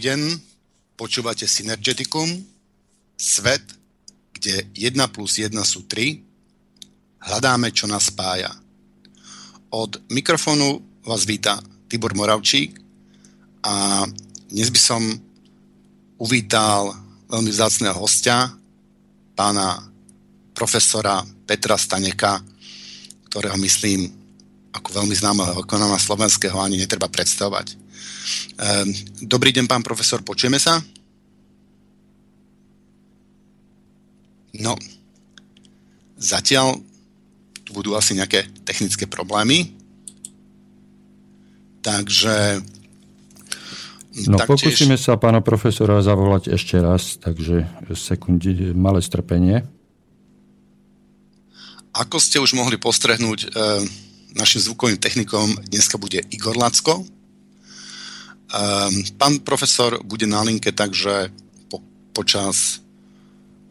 Deň, počúvate Synergeticum, svet, kde 1 plus 1 sú 3, hľadáme, čo nás spája. Od mikrofónu vás víta Tibor Moravčík a dnes by som uvítal veľmi vzácného hostia, pána profesora Petra Staneka, ktorého myslím ako veľmi známeho ekonóma slovenského ani netreba predstavovať. Ehm, dobrý deň, pán profesor, počujeme sa? No, zatiaľ tu budú asi nejaké technické problémy, takže... No taktiež... pokúsime sa pána profesora zavolať ešte raz, takže sekundi, malé strpenie. Ako ste už mohli postrehnúť, e, našim zvukovým technikom dneska bude Igor Lacko, Um, pán profesor bude na linke, takže po, počas,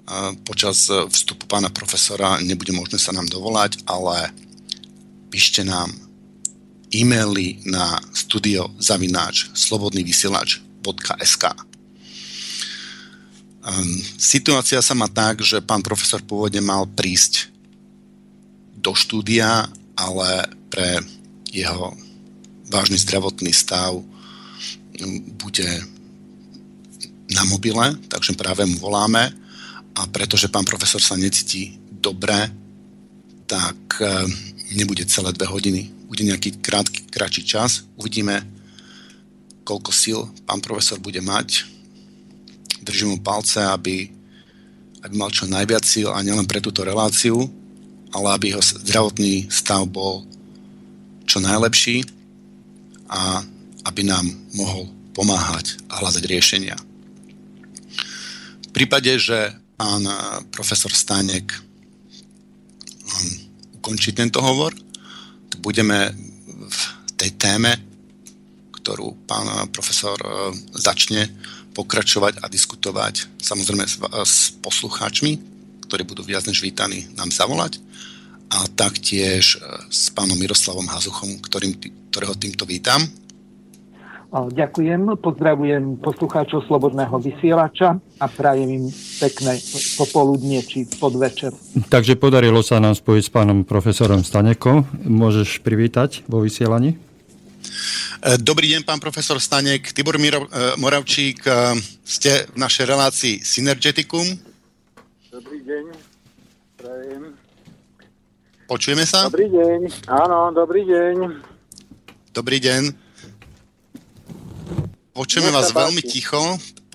uh, počas vstupu pána profesora nebude možné sa nám dovolať, ale píšte nám e-maily na studiozavináč slobodnývysielač.sk um, Situácia sa má tak, že pán profesor pôvodne mal prísť do štúdia, ale pre jeho vážny zdravotný stav bude na mobile, takže práve mu voláme a pretože pán profesor sa necíti dobre, tak e, nebude celé dve hodiny. Bude nejaký krátky, kratší čas. Uvidíme, koľko síl pán profesor bude mať. Držím mu palce, aby, aby mal čo najviac síl a nielen pre túto reláciu, ale aby jeho zdravotný stav bol čo najlepší a aby nám mohol pomáhať a hľadať riešenia. V prípade, že pán profesor Stánek um, ukončí tento hovor, tak budeme v tej téme, ktorú pán profesor uh, začne pokračovať a diskutovať samozrejme s, s poslucháčmi, ktorí budú viac než vítaní nám zavolať a taktiež s pánom Miroslavom Hazuchom, ktorým, ktorého týmto vítam Ďakujem, pozdravujem poslucháčov Slobodného vysielača a prajem im pekné popoludnie či podvečer. Takže podarilo sa nám spojiť s pánom profesorom Stanekom. Môžeš privítať vo vysielaní? E, dobrý deň, pán profesor Stanek. Tibor Miro, e, Moravčík, e, ste v našej relácii Synergeticum. Dobrý deň, prajem. Počujeme sa? Dobrý deň, áno, dobrý deň. Dobrý deň. Počujeme vás veľmi ticho.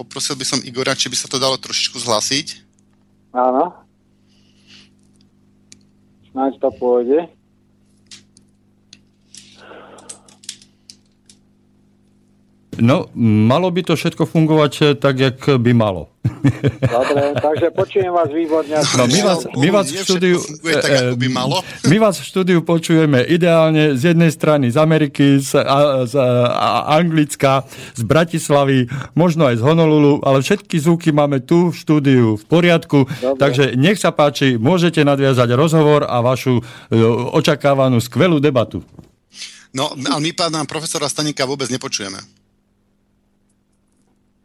Poprosil by som Igora, či by sa to dalo trošičku zhlasiť. Áno. Snáď to pôjde. No, malo by to všetko fungovať eh, tak, jak by malo. Dobre, takže počujem vás výborne. No, my vás, my vás v štúdiu, tak, ako by malo. My vás v štúdiu počujeme ideálne z jednej strany z Ameriky, z, a, z a, Anglicka, z Bratislavy, možno aj z Honolulu, ale všetky zvuky máme tu v štúdiu v poriadku. Dobre. Takže nech sa páči, môžete nadviazať rozhovor a vašu očakávanú skvelú debatu. No, ale my pána profesora Stanika vôbec nepočujeme.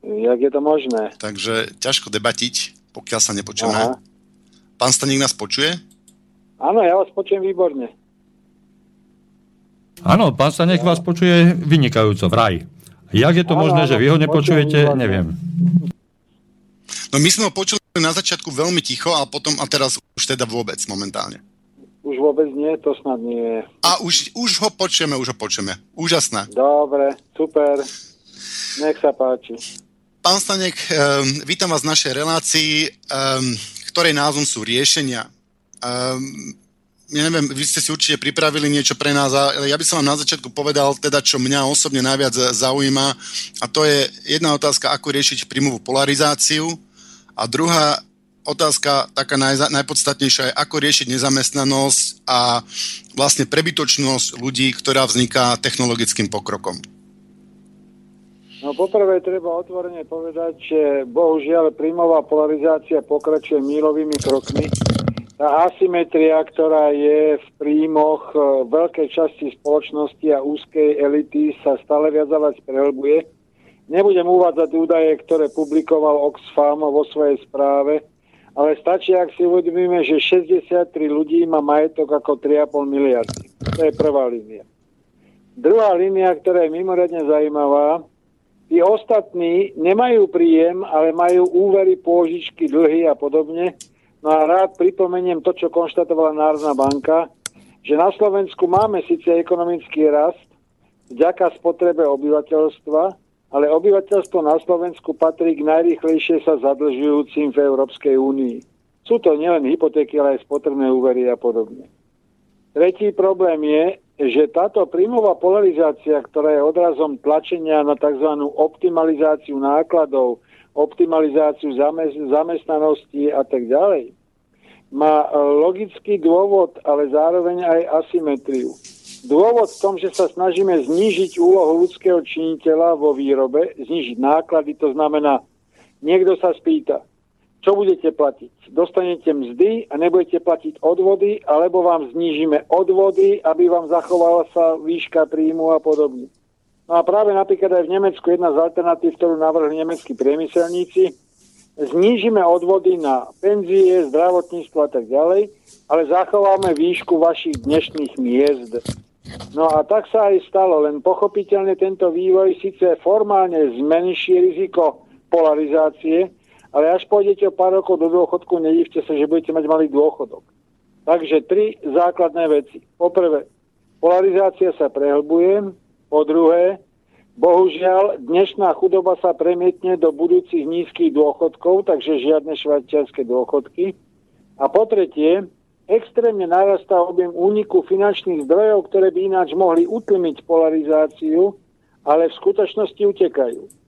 Jak je to možné? Takže ťažko debatiť, pokiaľ sa nepočujeme. Aha. Pán Staník nás počuje? Áno, ja vás počujem výborne. Áno, pán Staník vás počuje vynikajúco, vraj. Jak je to áno, možné, áno, že vy ho nepočujete, výborne. neviem. No my sme ho počuli na začiatku veľmi ticho a potom a teraz už teda vôbec momentálne. Už vôbec nie, to snad nie. A už, už ho počujeme, už ho počujeme. Úžasné. Dobre, super. Nech sa páči. Pán Stanek, um, vítam vás v našej relácii, um, ktorej názvom sú riešenia. Um, ja neviem, vy ste si určite pripravili niečo pre nás, ale ja by som vám na začiatku povedal teda, čo mňa osobne najviac zaujíma a to je jedna otázka, ako riešiť príjmovú polarizáciu a druhá otázka, taká naj, najpodstatnejšia je, ako riešiť nezamestnanosť a vlastne prebytočnosť ľudí, ktorá vzniká technologickým pokrokom. No poprvé treba otvorene povedať, že bohužiaľ príjmová polarizácia pokračuje mílovými krokmi. Tá asymetria, ktorá je v príjmoch e, veľkej časti spoločnosti a úzkej elity sa stále viac a viac prehlbuje. Nebudem uvádzať údaje, ktoré publikoval Oxfam vo svojej správe, ale stačí, ak si uvedomíme, že 63 ľudí má majetok ako 3,5 miliardy. To je prvá línia. Druhá línia, ktorá je mimoriadne zaujímavá, tí ostatní nemajú príjem, ale majú úvery, pôžičky, dlhy a podobne. No a rád pripomeniem to, čo konštatovala Národná banka, že na Slovensku máme síce ekonomický rast vďaka spotrebe obyvateľstva, ale obyvateľstvo na Slovensku patrí k najrychlejšie sa zadlžujúcim v Európskej únii. Sú to nielen hypotéky, ale aj spotrebné úvery a podobne. Tretí problém je, že táto príjmová polarizácia, ktorá je odrazom tlačenia na tzv. optimalizáciu nákladov, optimalizáciu zamestnanosti a tak ďalej, má logický dôvod, ale zároveň aj asymetriu. Dôvod v tom, že sa snažíme znížiť úlohu ľudského činiteľa vo výrobe, znížiť náklady, to znamená, niekto sa spýta, čo budete platiť? Dostanete mzdy a nebudete platiť odvody, alebo vám znížime odvody, aby vám zachovala sa výška príjmu a podobne. No a práve napríklad aj v Nemecku jedna z alternatív, ktorú navrhli nemeckí priemyselníci, znížime odvody na penzie, zdravotníctvo a tak ďalej, ale zachováme výšku vašich dnešných miest. No a tak sa aj stalo, len pochopiteľne tento vývoj síce formálne zmenší riziko polarizácie, ale až pôjdete o pár rokov do dôchodku, nedivte sa, že budete mať malý dôchodok. Takže tri základné veci. Poprvé, polarizácia sa prehlbuje. Po druhé, bohužiaľ, dnešná chudoba sa premietne do budúcich nízkych dôchodkov, takže žiadne švajčiarske dôchodky. A po tretie, extrémne narastá objem úniku finančných zdrojov, ktoré by ináč mohli utlmiť polarizáciu, ale v skutočnosti utekajú.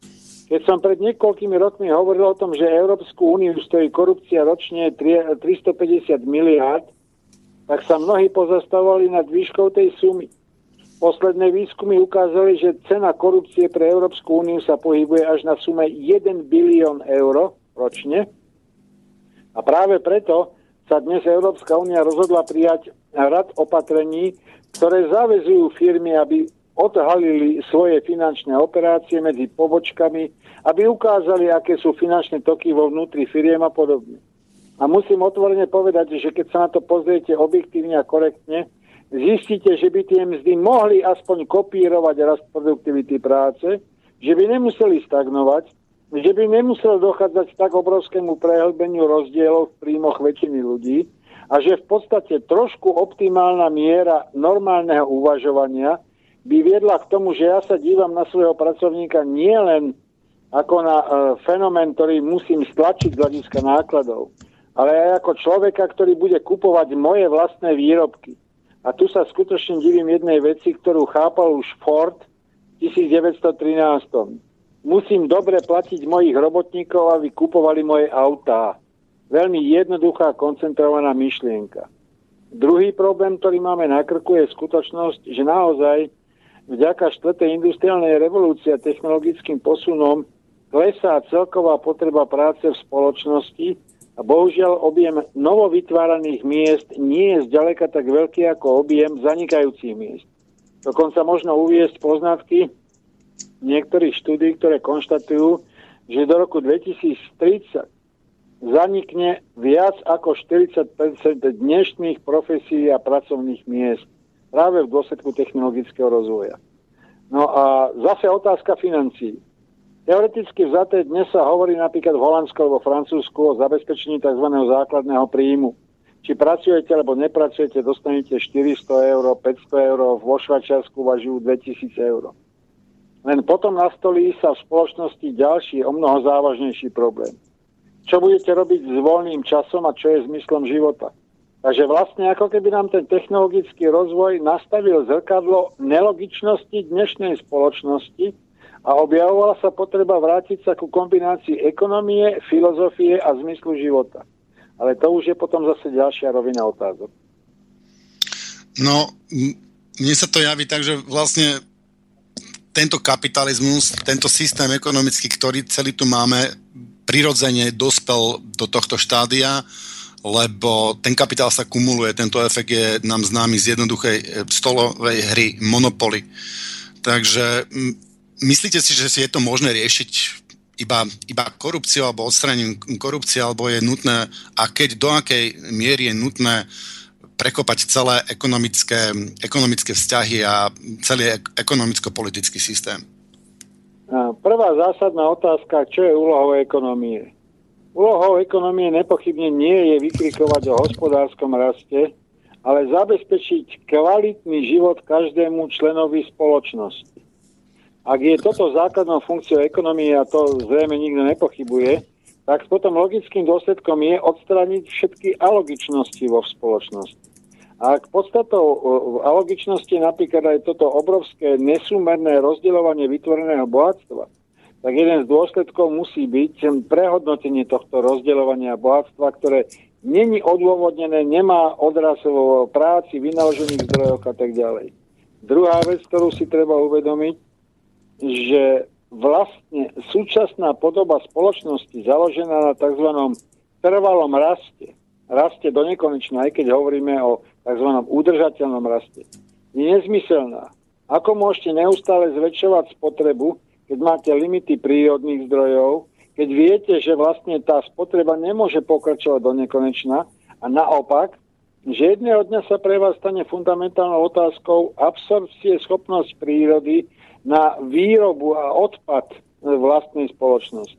Keď som pred niekoľkými rokmi hovoril o tom, že Európsku úniu stojí korupcia ročne 350 miliárd, tak sa mnohí pozastavovali nad výškou tej sumy. Posledné výskumy ukázali, že cena korupcie pre Európsku úniu sa pohybuje až na sume 1 bilión eur ročne. A práve preto sa dnes Európska únia rozhodla prijať rad opatrení, ktoré zavezujú firmy, aby odhalili svoje finančné operácie medzi pobočkami, aby ukázali, aké sú finančné toky vo vnútri firiem a podobne. A musím otvorene povedať, že keď sa na to pozriete objektívne a korektne, zistíte, že by tie mzdy mohli aspoň kopírovať rast produktivity práce, že by nemuseli stagnovať, že by nemuselo dochádzať k tak obrovskému prehlbeniu rozdielov v príjmoch väčšiny ľudí a že v podstate trošku optimálna miera normálneho uvažovania by viedla k tomu, že ja sa dívam na svojho pracovníka nie len ako na e, fenomén, ktorý musím stlačiť z hľadiska nákladov, ale aj ako človeka, ktorý bude kupovať moje vlastné výrobky. A tu sa skutočne divím jednej veci, ktorú chápal už Ford v 1913 musím dobre platiť mojich robotníkov, aby kupovali moje autá. Veľmi jednoduchá, koncentrovaná myšlienka. Druhý problém, ktorý máme na krku, je skutočnosť, že naozaj vďaka štvrtej industriálnej revolúcii a technologickým posunom klesá celková potreba práce v spoločnosti a bohužiaľ objem novovytváraných miest nie je zďaleka tak veľký ako objem zanikajúcich miest. Dokonca možno uviesť poznatky, niektorých štúdí, ktoré konštatujú, že do roku 2030 zanikne viac ako 40% dnešných profesí a pracovných miest práve v dôsledku technologického rozvoja. No a zase otázka financií. Teoreticky vzaté dnes sa hovorí napríklad v Holandsku alebo Francúzsku o zabezpečení tzv. základného príjmu. Či pracujete alebo nepracujete, dostanete 400 eur, 500 eur, vo Švačiarsku važujú 2000 eur. Len potom nastolí sa v spoločnosti ďalší, o mnoho závažnejší problém. Čo budete robiť s voľným časom a čo je zmyslom života? Takže vlastne ako keby nám ten technologický rozvoj nastavil zrkadlo nelogičnosti dnešnej spoločnosti a objavovala sa potreba vrátiť sa ku kombinácii ekonomie, filozofie a zmyslu života. Ale to už je potom zase ďalšia rovina otázok. No, mne sa to javí tak, že vlastne tento kapitalizmus, tento systém ekonomický, ktorý celý tu máme, prirodzene dospel do tohto štádia, lebo ten kapitál sa kumuluje, tento efekt je nám známy z jednoduchej e, stolovej hry Monopoly. Takže myslíte si, že je to možné riešiť iba, iba korupciou alebo odstranením korupcie, alebo je nutné, a keď do akej miery je nutné prekopať celé ekonomické, ekonomické vzťahy a celý ekonomicko-politický systém? Prvá zásadná otázka, čo je úlohou ekonomie? Úlohou ekonomie nepochybne nie je vykrikovať o hospodárskom raste, ale zabezpečiť kvalitný život každému členovi spoločnosti. Ak je toto základnou funkciou ekonomie, a to zrejme nikto nepochybuje, tak potom logickým dôsledkom je odstrániť všetky alogičnosti vo spoločnosti. A ak podstatou alogičnosti je napríklad aj toto obrovské nesúmerné rozdeľovanie vytvoreného bohatstva, tak jeden z dôsledkov musí byť prehodnotenie tohto rozdeľovania bohatstva, ktoré není odôvodnené, nemá odraz vo práci, vynaložených zdrojoch a tak ďalej. Druhá vec, ktorú si treba uvedomiť, že vlastne súčasná podoba spoločnosti založená na tzv. trvalom raste, raste do nekonečna, aj keď hovoríme o tzv. udržateľnom raste, je nezmyselná. Ako môžete neustále zväčšovať spotrebu, keď máte limity prírodných zdrojov, keď viete, že vlastne tá spotreba nemôže pokračovať do nekonečna a naopak, že jedného dňa sa pre vás stane fundamentálnou otázkou absorpcie schopnosť prírody na výrobu a odpad vlastnej spoločnosti.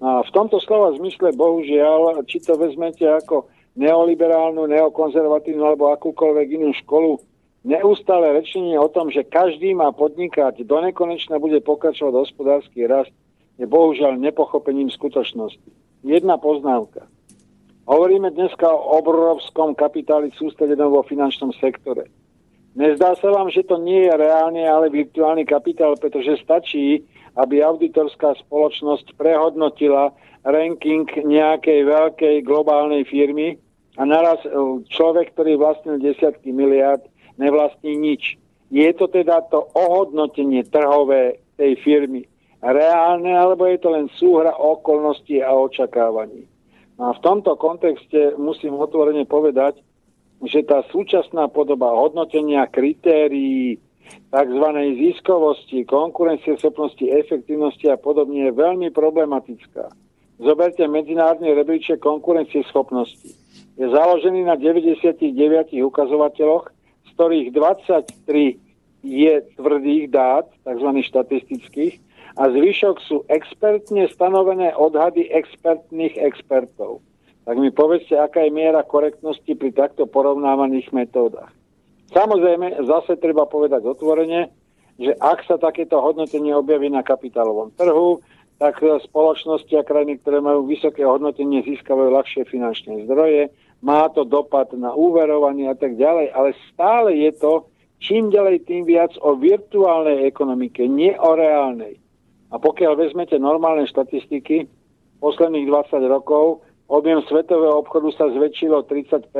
A v tomto slova zmysle, bohužiaľ, či to vezmete ako neoliberálnu, neokonzervatívnu alebo akúkoľvek inú školu, neustále rečenie o tom, že každý má podnikať, do nekonečna bude pokračovať hospodársky rast, je bohužiaľ nepochopením skutočnosti. Jedna poznámka. Hovoríme dneska o obrovskom kapitáli sústredenom vo finančnom sektore. Nezdá sa vám, že to nie je reálne, ale virtuálny kapitál, pretože stačí, aby auditorská spoločnosť prehodnotila ranking nejakej veľkej globálnej firmy a naraz e, človek, ktorý vlastnil desiatky miliard, nevlastní nič. Je to teda to ohodnotenie trhové tej firmy reálne, alebo je to len súhra okolností a očakávaní. No a v tomto kontexte musím otvorene povedať, že tá súčasná podoba hodnotenia kritérií tzv. ziskovosti, konkurencieschopnosti, efektivnosti a podobne je veľmi problematická. Zoberte medzinárodný rebríček konkurencieschopnosti. Je založený na 99 ukazovateľoch, z ktorých 23 je tvrdých dát, tzv. štatistických, a zvyšok sú expertne stanovené odhady expertných expertov. Tak mi povedzte, aká je miera korektnosti pri takto porovnávaných metódach. Samozrejme, zase treba povedať otvorene, že ak sa takéto hodnotenie objaví na kapitálovom trhu, tak spoločnosti a krajiny, ktoré majú vysoké hodnotenie, získavajú ľahšie finančné zdroje, má to dopad na úverovanie a tak ďalej, ale stále je to čím ďalej tým viac o virtuálnej ekonomike, nie o reálnej. A pokiaľ vezmete normálne štatistiky posledných 20 rokov, objem svetového obchodu sa zväčšil o 30%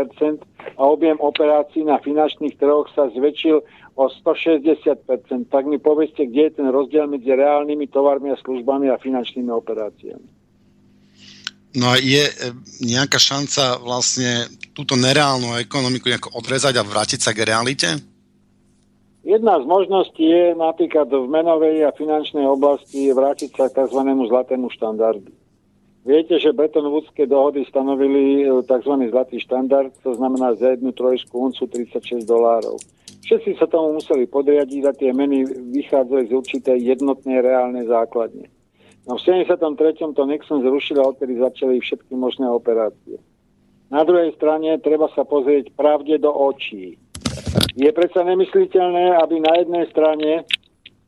a objem operácií na finančných trhoch sa zväčšil o 160% Tak mi povedzte, kde je ten rozdiel medzi reálnymi tovarmi a službami a finančnými operáciami. No a je e, nejaká šanca vlastne túto nereálnu ekonomiku nejako odrezať a vrátiť sa k realite? Jedna z možností je napríklad v menovej a finančnej oblasti vrátiť sa k tzv. zlatému štandardu. Viete, že Bretton Woodské dohody stanovili e, tzv. zlatý štandard, to znamená za jednu trojskú uncu 36 dolárov. Všetci sa tomu museli podriadiť a tie meny vychádzali z určitej jednotnej reálnej základne. No v 73. to Nixon zrušil a odtedy začali všetky možné operácie. Na druhej strane treba sa pozrieť pravde do očí. Je predsa nemysliteľné, aby na jednej strane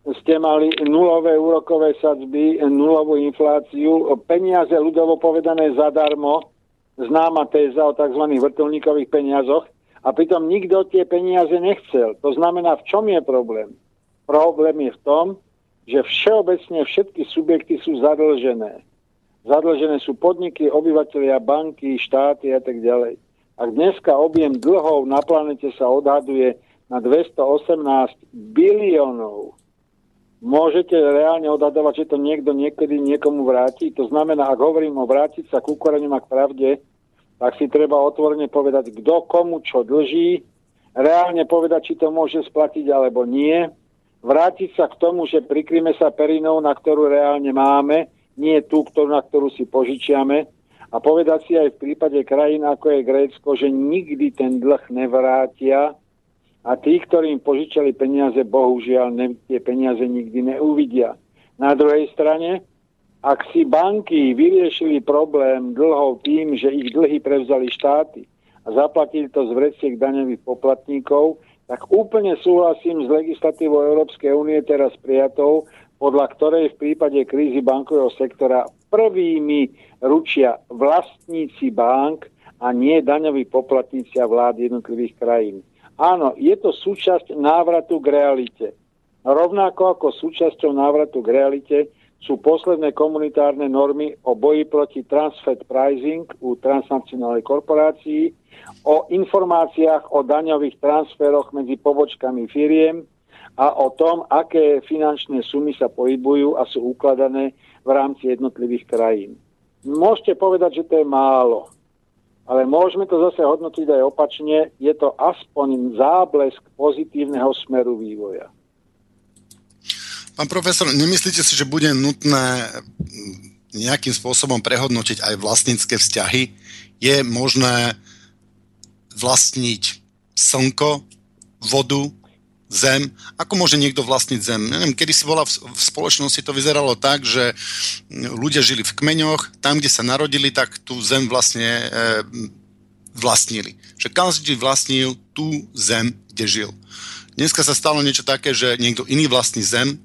ste mali nulové úrokové sadzby, nulovú infláciu, peniaze ľudovo povedané zadarmo, známa téza o tzv. vrtulníkových peniazoch, a pritom nikto tie peniaze nechcel. To znamená, v čom je problém? Problém je v tom, že všeobecne všetky subjekty sú zadlžené. Zadlžené sú podniky, obyvateľia, banky, štáty a tak ďalej. Ak dneska objem dlhov na planete sa odhaduje na 218 biliónov, môžete reálne odhadovať, že to niekto niekedy niekomu vráti. To znamená, ak hovorím o vrátiť sa k úkorením a k pravde, tak si treba otvorene povedať, kto komu čo dlží, reálne povedať, či to môže splatiť alebo nie, vrátiť sa k tomu, že prikryme sa perinou, na ktorú reálne máme, nie tú, ktorú, na ktorú si požičiame a povedať si aj v prípade krajín ako je Grécko, že nikdy ten dlh nevrátia a tí, ktorí im požičali peniaze, bohužiaľ ne, tie peniaze nikdy neuvidia. Na druhej strane, ak si banky vyriešili problém dlhov tým, že ich dlhy prevzali štáty a zaplatili to z vreciek daňových poplatníkov, tak úplne súhlasím s legislatívou Európskej únie teraz prijatou, podľa ktorej v prípade krízy bankového sektora prvými ručia vlastníci bank a nie daňoví poplatníci a vlády jednotlivých krajín. Áno, je to súčasť návratu k realite. Rovnako ako súčasťou návratu k realite sú posledné komunitárne normy o boji proti transfer pricing u transnacionálnej korporácií, o informáciách o daňových transferoch medzi pobočkami firiem a o tom, aké finančné sumy sa pohybujú a sú ukladané v rámci jednotlivých krajín. Môžete povedať, že to je málo, ale môžeme to zase hodnotiť aj opačne. Je to aspoň záblesk pozitívneho smeru vývoja. Pán profesor, nemyslíte si, že bude nutné nejakým spôsobom prehodnotiť aj vlastnícke vzťahy? Je možné vlastniť slnko, vodu, zem. Ako môže niekto vlastniť zem? Neviem, kedy si bola v, v spoločnosti, to vyzeralo tak, že ľudia žili v kmeňoch, tam, kde sa narodili, tak tú zem vlastne e, vlastnili. Že každý vlastnil tú zem, kde žil. Dneska sa stalo niečo také, že niekto iný vlastní zem,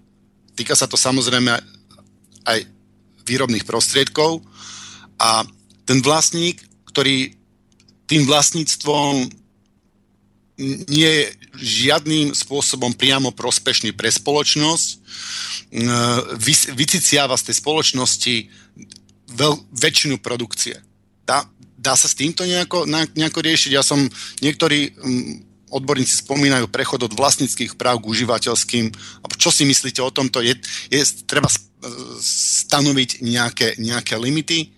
Týka sa to samozrejme aj výrobných prostriedkov a ten vlastník, ktorý tým vlastníctvom nie je žiadnym spôsobom priamo prospešný pre spoločnosť, vyciciava z tej spoločnosti veľ, väčšinu produkcie. Dá, dá sa s týmto nejako, nejako riešiť? Ja som, niektorí odborníci spomínajú prechod od vlastníckých práv k užívateľským. Čo si myslíte o tomto? Je, je treba stanoviť nejaké, nejaké limity?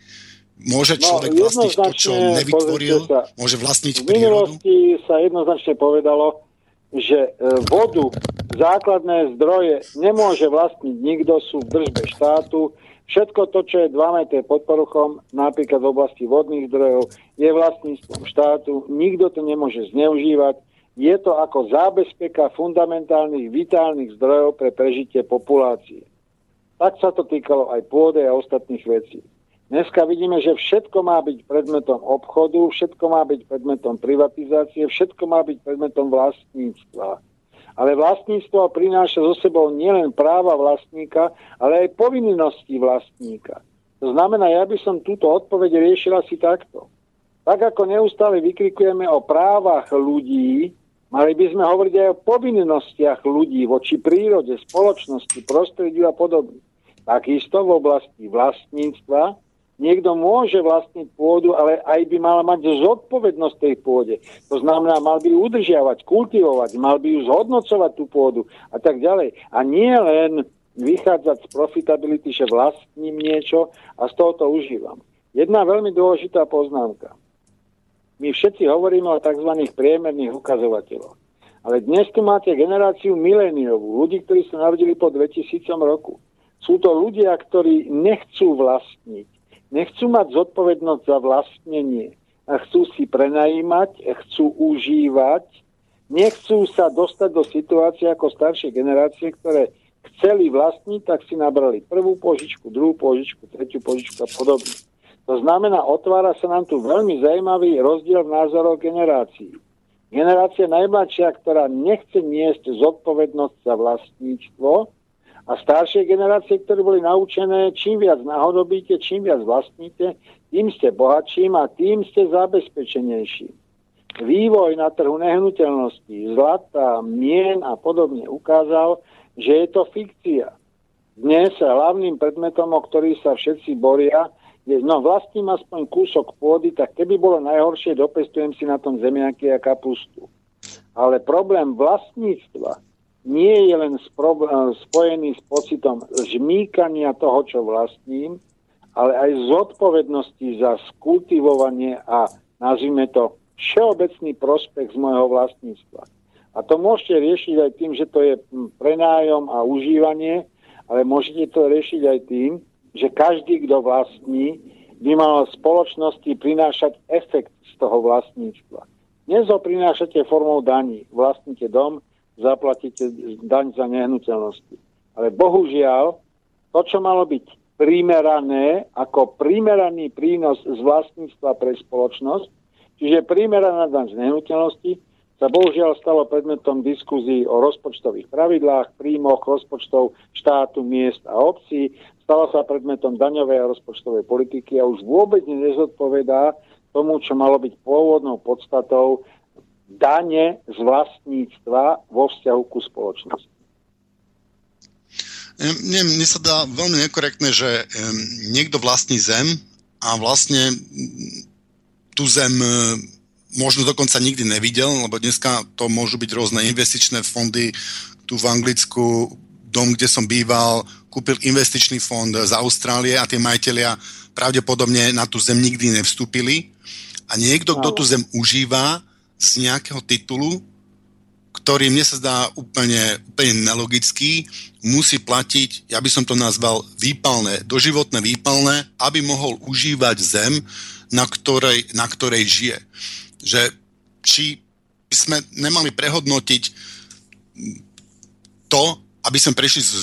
Môže no, človek no, vlastniť to, čo nevytvoril? Sa, môže vlastniť v minulosti sa jednoznačne povedalo, že e, vodu, základné zdroje nemôže vlastniť nikto, sú v držbe štátu. Všetko to, čo je 2 metre pod poruchom, napríklad v oblasti vodných zdrojov, je vlastníctvom štátu. Nikto to nemôže zneužívať je to ako zábezpeka fundamentálnych vitálnych zdrojov pre prežitie populácie. Tak sa to týkalo aj pôdy a ostatných vecí. Dneska vidíme, že všetko má byť predmetom obchodu, všetko má byť predmetom privatizácie, všetko má byť predmetom vlastníctva. Ale vlastníctvo prináša so sebou nielen práva vlastníka, ale aj povinnosti vlastníka. To znamená, ja by som túto odpoveď riešila si takto. Tak ako neustále vykrikujeme o právach ľudí, Mali by sme hovoriť aj o povinnostiach ľudí voči prírode, spoločnosti, prostrediu a podobne. Takisto v oblasti vlastníctva niekto môže vlastniť pôdu, ale aj by mal mať zodpovednosť tej pôde. To znamená, mal by ju udržiavať, kultivovať, mal by ju zhodnocovať tú pôdu a tak ďalej. A nie len vychádzať z profitability, že vlastním niečo a z toho to užívam. Jedna veľmi dôležitá poznámka. My všetci hovoríme o tzv. priemerných ukazovateľoch. Ale dnes tu máte generáciu miléniovú, ľudí, ktorí sa narodili po 2000 roku. Sú to ľudia, ktorí nechcú vlastniť, nechcú mať zodpovednosť za vlastnenie, a chcú si prenajímať, chcú užívať, nechcú sa dostať do situácie ako staršie generácie, ktoré chceli vlastniť, tak si nabrali prvú požičku, druhú požičku, tretiu požičku a podobne. To znamená, otvára sa nám tu veľmi zaujímavý rozdiel v názoroch generácií. Generácia najmladšia, ktorá nechce niesť zodpovednosť za vlastníctvo a staršie generácie, ktoré boli naučené, čím viac nahodobíte, čím viac vlastníte, tým ste bohatším a tým ste zabezpečenejší. Vývoj na trhu nehnuteľností, zlata, mien a podobne ukázal, že je to fikcia. Dnes hlavným predmetom, o ktorý sa všetci boria, no vlastním aspoň kúsok pôdy, tak keby bolo najhoršie, dopestujem si na tom zemiaky a kapustu. Ale problém vlastníctva nie je len spojený s pocitom žmýkania toho, čo vlastním, ale aj zodpovednosti za skultivovanie a nazvime to všeobecný prospekt z môjho vlastníctva. A to môžete riešiť aj tým, že to je prenájom a užívanie, ale môžete to riešiť aj tým, že každý, kto vlastní, by mal spoločnosti prinášať efekt z toho vlastníctva. Dnes ho prinášate formou daní. Vlastníte dom, zaplatíte daň za nehnuteľnosti. Ale bohužiaľ, to, čo malo byť primerané ako primeraný prínos z vlastníctva pre spoločnosť, čiže primeraná daň z nehnuteľnosti, sa bohužiaľ stalo predmetom diskuzí o rozpočtových pravidlách, príjmoch rozpočtov štátu, miest a obcí, stala sa predmetom daňovej a rozpočtovej politiky a už vôbec nezodpovedá tomu, čo malo byť pôvodnou podstatou dane z vlastníctva vo vzťahu ku spoločnosti. Mne, mne sa dá veľmi nekorektné, že niekto vlastní zem a vlastne tú zem možno dokonca nikdy nevidel, lebo dneska to môžu byť rôzne investičné fondy. Tu v Anglicku dom, kde som býval, kúpil investičný fond z Austrálie a tie majiteľia pravdepodobne na tú zem nikdy nevstúpili. A niekto, kto tú zem užíva z nejakého titulu, ktorý mne sa zdá úplne, úplne nelogický, musí platiť, ja by som to nazval výpalné, doživotné výpalné, aby mohol užívať zem, na ktorej, na ktorej žije že či by sme nemali prehodnotiť to, aby sme prešli z,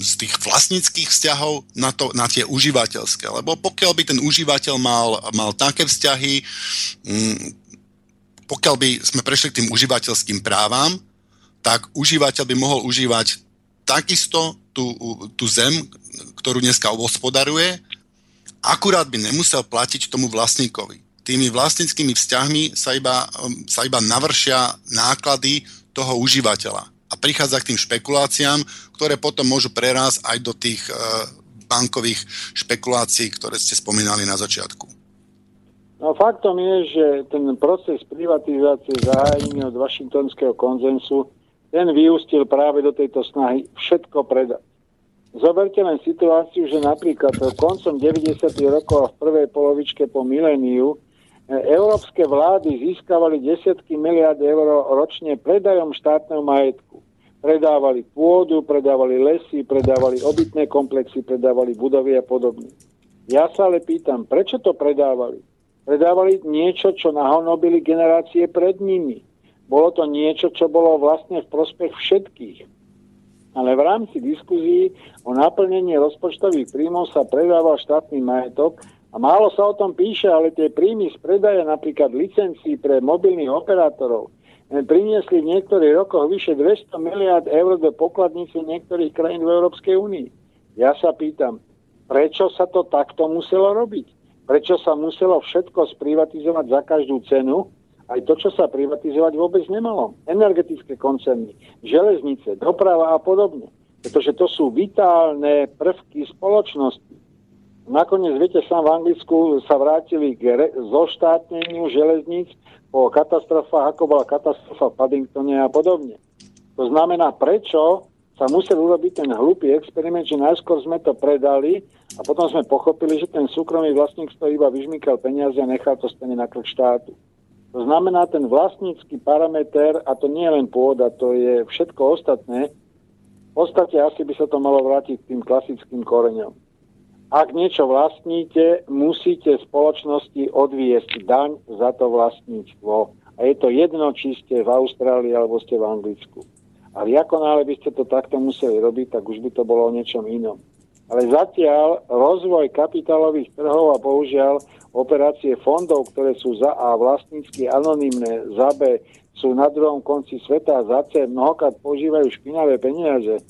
z tých vlastníckých vzťahov na, to, na tie užívateľské. Lebo pokiaľ by ten užívateľ mal, mal také vzťahy, mm, pokiaľ by sme prešli k tým užívateľským právam, tak užívateľ by mohol užívať takisto tú, tú zem, ktorú dneska obospodaruje, akurát by nemusel platiť tomu vlastníkovi tými vlastníckými vzťahmi sa iba, um, sa iba navršia náklady toho užívateľa. A prichádza k tým špekuláciám, ktoré potom môžu prerásť aj do tých uh, bankových špekulácií, ktoré ste spomínali na začiatku. No faktom je, že ten proces privatizácie zahájený od Washingtonského konzensu, ten vyústil práve do tejto snahy všetko predať. Zoberte len situáciu, že napríklad koncom 90. rokov a v prvej polovičke po miléniu Európske vlády získavali desiatky miliard eur ročne predajom štátneho majetku. Predávali pôdu, predávali lesy, predávali obytné komplexy, predávali budovy a podobne. Ja sa ale pýtam, prečo to predávali? Predávali niečo, čo nahonobili generácie pred nimi. Bolo to niečo, čo bolo vlastne v prospech všetkých. Ale v rámci diskuzí o naplnení rozpočtových príjmov sa predával štátny majetok a málo sa o tom píše, ale tie príjmy z predaja napríklad licencií pre mobilných operátorov priniesli v niektorých rokoch vyše 200 miliard eur do pokladnice niektorých krajín v Európskej únii. Ja sa pýtam, prečo sa to takto muselo robiť? Prečo sa muselo všetko sprivatizovať za každú cenu? Aj to, čo sa privatizovať vôbec nemalo. Energetické koncerny, železnice, doprava a podobne. Pretože to sú vitálne prvky spoločnosti. Nakoniec, viete, sám v Anglicku sa vrátili k re- zoštátneniu železníc po katastrofách, ako bola katastrofa v Paddingtone a podobne. To znamená, prečo sa musel urobiť ten hlupý experiment, že najskôr sme to predali a potom sme pochopili, že ten súkromný vlastník to iba vyžmykal peniaze a nechal to stane na krk štátu. To znamená, ten vlastnícky parameter, a to nie je len pôda, to je všetko ostatné, v podstate asi by sa to malo vrátiť k tým klasickým koreňom. Ak niečo vlastníte, musíte spoločnosti odviesť daň za to vlastníctvo. A je to jedno, či ste v Austrálii alebo ste v Anglicku. Ale ako náhle by ste to takto museli robiť, tak už by to bolo o niečom inom. Ale zatiaľ rozvoj kapitálových trhov a bohužiaľ operácie fondov, ktoré sú za A vlastnícky anonimné, za B sú na druhom konci sveta za C mnohokrát používajú špinavé peniaze,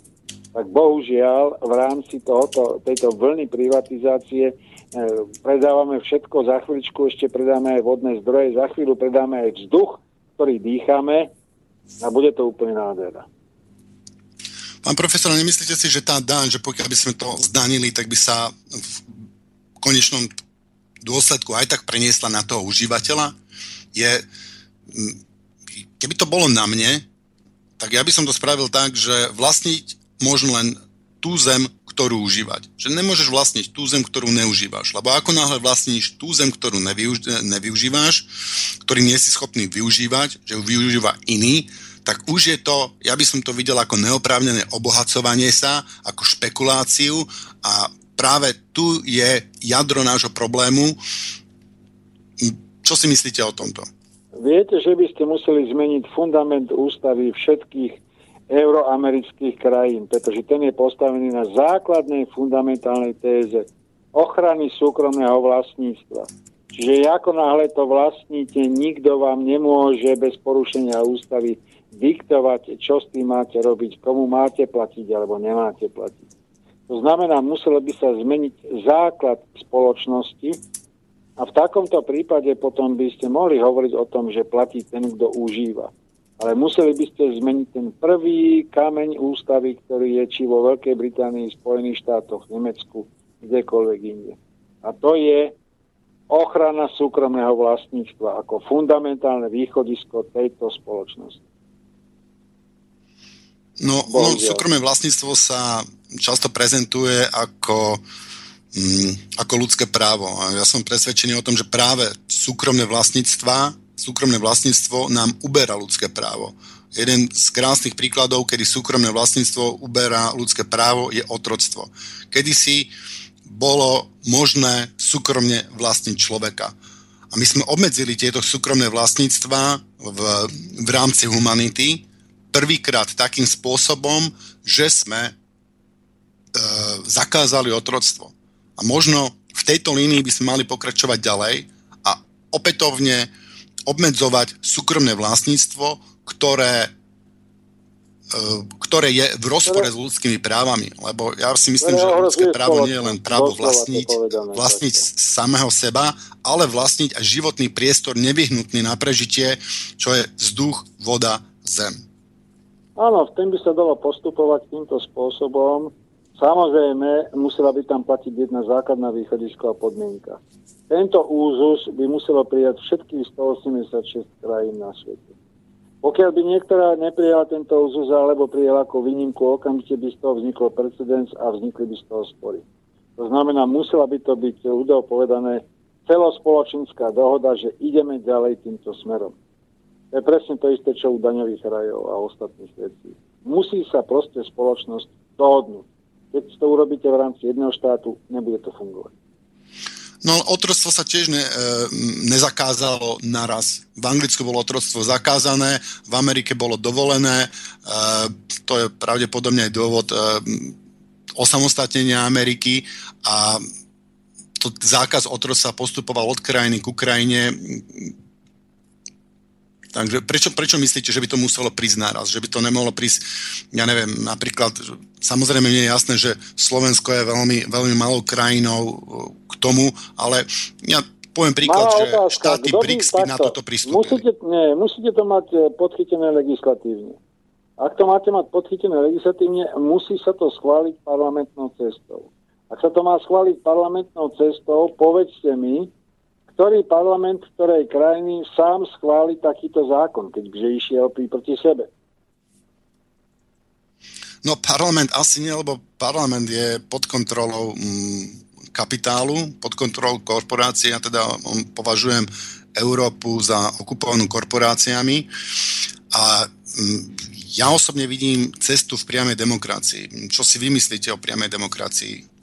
tak bohužiaľ v rámci tohoto, tejto vlny privatizácie e, predávame všetko, za chvíľučku ešte predáme aj vodné zdroje, za chvíľu predáme aj vzduch, ktorý dýchame a bude to úplne nádhera. Pán profesor, nemyslíte si, že tá daň, že pokiaľ by sme to zdanili, tak by sa v konečnom dôsledku aj tak preniesla na toho užívateľa? Je, keby to bolo na mne, tak ja by som to spravil tak, že vlastniť môžu len tú zem, ktorú užívať. Že nemôžeš vlastniť tú zem, ktorú neužívaš. Lebo ako náhle vlastníš tú zem, ktorú nevyuž- nevyužíváš, ktorý nie si schopný využívať, že ju využíva iný, tak už je to, ja by som to videl ako neoprávnené obohacovanie sa, ako špekuláciu a práve tu je jadro nášho problému. Čo si myslíte o tomto? Viete, že by ste museli zmeniť fundament ústavy všetkých euroamerických krajín, pretože ten je postavený na základnej fundamentálnej téze ochrany súkromného vlastníctva. Čiže ako náhle to vlastníte, nikto vám nemôže bez porušenia ústavy diktovať, čo s tým máte robiť, komu máte platiť alebo nemáte platiť. To znamená, muselo by sa zmeniť základ spoločnosti a v takomto prípade potom by ste mohli hovoriť o tom, že platí ten, kto užíva. Ale museli by ste zmeniť ten prvý kameň ústavy, ktorý je či vo Veľkej Británii, Spojených štátoch, Nemecku, kdekoľvek inde. A to je ochrana súkromného vlastníctva ako fundamentálne východisko tejto spoločnosti. No, no súkromné vlastníctvo sa často prezentuje ako, mm, ako ľudské právo. A ja som presvedčený o tom, že práve súkromné vlastníctva, súkromné vlastníctvo nám uberá ľudské právo. Jeden z krásnych príkladov, kedy súkromné vlastníctvo uberá ľudské právo, je otroctvo. Kedysi bolo možné súkromne vlastniť človeka. A my sme obmedzili tieto súkromné vlastníctva v, v rámci humanity, prvýkrát takým spôsobom, že sme e, zakázali otroctvo. A možno v tejto línii by sme mali pokračovať ďalej a opätovne obmedzovať súkromné vlastníctvo, ktoré, e, ktoré je v rozpore s ľudskými právami. Lebo ja si myslím, že ľudské právo nie je len právo vlastniť, vlastniť samého seba, ale vlastniť aj životný priestor nevyhnutný na prežitie, čo je vzduch, voda, zem. Áno, v tým by sa dalo postupovať týmto spôsobom. Samozrejme, musela by tam platiť jedna základná východisková podmienka. Tento úzus by muselo prijať všetkých 186 krajín na svete. Pokiaľ by niektorá neprijala tento úzus alebo prijala ako výnimku, okamžite by z toho vznikol precedens a vznikli by z toho spory. To znamená, musela by to byť ľudov povedané celospoločenská dohoda, že ideme ďalej týmto smerom. Je presne to isté, čo u daňových rajov a ostatných vecí. Musí sa proste spoločnosť dohodnúť. Keď to urobíte v rámci jedného štátu, nebude to fungovať. No otroctvo sa tiež ne, e, nezakázalo naraz. V Anglicku bolo otroctvo zakázané, v Amerike bolo dovolené. E, to je pravdepodobne aj dôvod e, osamostatnenia Ameriky a to zákaz otroctva postupoval od krajiny k Ukrajine Takže prečo, prečo myslíte, že by to muselo prísť naraz? Že by to nemohlo prísť, ja neviem, napríklad, samozrejme nie je jasné, že Slovensko je veľmi, veľmi malou krajinou uh, k tomu, ale ja poviem príklad, Malá že otázka. štáty BRICS by na toto pristúpili. Musíte, nie, musíte to mať eh, podchytené legislatívne. Ak to máte mať podchytené legislatívne, musí sa to schváliť parlamentnou cestou. Ak sa to má schváliť parlamentnou cestou, povedzte mi, ktorý parlament ktorej krajiny sám schváli takýto zákon, keďže išiel proti sebe? No parlament asi nie, lebo parlament je pod kontrolou mm, kapitálu, pod kontrolou korporácií a teda on považujem Európu za okupovanú korporáciami a mm, ja osobne vidím cestu v priamej demokracii. Čo si vymyslíte o priamej demokracii?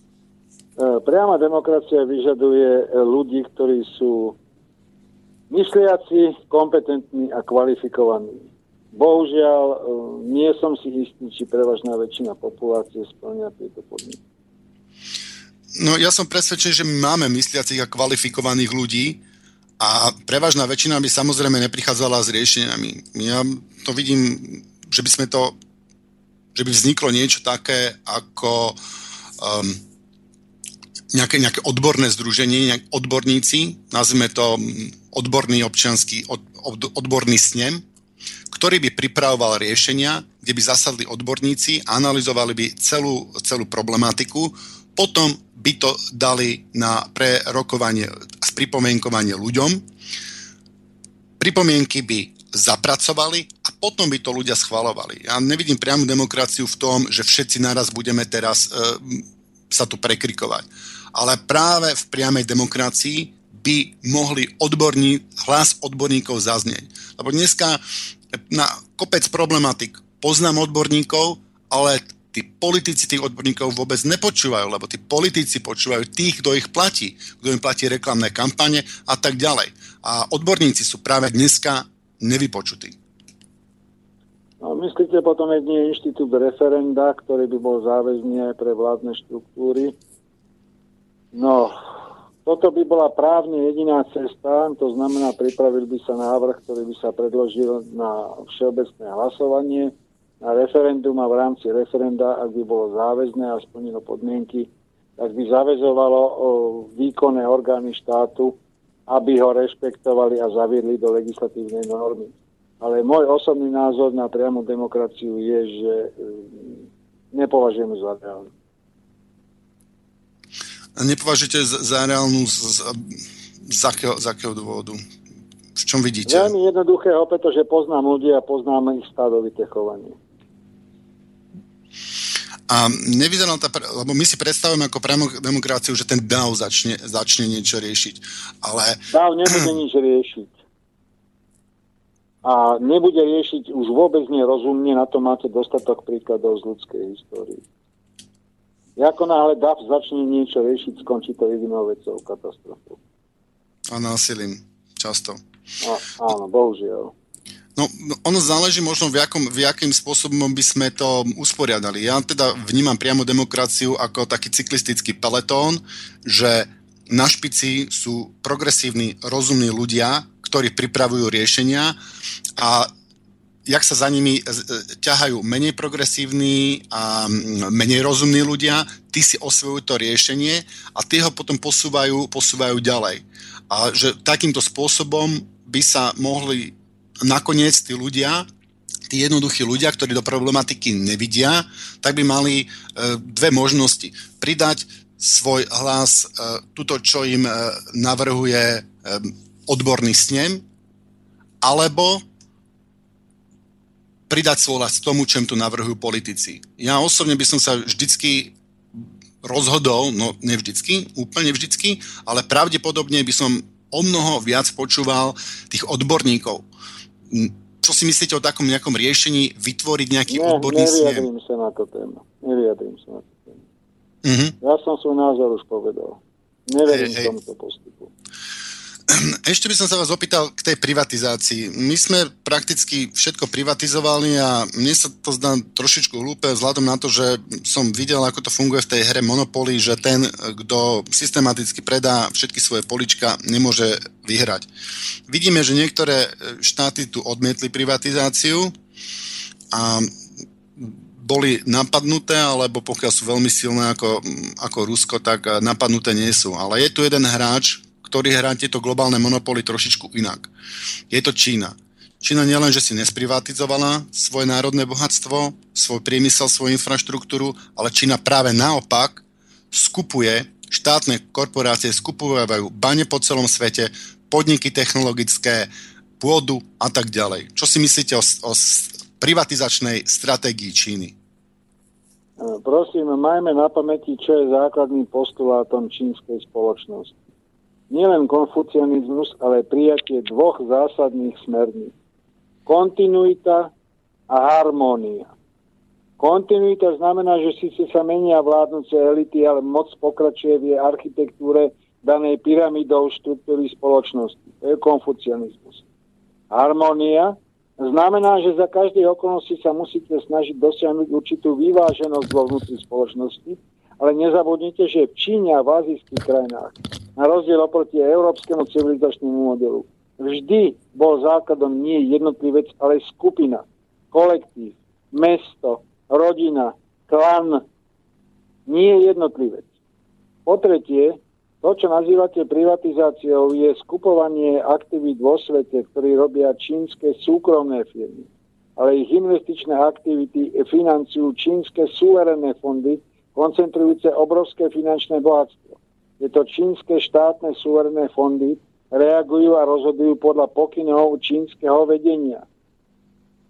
E, priama demokracia vyžaduje e, ľudí, ktorí sú mysliaci, kompetentní a kvalifikovaní. Bohužiaľ, e, nie som si istý, či prevažná väčšina populácie splňa tieto podmienky. No ja som presvedčený, že my máme mysliacich a kvalifikovaných ľudí a prevažná väčšina by samozrejme neprichádzala s riešeniami. Ja to vidím, že by sme to, že by vzniklo niečo také ako um, nejaké, nejaké odborné združenie, nejak odborníci, nazvime to mm, odborný občianský, od, od, odborný snem, ktorý by pripravoval riešenia, kde by zasadli odborníci, analyzovali by celú, celú problematiku, potom by to dali na prerokovanie a spripomienkovanie ľuďom. Pripomienky by zapracovali a potom by to ľudia schvalovali. Ja nevidím priamu demokraciu v tom, že všetci naraz budeme teraz e, sa tu prekrikovať ale práve v priamej demokracii by mohli odborní, hlas odborníkov zaznieť. Lebo dneska na kopec problematik poznám odborníkov, ale tí politici tých odborníkov vôbec nepočúvajú, lebo tí politici počúvajú tých, kto ich platí, kto im platí reklamné kampane a tak ďalej. A odborníci sú práve dneska nevypočutí. No, myslíte potom jedný inštitút referenda, ktorý by bol záväzný aj pre vládne štruktúry? No, toto by bola právne jediná cesta, to znamená, pripravil by sa návrh, ktorý by sa predložil na všeobecné hlasovanie na referendum a v rámci referenda, ak by bolo záväzné a splnilo podmienky, tak by zavezovalo výkonné orgány štátu, aby ho rešpektovali a zaviedli do legislatívnej normy. Ale môj osobný názor na priamu demokraciu je, že nepovažujem za reálnu. Nepovažujete za reálnu z, z, z, akého, z akého dôvodu? V čom vidíte? Veľmi jednoduchého, pretože poznám ľudí a poznám ich stádovité chovanie. A nevyzerá tá, lebo my si predstavujeme ako priamo demokraciu, že ten DAO začne, začne niečo riešiť. Ale... DAO nebude nič riešiť. A nebude riešiť už vôbec nerozumne, na to máte dostatok príkladov z ľudskej histórie. Ako náhle DAF začne niečo riešiť, skončí to jedinou vecou, katastrofou. A násilím, často. A, áno, bohužiaľ. No, ono záleží možno v, jakom, v jakým spôsobom by sme to usporiadali. Ja teda vnímam priamo demokraciu ako taký cyklistický peletón, že na špici sú progresívni, rozumní ľudia, ktorí pripravujú riešenia a jak sa za nimi e, ťahajú menej progresívni a menej rozumní ľudia, tí si osvojujú to riešenie a tí ho potom posúvajú, posúvajú ďalej. A že takýmto spôsobom by sa mohli nakoniec tí ľudia, tí jednoduchí ľudia, ktorí do problematiky nevidia, tak by mali e, dve možnosti. Pridať svoj hlas, e, tuto, čo im navrhuje odborný snem, alebo pridať svoj hlas tomu, čem tu navrhujú politici. Ja osobne by som sa vždycky rozhodol, no ne vždycky, úplne vždycky, ale pravdepodobne by som o mnoho viac počúval tých odborníkov čo si myslíte o takom nejakom riešení vytvoriť nejaký Nie, odborný nevyjadrím sa na to tému. Nevyjadrím sa na to tému. Uh-huh. Ja som svoj názor už povedal. Neverím hey, hey. tomuto postupu. Ešte by som sa vás opýtal k tej privatizácii. My sme prakticky všetko privatizovali a mne sa to zdá trošičku hlúpe vzhľadom na to, že som videl, ako to funguje v tej hre Monopoly, že ten, kto systematicky predá všetky svoje polička, nemôže vyhrať. Vidíme, že niektoré štáty tu odmietli privatizáciu a boli napadnuté, alebo pokiaľ sú veľmi silné ako, ako Rusko, tak napadnuté nie sú. Ale je tu jeden hráč, ktorý hrá tieto globálne monopoly trošičku inak. Je to Čína. Čína nielen, že si nesprivatizovala svoje národné bohatstvo, svoj priemysel, svoju infraštruktúru, ale Čína práve naopak skupuje, štátne korporácie skupujú bane po celom svete, podniky technologické, pôdu a tak ďalej. Čo si myslíte o, o privatizačnej stratégii Číny? Prosím, majme na pamäti, čo je základným postulátom čínskej spoločnosti nielen konfucianizmus, ale prijatie dvoch zásadných smerníc. Kontinuita a harmónia. Kontinuita znamená, že síce sa menia vládnúce elity, ale moc pokračuje v jej architektúre danej pyramidou štruktúry spoločnosti. To je konfucianizmus. Harmónia znamená, že za každej okolnosti sa musíte snažiť dosiahnuť určitú vyváženosť vo vnútri spoločnosti, ale nezabudnite, že v Číne a v azijských krajinách na rozdiel oproti európskemu civilizačnému modelu. Vždy bol základom nie jednotlivec, ale skupina, kolektív, mesto, rodina, klan, nie jednotlivec. Po tretie, to, čo nazývate privatizáciou, je skupovanie aktivít vo svete, ktorí robia čínske súkromné firmy. Ale ich investičné aktivity financujú čínske suverénne fondy, koncentrujúce obrovské finančné bohatstvo je to čínske štátne suverené fondy, reagujú a rozhodujú podľa pokynov čínskeho vedenia.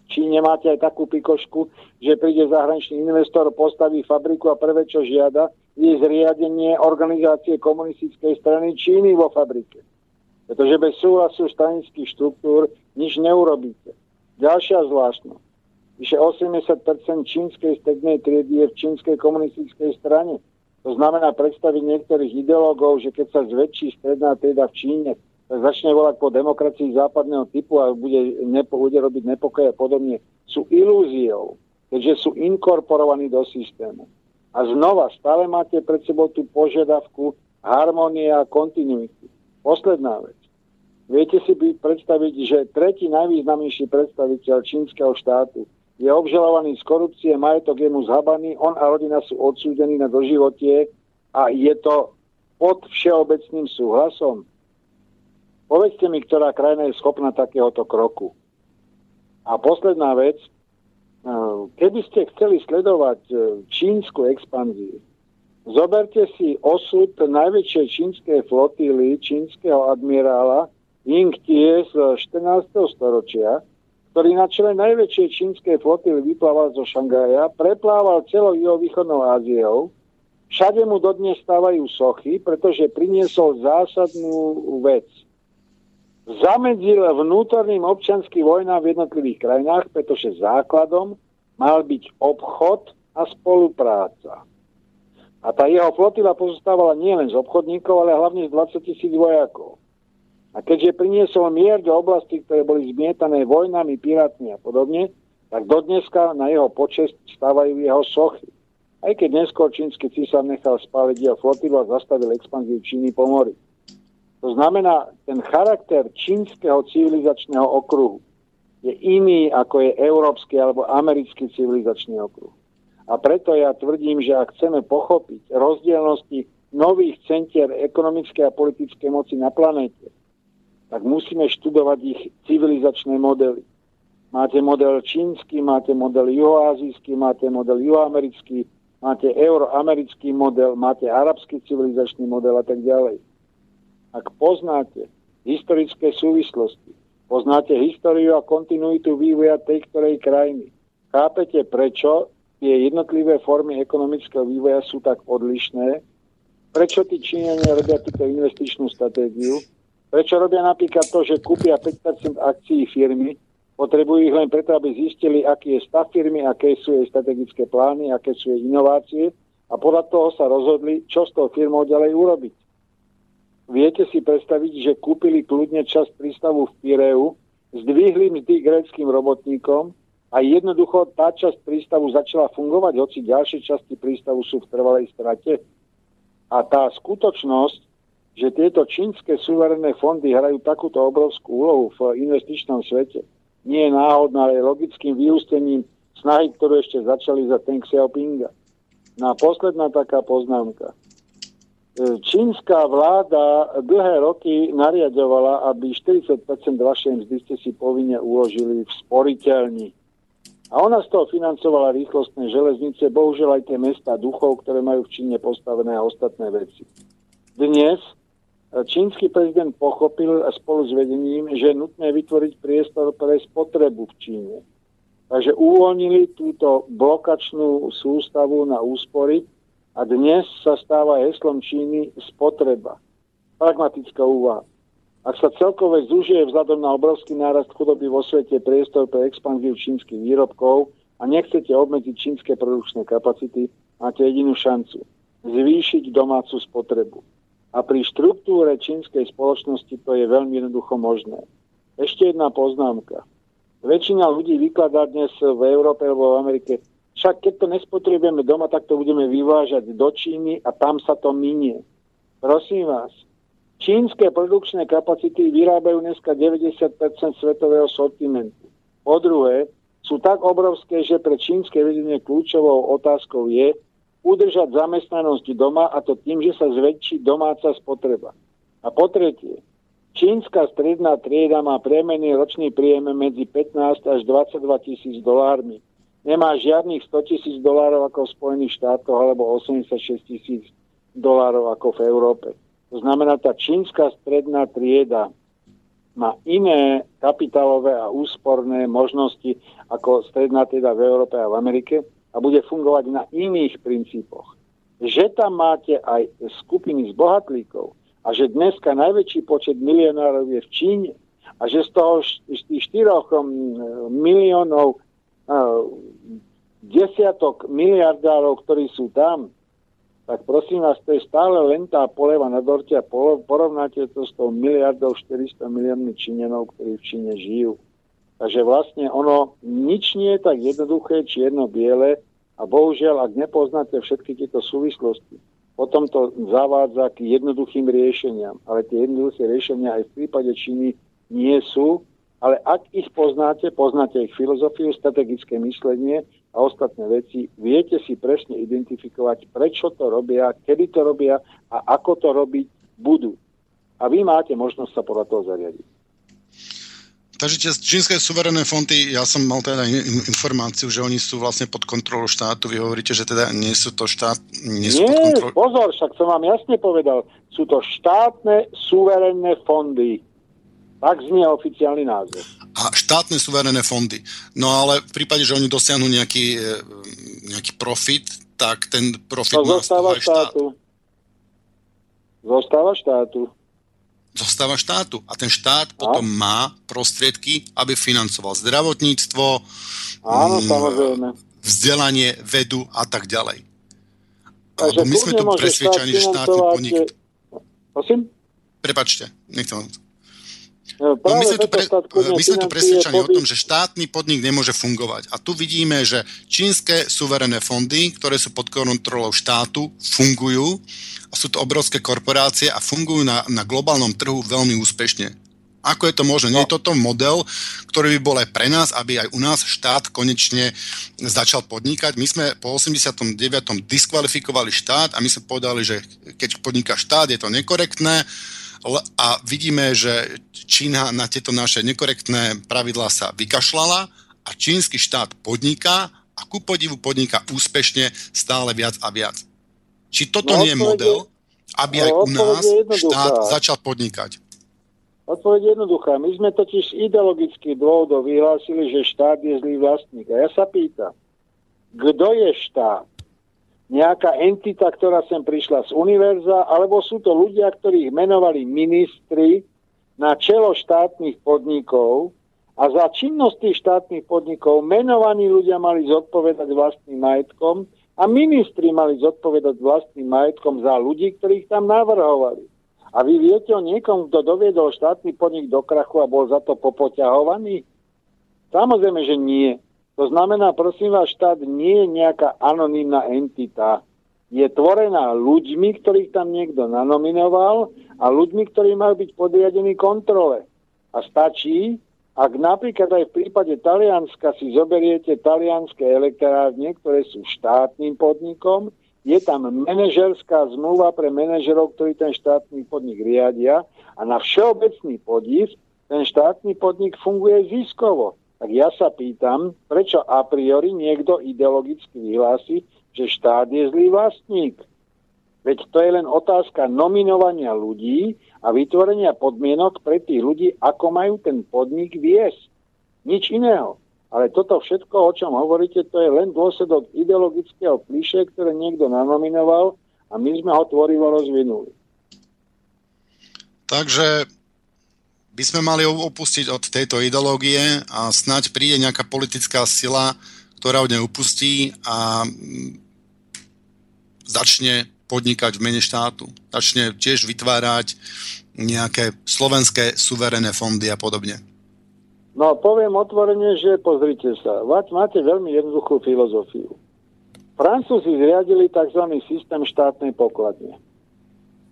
V Číne máte aj takú pikošku, že príde zahraničný investor, postaví fabriku a prvé, čo žiada, je zriadenie organizácie komunistickej strany Číny vo fabrike. Pretože bez súhlasu stranických štruktúr nič neurobíte. Ďalšia zvláštnosť. Vyše 80% čínskej strednej triedy je v čínskej komunistickej strane. To znamená predstaviť niektorých ideológov, že keď sa zväčší stredná trieda v Číne, tak začne volať po demokracii západného typu a bude, nepo, bude robiť nepokoj a podobne, sú ilúziou, keďže sú inkorporovaní do systému. A znova, stále máte pred sebou tú požiadavku harmonie a kontinuity. Posledná vec. Viete si predstaviť, že tretí najvýznamnejší predstaviteľ čínskeho štátu je obžalovaný z korupcie, majetok je mu zhabaný, on a rodina sú odsúdení na doživotie a je to pod všeobecným súhlasom. Povedzte mi, ktorá krajina je schopná takéhoto kroku. A posledná vec, keby ste chceli sledovať e, čínsku expanziu, zoberte si osud najväčšej čínskej flotily čínskeho admirála Ying Tie z 14. storočia, ktorý na čele najväčšej čínskej flotily vyplával zo Šangaja, preplával celou východnou Áziou, všade mu dodnes stávajú sochy, pretože priniesol zásadnú vec. Zamedzil vnútorným občanským vojnám v jednotlivých krajinách, pretože základom mal byť obchod a spolupráca. A tá jeho flotila pozostávala nielen z obchodníkov, ale hlavne z 20 tisíc vojakov. A keďže priniesol mier do oblasti, ktoré boli zmietané vojnami, pirátmi a podobne, tak dodneska na jeho počest stávajú jeho sochy. Aj keď neskôr čínsky císar nechal spáliť jeho flotilu a zastavil expanziu Číny po mori. To znamená, ten charakter čínskeho civilizačného okruhu je iný ako je európsky alebo americký civilizačný okruh. A preto ja tvrdím, že ak chceme pochopiť rozdielnosti nových centier ekonomickej a politickej moci na planete, tak musíme študovať ich civilizačné modely. Máte model čínsky, máte model juhoazijský, máte model juhoamerický, máte euroamerický model, máte arabský civilizačný model a tak ďalej. Ak poznáte historické súvislosti, poznáte históriu a kontinuitu vývoja tej ktorej krajiny, chápete prečo tie jednotlivé formy ekonomického vývoja sú tak odlišné, prečo tí Číňania robia túto investičnú stratégiu, Prečo robia napríklad to, že kúpia 5% akcií firmy, potrebujú ich len preto, aby zistili, aký je stav firmy, aké sú jej strategické plány, aké sú jej inovácie a podľa toho sa rozhodli, čo s tou firmou ďalej urobiť. Viete si predstaviť, že kúpili kľudne časť prístavu v Pireu, zdvihli mzdy gréckým robotníkom a jednoducho tá časť prístavu začala fungovať, hoci ďalšie časti prístavu sú v trvalej strate. A tá skutočnosť, že tieto čínske suverené fondy hrajú takúto obrovskú úlohu v investičnom svete. Nie je náhodná, ale logickým vyústením snahy, ktorú ešte začali za Teng Xiaopinga. No a posledná taká poznámka. E, čínska vláda dlhé roky nariadovala, aby 40% vašej mzdy ste si povinne uložili v sporiteľni. A ona z toho financovala rýchlostné železnice, bohužiaľ aj tie mesta duchov, ktoré majú v Číne postavené a ostatné veci. Dnes čínsky prezident pochopil spolu s vedením, že je nutné vytvoriť priestor pre spotrebu v Číne. Takže uvoľnili túto blokačnú sústavu na úspory a dnes sa stáva heslom Číny spotreba. Pragmatická úvaha. Ak sa celkové zúžije vzhľadom na obrovský nárast chudoby vo svete priestor pre expanziu čínskych výrobkov a nechcete obmedziť čínske produkčné kapacity, máte jedinú šancu. Zvýšiť domácu spotrebu. A pri štruktúre čínskej spoločnosti to je veľmi jednoducho možné. Ešte jedna poznámka. Väčšina ľudí vykladá dnes v Európe alebo v Amerike, však keď to nespotrebujeme doma, tak to budeme vyvážať do Číny a tam sa to minie. Prosím vás, čínske produkčné kapacity vyrábajú dneska 90% svetového sortimentu. Po druhé, sú tak obrovské, že pre čínske vedenie kľúčovou otázkou je, udržať zamestnanosť doma a to tým, že sa zväčší domáca spotreba. A po tretie, čínska stredná trieda má priemerný ročný príjem medzi 15 až 22 tisíc dolármi. Nemá žiadnych 100 tisíc dolárov ako v Spojených štátoch alebo 86 tisíc dolárov ako v Európe. To znamená, tá čínska stredná trieda má iné kapitálové a úsporné možnosti ako stredná trieda v Európe a v Amerike a bude fungovať na iných princípoch. Že tam máte aj skupiny z bohatlíkov a že dneska najväčší počet milionárov je v Číne a že z toho z tých 4 miliónov desiatok miliardárov, ktorí sú tam, tak prosím vás, to je stále len tá poleva na dorte a porovnáte to s tou miliardou 400 miliónmi Číňanov, ktorí v Číne žijú. Takže vlastne ono nič nie je tak jednoduché, čierno-biele a bohužiaľ, ak nepoznáte všetky tieto súvislosti, potom to zavádza k jednoduchým riešeniam. Ale tie jednoduché riešenia aj v prípade Číny nie sú, ale ak ich poznáte, poznáte ich filozofiu, strategické myslenie a ostatné veci, viete si presne identifikovať, prečo to robia, kedy to robia a ako to robiť budú. A vy máte možnosť sa podľa toho zariadiť. Takže tie čínske suverené fondy, ja som mal teda informáciu, že oni sú vlastne pod kontrolou štátu. Vy hovoríte, že teda nie sú to štát... Nie, sú nie pod kontrolou... pozor, však som vám jasne povedal. Sú to štátne suverénne fondy. Tak znie oficiálny názov. A štátne suverené fondy. No ale v prípade, že oni dosiahnu nejaký, e, nejaký profit, tak ten profit to má zostáva štátu. Štát. Zostáva štátu zostáva štátu. A ten štát a? potom má prostriedky, aby financoval zdravotníctvo, Áno, mm, samozrejme. vzdelanie, vedu a tak ďalej. Takže my sme tu presvedčení, že štátny podnik... Prosím? Prepačte, nechcem No, no my sme tu, pre, my sme tu presvedčení o tom, že štátny podnik nemôže fungovať. A tu vidíme, že čínske suverené fondy, ktoré sú pod kontrolou štátu, fungujú a sú to obrovské korporácie a fungujú na, na globálnom trhu veľmi úspešne. Ako je to možné? Nie je toto model, ktorý by bol aj pre nás, aby aj u nás štát konečne začal podnikať. My sme po 89. diskvalifikovali štát a my sme povedali, že keď podniká štát, je to nekorektné a vidíme, že Čína na tieto naše nekorektné pravidlá sa vykašľala a čínsky štát podniká a ku podivu podniká úspešne stále viac a viac. Či toto no, nie je model, aby aj u nás štát začal podnikať? Odpoveď je jednoduchá. My sme totiž ideologicky dôvodov vyhlásili, že štát je zlý vlastník. A ja sa pýtam, kto je štát? Nejaká entita, ktorá sem prišla z univerza, alebo sú to ľudia, ktorých menovali ministri na čelo štátnych podnikov a za činnosť tých štátnych podnikov menovaní ľudia mali zodpovedať vlastným majetkom a ministri mali zodpovedať vlastným majetkom za ľudí, ktorých tam navrhovali. A vy viete o niekom, kto doviedol štátny podnik do krachu a bol za to popoťahovaný? Samozrejme, že nie. To znamená, prosím vás, štát nie je nejaká anonimná entita. Je tvorená ľuďmi, ktorých tam niekto nanominoval a ľuďmi, ktorí majú byť podriadení kontrole. A stačí, ak napríklad aj v prípade Talianska si zoberiete talianské elektrárne, ktoré sú štátnym podnikom, je tam manažerská zmluva pre manažerov, ktorí ten štátny podnik riadia a na všeobecný podiv ten štátny podnik funguje ziskovo tak ja sa pýtam, prečo a priori niekto ideologicky vyhlási, že štát je zlý vlastník. Veď to je len otázka nominovania ľudí a vytvorenia podmienok pre tých ľudí, ako majú ten podnik viesť. Nič iného. Ale toto všetko, o čom hovoríte, to je len dôsledok ideologického klíše, ktoré niekto nanominoval a my sme ho tvorivo rozvinuli. Takže by sme mali opustiť od tejto ideológie a snať príde nejaká politická sila, ktorá od nej upustí a mm, začne podnikať v mene štátu. Začne tiež vytvárať nejaké slovenské suverené fondy a podobne. No poviem otvorene, že pozrite sa, máte veľmi jednoduchú filozofiu. Francúzi zriadili tzv. systém štátnej pokladne.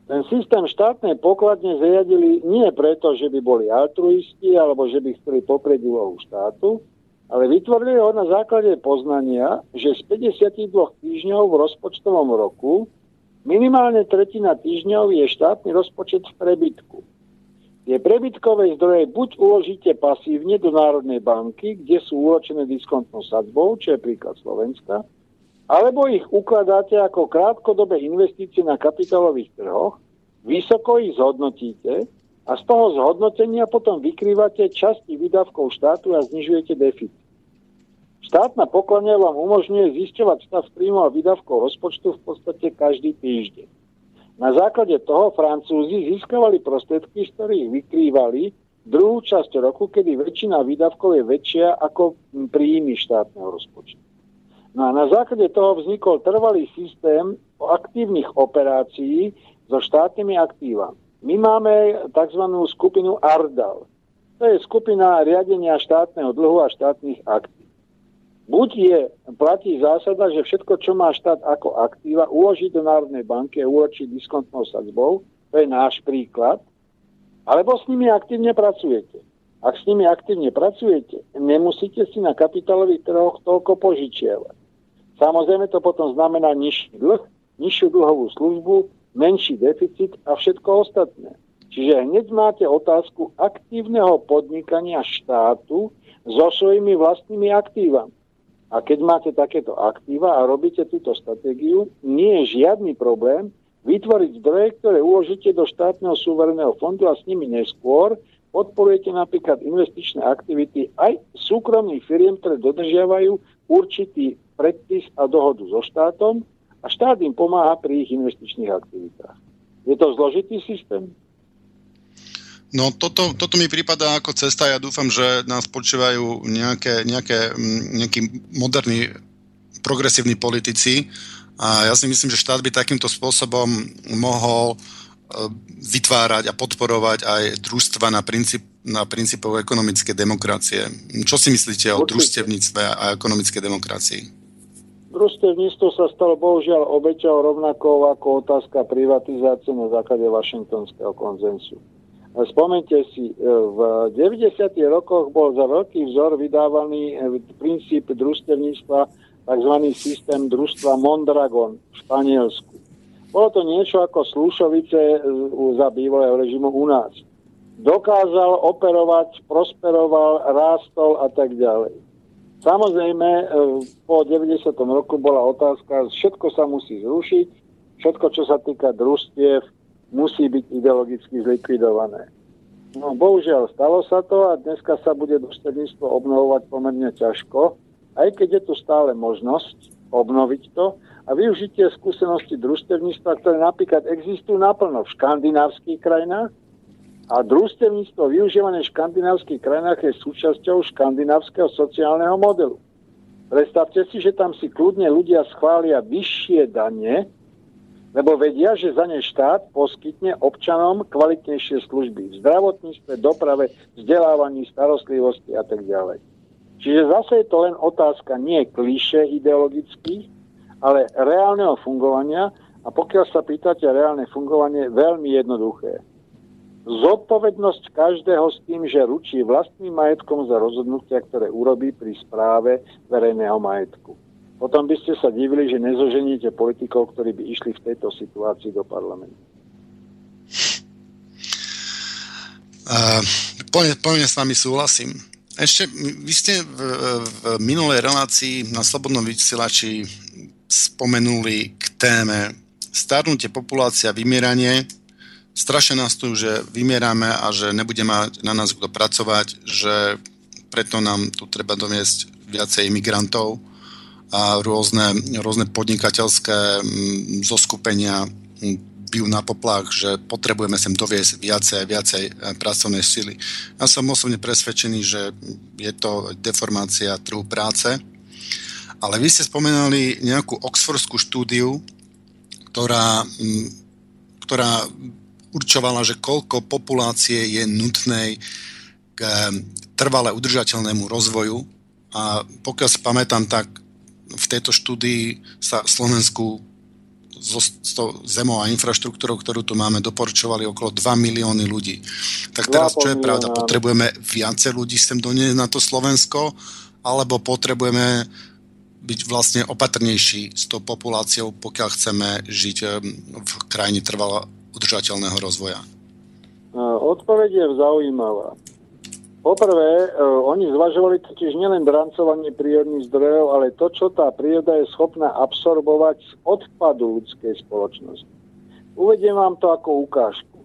Ten systém štátnej pokladne zriadili nie preto, že by boli altruisti alebo že by chceli poprieť úlohu štátu, ale vytvorili ho na základe poznania, že z 52 týždňov v rozpočtovom roku minimálne tretina týždňov je štátny rozpočet v prebytku. Tie prebytkové zdroje buď uložíte pasívne do Národnej banky, kde sú uločené diskontnou sadzbou, čo je príklad Slovenska, alebo ich ukladáte ako krátkodobé investície na kapitálových trhoch, vysoko ich zhodnotíte a z toho zhodnotenia potom vykrývate časti výdavkov štátu a znižujete deficit. Štátna pokladňa vám umožňuje zisťovať stav príjmov a výdavkov rozpočtu v podstate každý týždeň. Na základe toho Francúzi získavali prostriedky, z ktorých vykrývali druhú časť roku, kedy väčšina výdavkov je väčšia ako príjmy štátneho rozpočtu. No a na základe toho vznikol trvalý systém aktívnych operácií so štátnymi aktívami. My máme tzv. skupinu ARDAL. To je skupina riadenia štátneho dlhu a štátnych aktív. Buď je, platí zásada, že všetko, čo má štát ako aktíva, uloží do Národnej banky a uloží diskontnou sadzbou, to je náš príklad, alebo s nimi aktívne pracujete. Ak s nimi aktívne pracujete, nemusíte si na kapitálových trhoch toľko požičiavať. Samozrejme to potom znamená nižší dlh, nižšiu dlhovú službu, menší deficit a všetko ostatné. Čiže hneď máte otázku aktívneho podnikania štátu so svojimi vlastnými aktívami. A keď máte takéto aktíva a robíte túto stratégiu, nie je žiadny problém vytvoriť zdroje, ktoré uložíte do štátneho súvereného fondu a s nimi neskôr podporujete napríklad investičné aktivity aj súkromných firiem, ktoré dodržiavajú určitý predpis a dohodu so štátom a štát im pomáha pri ich investičných aktivitách. Je to zložitý systém? No toto, toto mi prípada ako cesta. Ja dúfam, že nás počúvajú nejaké, nejaké, mm, nejakí moderní progresívni politici. A ja si myslím, že štát by takýmto spôsobom mohol e, vytvárať a podporovať aj družstva na, princíp, na princípov ekonomickej demokracie. Čo si myslíte o družstevníctve a ekonomickej demokracii? Družstevníctvo sa stalo bohužiaľ obeťou rovnako ako otázka privatizácie na základe Washingtonského konzensu. Spomente si, e, v 90. rokoch bol za veľký vzor vydávaný e, princíp družstevníctva, tzv. systém družstva Mondragon v Španielsku. Bolo to niečo ako Slušovice e, za bývalého režimu u nás. Dokázal operovať, prosperoval, rástol a tak ďalej. Samozrejme, po 90. roku bola otázka, všetko sa musí zrušiť, všetko, čo sa týka družstiev, musí byť ideologicky zlikvidované. No bohužiaľ, stalo sa to a dneska sa bude družstevníctvo obnovovať pomerne ťažko, aj keď je tu stále možnosť obnoviť to a využitie skúsenosti družstevníctva, ktoré napríklad existujú naplno v škandinávskych krajinách a družstevníctvo využívané v škandinávskych krajinách je súčasťou škandinávskeho sociálneho modelu. Predstavte si, že tam si kľudne ľudia schvália vyššie dane, lebo vedia, že za ne štát poskytne občanom kvalitnejšie služby v zdravotníctve, doprave, vzdelávaní, starostlivosti a tak ďalej. Čiže zase je to len otázka nie kliše ideologických, ale reálneho fungovania a pokiaľ sa pýtate reálne fungovanie, veľmi jednoduché. Zodpovednosť každého s tým, že ručí vlastným majetkom za rozhodnutia, ktoré urobí pri správe verejného majetku. Potom by ste sa divili, že nezoženíte politikov, ktorí by išli v tejto situácii do parlamentu. Uh, plne, plne s vami súhlasím. Ešte, vy ste v, v minulej relácii na Slobodnom vysielači spomenuli k téme starnutie populácia, vymieranie. Strašne nás tu, že vymierame a že nebude mať na nás kto pracovať, že preto nám tu treba domiesť viacej imigrantov a rôzne, rôzne podnikateľské mm, zoskupenia bijú na poplach, že potrebujeme sem doviesť viacej viacej e, pracovnej sily. Ja som osobne presvedčený, že je to deformácia trhu práce, ale vy ste spomenali nejakú oxfordskú štúdiu, ktorá, mm, ktorá určovala, že koľko populácie je nutnej k trvale udržateľnému rozvoju a pokiaľ si pamätám, tak v tejto štúdii sa Slovensku so, so zemou a infraštruktúrou, ktorú tu máme, doporučovali okolo 2 milióny ľudí. Tak teraz, čo je pravda? Potrebujeme viacej ľudí sem doniesť na to Slovensko, alebo potrebujeme byť vlastne opatrnejší s tou populáciou, pokiaľ chceme žiť v krajine trvalo udržateľného rozvoja? Odpoveď je zaujímavá. Poprvé, e, oni zvažovali totiž nielen drancovanie prírodných zdrojov, ale to, čo tá príroda je schopná absorbovať z odpadu ľudskej spoločnosti. Uvediem vám to ako ukážku.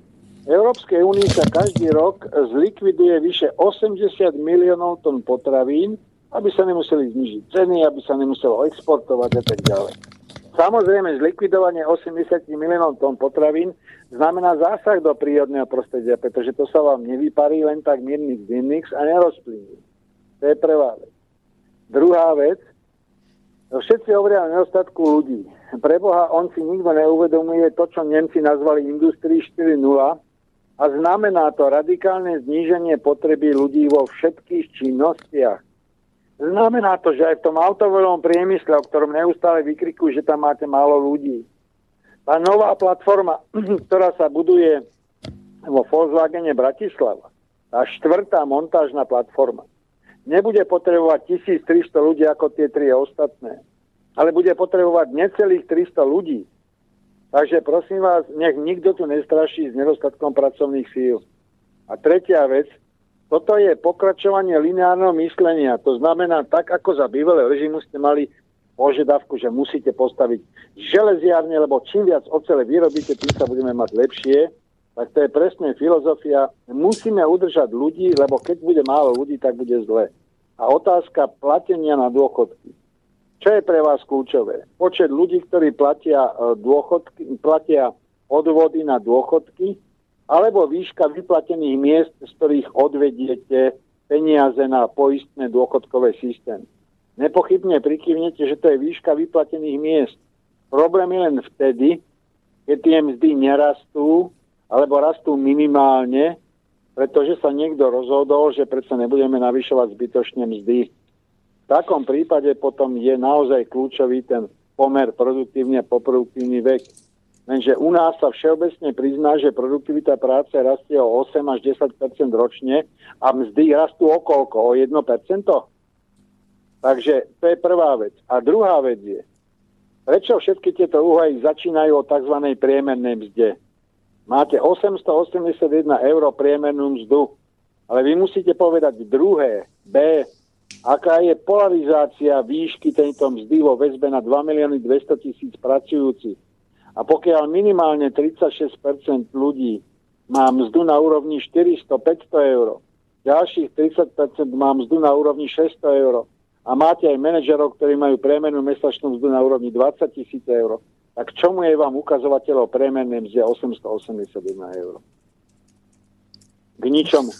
V Európskej únii sa každý rok zlikviduje vyše 80 miliónov tón potravín, aby sa nemuseli znižiť ceny, aby sa nemuselo exportovať a tak ďalej. Samozrejme, zlikvidovanie 80 miliónov tón potravín znamená zásah do prírodného prostredia, pretože to sa vám nevyparí len tak mierny z a nerozplyní. To je prvá vec. Druhá vec, všetci hovoria o nedostatku ľudí. Preboha, on si nikto neuvedomuje to, čo Nemci nazvali Industrii 4.0 a znamená to radikálne zníženie potreby ľudí vo všetkých činnostiach Znamená to, že aj v tom autovovom priemysle, o ktorom neustále vykrikujú, že tam máte málo ľudí. Tá nová platforma, ktorá sa buduje vo Volkswagene Bratislava, tá štvrtá montážna platforma, nebude potrebovať 1300 ľudí ako tie tri ostatné, ale bude potrebovať necelých 300 ľudí. Takže prosím vás, nech nikto tu nestraší s nedostatkom pracovných síl. A tretia vec, toto je pokračovanie lineárneho myslenia. To znamená, tak ako za bývalého režimu ste mali požiadavku, že musíte postaviť železiárne, lebo čím viac ocele vyrobíte, tým sa budeme mať lepšie. Tak to je presne filozofia. Musíme udržať ľudí, lebo keď bude málo ľudí, tak bude zle. A otázka platenia na dôchodky. Čo je pre vás kľúčové? Počet ľudí, ktorí platia, e, dôchodky, platia odvody na dôchodky alebo výška vyplatených miest, z ktorých odvediete peniaze na poistné dôchodkové systém. Nepochybne prikyvnete, že to je výška vyplatených miest. Problém je len vtedy, keď tie mzdy nerastú, alebo rastú minimálne, pretože sa niekto rozhodol, že predsa nebudeme navyšovať zbytočne mzdy. V takom prípade potom je naozaj kľúčový ten pomer produktívny a poproduktívny vek. Lenže u nás sa všeobecne prizná, že produktivita práce rastie o 8 až 10% ročne a mzdy rastú o koľko? O 1% Takže to je prvá vec. A druhá vec je, prečo všetky tieto úhají začínajú o tzv. priemernej mzde? Máte 881 eur priemernú mzdu, ale vy musíte povedať druhé, B, aká je polarizácia výšky tejto mzdy vo väzbe na 2 milióny 200 tisíc pracujúcich a pokiaľ minimálne 36% ľudí má mzdu na úrovni 400-500 eur, ďalších 30% má mzdu na úrovni 600 eur a máte aj manažerov, ktorí majú priemenú mesačnú mzdu na úrovni 20 tisíc eur, tak čomu je vám ukazovateľ o priemernej mzde 881 eur? K ničomu.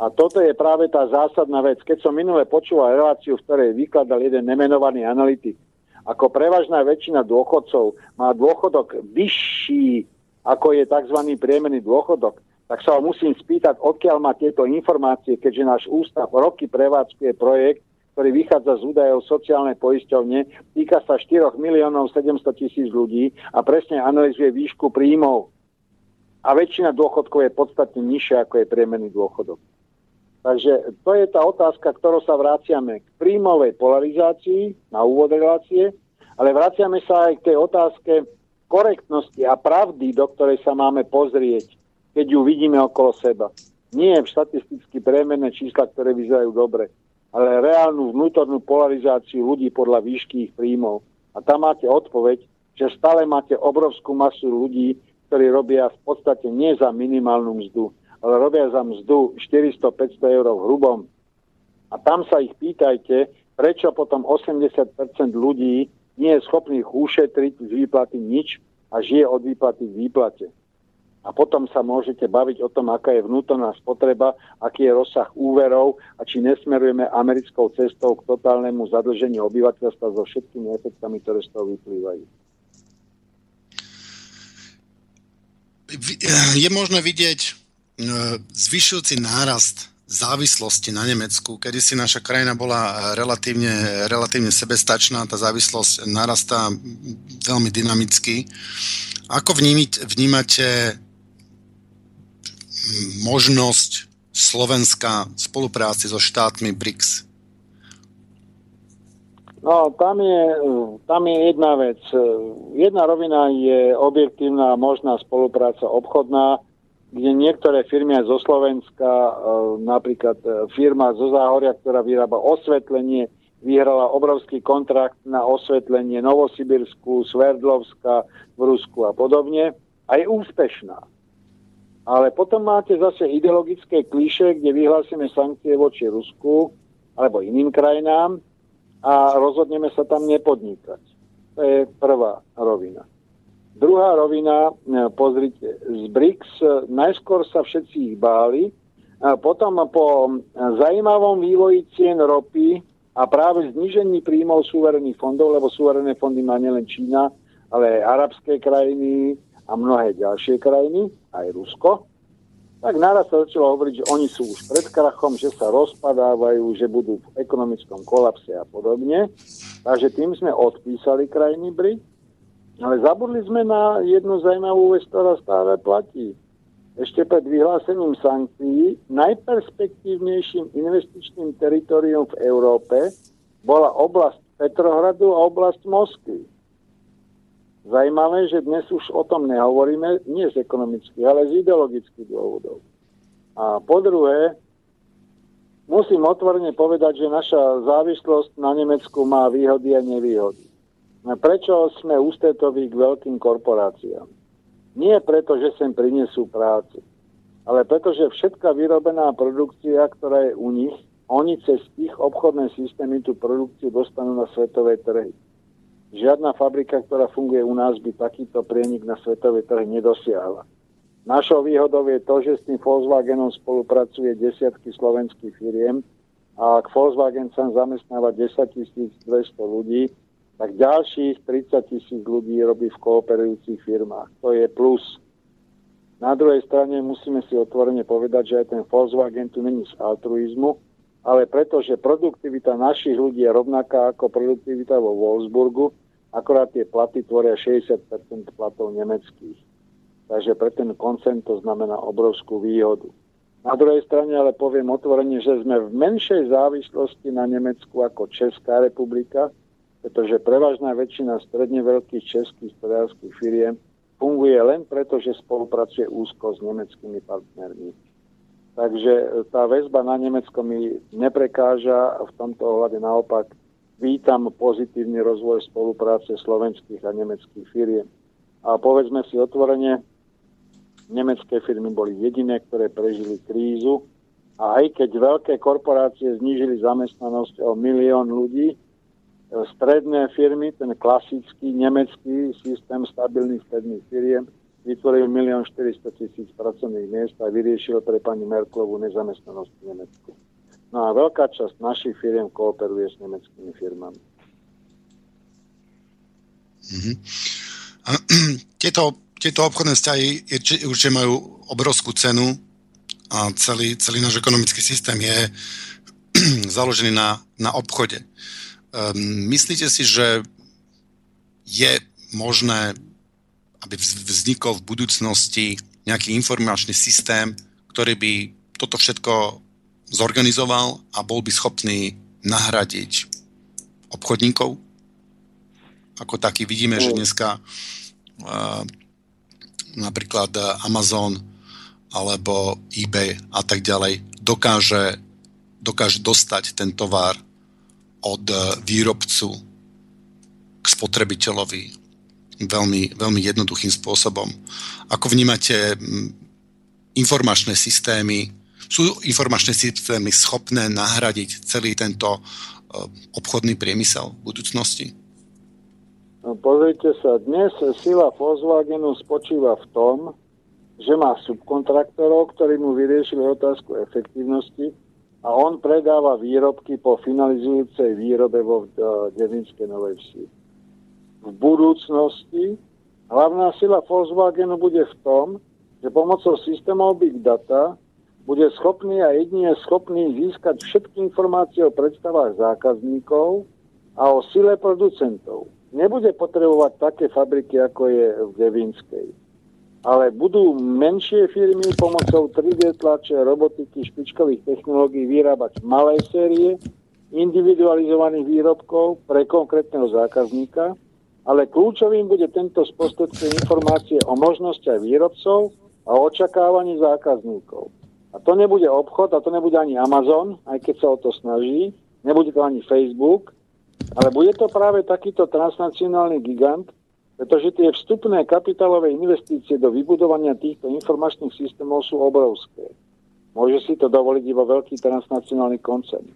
A toto je práve tá zásadná vec. Keď som minule počúval reláciu, v ktorej vykladal jeden nemenovaný analytik, ako prevažná väčšina dôchodcov má dôchodok vyšší, ako je tzv. priemerný dôchodok, tak sa ho musím spýtať, odkiaľ má tieto informácie, keďže náš ústav roky prevádzkuje projekt, ktorý vychádza z údajov sociálnej poisťovne, týka sa 4 miliónov 700 tisíc ľudí a presne analizuje výšku príjmov. A väčšina dôchodkov je podstatne nižšia, ako je priemerný dôchodok. Takže to je tá otázka, ktorou sa vraciame k príjmovej polarizácii na úvod relácie, ale vraciame sa aj k tej otázke korektnosti a pravdy, do ktorej sa máme pozrieť, keď ju vidíme okolo seba. Nie v štatisticky priemerné čísla, ktoré vyzerajú dobre, ale reálnu vnútornú polarizáciu ľudí podľa výšky ich príjmov. A tam máte odpoveď, že stále máte obrovskú masu ľudí, ktorí robia v podstate nie za minimálnu mzdu, ale robia za mzdu 400-500 eur v hrubom. A tam sa ich pýtajte, prečo potom 80% ľudí nie je schopných ušetriť z výplaty nič a žije od výplaty v výplate. A potom sa môžete baviť o tom, aká je vnútorná spotreba, aký je rozsah úverov a či nesmerujeme americkou cestou k totálnemu zadlženiu obyvateľstva so všetkými efektami, ktoré z toho vyplývajú. Je možné vidieť zvyšujúci nárast závislosti na Nemecku, kedy si naša krajina bola relatívne, relatívne sebestačná, tá závislosť narastá veľmi dynamicky. Ako vnímať, vnímate možnosť Slovenska spolupráci so štátmi BRICS? No, tam je, tam je jedna vec. Jedna rovina je objektívna možná spolupráca obchodná, kde niektoré firmy aj zo Slovenska, e, napríklad e, firma zo Záhoria, ktorá vyrába osvetlenie, vyhrala obrovský kontrakt na osvetlenie Novosibirsku, Sverdlovska, v Rusku a podobne a je úspešná. Ale potom máte zase ideologické klíše, kde vyhlásime sankcie voči Rusku alebo iným krajinám a rozhodneme sa tam nepodnikať. To je prvá rovina. Druhá rovina, e, pozrite, z BRICS e, najskôr sa všetci ich báli, a potom po zajímavom vývoji cien ropy a práve znižení príjmov súverených fondov, lebo súverené fondy má nielen Čína, ale aj arabské krajiny a mnohé ďalšie krajiny, aj Rusko, tak naraz sa začalo hovoriť, že oni sú už pred krachom, že sa rozpadávajú, že budú v ekonomickom kolapse a podobne. Takže tým sme odpísali krajiny BRIC, ale zabudli sme na jednu zaujímavú vec, ktorá stále platí. Ešte pred vyhlásením sankcií najperspektívnejším investičným teritorium v Európe bola oblasť Petrohradu a oblasť Moskvy. Zajímavé, že dnes už o tom nehovoríme, nie z ekonomických, ale z ideologických dôvodov. A po druhé, musím otvorene povedať, že naša závislosť na Nemecku má výhody a nevýhody. Prečo sme ústretoví k veľkým korporáciám? Nie preto, že sem prinesú prácu, ale preto, že všetká vyrobená produkcia, ktorá je u nich, oni cez ich obchodné systémy tú produkciu dostanú na svetové trhy. Žiadna fabrika, ktorá funguje u nás, by takýto prienik na svetovej trh nedosiahla. Našou výhodou je to, že s tým Volkswagenom spolupracuje desiatky slovenských firiem a ak Volkswagen sa zamestnáva 10 200 ľudí, tak ďalších 30 tisíc ľudí robí v kooperujúcich firmách. To je plus. Na druhej strane musíme si otvorene povedať, že aj ten Volkswagen tu není z altruizmu, ale pretože produktivita našich ľudí je rovnaká ako produktivita vo Wolfsburgu, akorát tie platy tvoria 60% platov nemeckých. Takže pre ten koncern to znamená obrovskú výhodu. Na druhej strane ale poviem otvorene, že sme v menšej závislosti na Nemecku ako Česká republika, pretože prevažná väčšina stredne veľkých českých strojárských firiem funguje len preto, že spolupracuje úzko s nemeckými partnermi. Takže tá väzba na Nemecko mi neprekáža, v tomto ohľade naopak vítam pozitívny rozvoj spolupráce slovenských a nemeckých firiem. A povedzme si otvorene, nemecké firmy boli jediné, ktoré prežili krízu a aj keď veľké korporácie znížili zamestnanosť o milión ľudí, stredné firmy, ten klasický nemecký systém stabilných stredných firiem, vytvoril 1 400 tisíc pracovných miest a vyriešil pre pani Merklovú nezamestnanosť v Nemecku. No a veľká časť našich firiem kooperuje s nemeckými firmami. Mm-hmm. A, tieto, tieto obchodné vzťahy určite majú obrovskú cenu a celý, celý náš ekonomický systém je založený na, na obchode. Um, myslíte si, že je možné aby vznikol v budúcnosti nejaký informačný systém, ktorý by toto všetko zorganizoval a bol by schopný nahradiť obchodníkov. Ako taký vidíme, že dneska uh, napríklad Amazon alebo eBay a tak ďalej dokáže, dokáže dostať ten tovar od výrobcu k spotrebiteľovi veľmi, veľmi jednoduchým spôsobom. Ako vnímate informačné systémy? Sú informačné systémy schopné nahradiť celý tento e, obchodný priemysel v budúcnosti? No, pozrite sa, dnes sila Volkswagenu spočíva v tom, že má subkontraktorov, ktorí mu vyriešili otázku efektívnosti a on predáva výrobky po finalizujúcej výrobe vo e, Devinskej Novej Vsi v budúcnosti hlavná sila Volkswagenu bude v tom, že pomocou systémov Big Data bude schopný a jedine schopný získať všetky informácie o predstavách zákazníkov a o sile producentov. Nebude potrebovať také fabriky, ako je v Devinskej. Ale budú menšie firmy pomocou 3D tlače, robotiky, špičkových technológií vyrábať malé série individualizovaných výrobkov pre konkrétneho zákazníka ale kľúčovým bude tento spôsob informácie o možnostiach výrobcov a očakávaní zákazníkov. A to nebude obchod, a to nebude ani Amazon, aj keď sa o to snaží, nebude to ani Facebook, ale bude to práve takýto transnacionálny gigant, pretože tie vstupné kapitálové investície do vybudovania týchto informačných systémov sú obrovské. Môže si to dovoliť iba veľký transnacionálny koncern.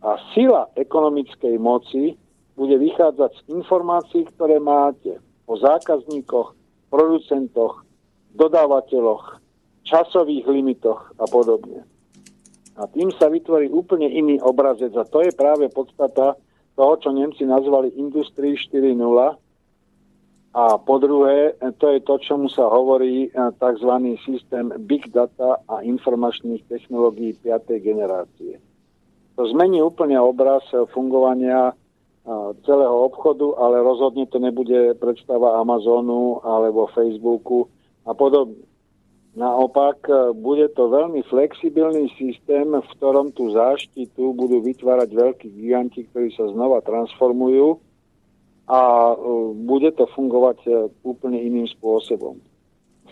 A sila ekonomickej moci bude vychádzať z informácií, ktoré máte o zákazníkoch, producentoch, dodávateľoch, časových limitoch a podobne. A tým sa vytvorí úplne iný obrazec a to je práve podstata toho, čo Nemci nazvali Industrii 4.0 a po druhé, to je to, čomu sa hovorí eh, tzv. systém Big Data a informačných technológií 5. generácie. To zmení úplne obraz fungovania celého obchodu, ale rozhodne to nebude predstava Amazonu alebo Facebooku a podobne. Naopak, e, bude to veľmi flexibilný systém, v ktorom tú záštitu budú vytvárať veľkí giganti, ktorí sa znova transformujú a e, bude to fungovať e, úplne iným spôsobom.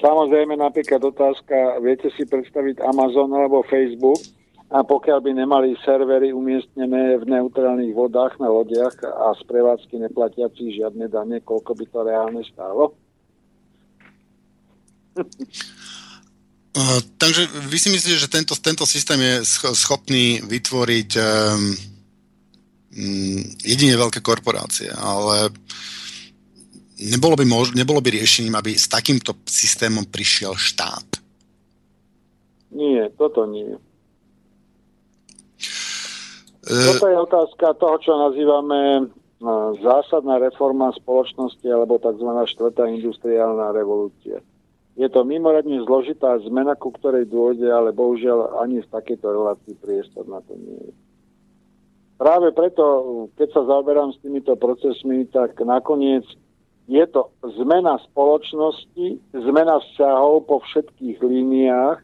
Samozrejme, napríklad otázka, viete si predstaviť Amazon alebo Facebook, a pokiaľ by nemali servery umiestnené v neutrálnych vodách na lodiach a z prevádzky neplatiaci žiadne dane, koľko by to reálne stálo? Uh, takže vy si myslíte, že tento, tento systém je schopný vytvoriť um, jedine veľké korporácie, ale nebolo by, mož, nebolo by riešením, aby s takýmto systémom prišiel štát? Nie, toto nie. E, Toto je otázka toho, čo nazývame e, zásadná reforma spoločnosti alebo tzv. štvrtá industriálna revolúcia. Je to mimoriadne zložitá zmena, ku ktorej dôjde, ale bohužiaľ ani v takejto relácii priestor na to nie je. Práve preto, keď sa zaoberám s týmito procesmi, tak nakoniec je to zmena spoločnosti, zmena vzťahov po všetkých líniách,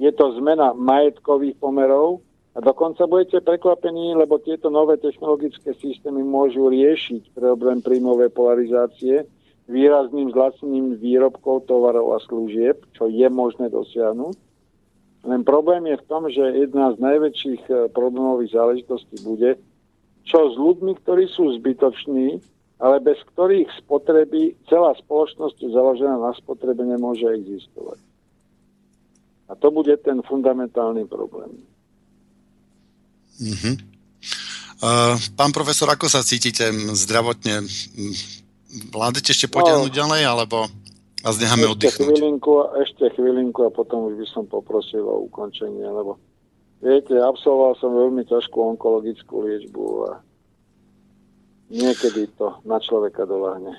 je to zmena majetkových pomerov, a dokonca budete prekvapení, lebo tieto nové technologické systémy môžu riešiť problém príjmovej polarizácie výrazným zlacnením výrobkov, tovarov a služieb, čo je možné dosiahnuť. Len problém je v tom, že jedna z najväčších eh, problémových záležitostí bude, čo s ľuďmi, ktorí sú zbytoční, ale bez ktorých spotreby celá spoločnosť založená na spotrebe nemôže existovať. A to bude ten fundamentálny problém. Uh-huh. Uh, pán profesor, ako sa cítite zdravotne? Vládete ešte potiahnuť no, ďalej, alebo vás necháme ešte oddychnúť? Chvílinku, ešte chvílinku a potom už by som poprosil o ukončenie, lebo viete, absolvoval som veľmi ťažkú onkologickú liečbu a niekedy to na človeka doláhne.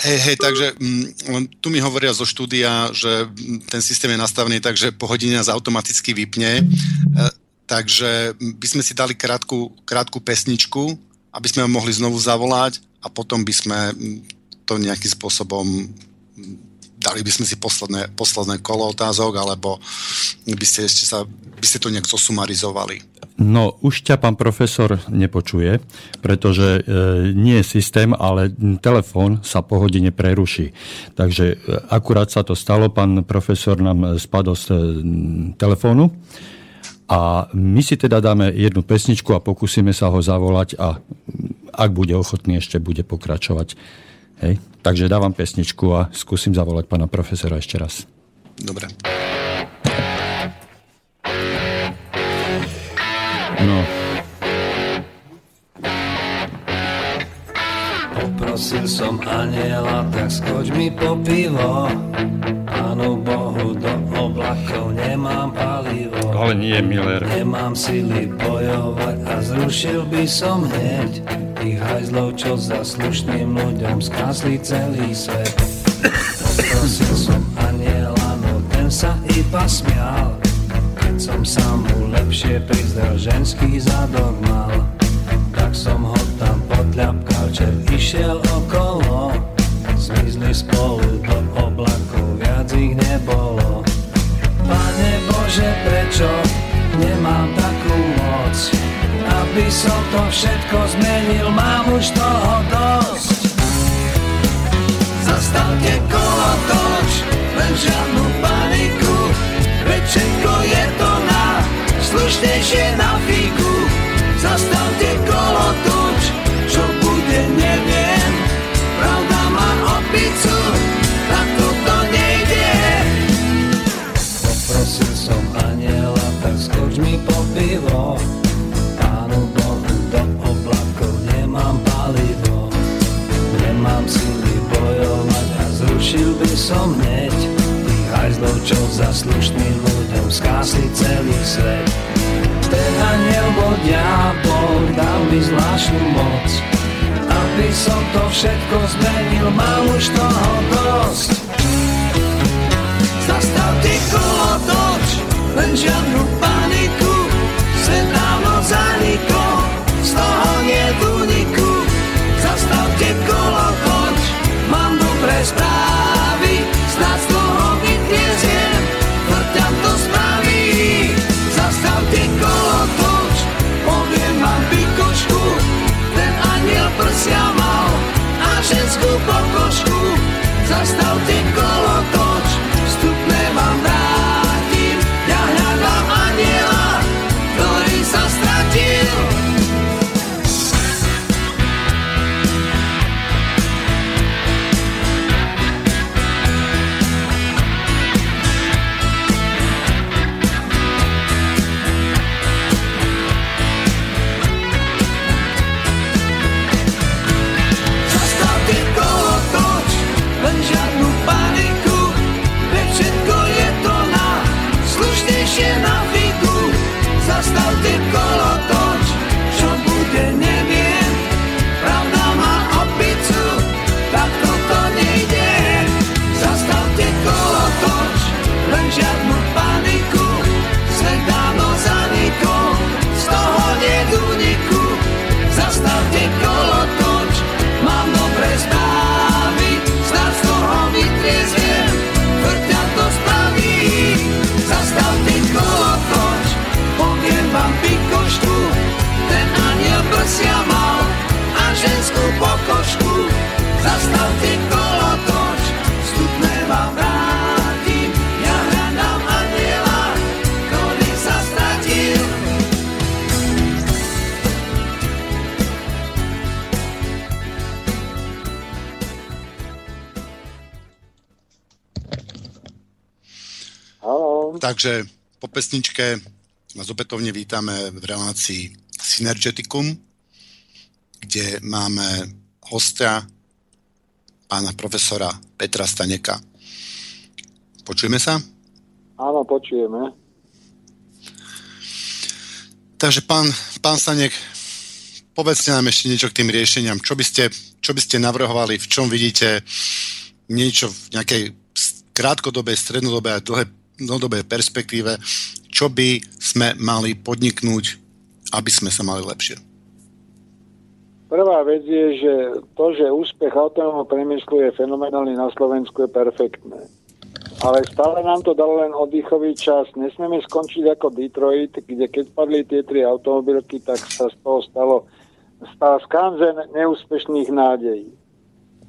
Hej, hej, takže m, tu mi hovoria zo štúdia, že ten systém je nastavený tak, že po hodine nás automaticky vypne. E, Takže by sme si dali krátku, krátku pesničku, aby sme ho mohli znovu zavolať a potom by sme to nejakým spôsobom dali by sme si posledné, posledné kolo otázok, alebo by ste, ešte sa, by ste to nejak zosumarizovali. No, už ťa pán profesor nepočuje, pretože e, nie je systém, ale telefón sa po hodine preruší. Takže e, akurát sa to stalo, pán profesor nám spadol z e, telefónu a my si teda dáme jednu pesničku a pokúsime sa ho zavolať a ak bude ochotný, ešte bude pokračovať. Hej. Takže dávam pesničku a skúsim zavolať pána profesora ešte raz. Dobre. No. Poprosil som aniela, tak skoč mi po pivo. Pánu Bohu do oblakov nemám palivo. Ale nie, Miller. Nemám sily bojovať a zrušil by som hneď tých hajzlov, čo za slušným ľuďom skásli celý svet. Poprosil som aniela, no ten sa iba smial. Keď som sa mu lepšie prizdel, ženský zadok mal. Tak som ho tam podľapkal, čer išiel okolo. Zmizli spolu do oblakov, viac ich nebolo. Pane Bože, prečo nemám takú moc? Aby som to všetko zmenil, mám už toho dosť. Zastavte kolo toč, len žiadnu paniku, veď všetko je to na slušnejšie na fíku. Zastavte kolo skoč mi po pivo. Pánu Bohu, do oblakov nemám palivo. Nemám sily bojovať a zrušil by som hneď tých hajzlov, čo za slušným ľuďom skásli celý svet. Ten aniel bol diabol, dal mi zvláštnu moc, aby som to všetko zmenil, mám už toho dosť. Zastav ty kolo, toč, len žiadnu pár. Správy, snad z toho vytrieziem, vrťam to spraví. Zastavte kolotoč, poviem vám pikošku, ten aniel prsia mal a ženskú pokožku. Zastavte kolotoč, vstupné Zastavte Takže po pesničke vás opätovne vítame v relácii Synergeticum, kde máme hostia pána profesora Petra Staneka. Počujeme sa? áno, počujeme. Takže pán, pán Stanek, povedzte nám ešte niečo k tým riešeniam. Čo by ste, čo by ste navrhovali, v čom vidíte niečo v nejakej krátkodobej, strednodobej a dlhé, dlhodobej perspektíve, čo by sme mali podniknúť, aby sme sa mali lepšie. Prvá vec je, že to, že úspech autonómneho priemyslu je fenomenálny na Slovensku, je perfektné. Ale stále nám to dalo len oddychový čas. Nesmieme skončiť ako Detroit, kde keď padli tie tri automobilky, tak sa z toho stalo stal skanzen neúspešných nádejí.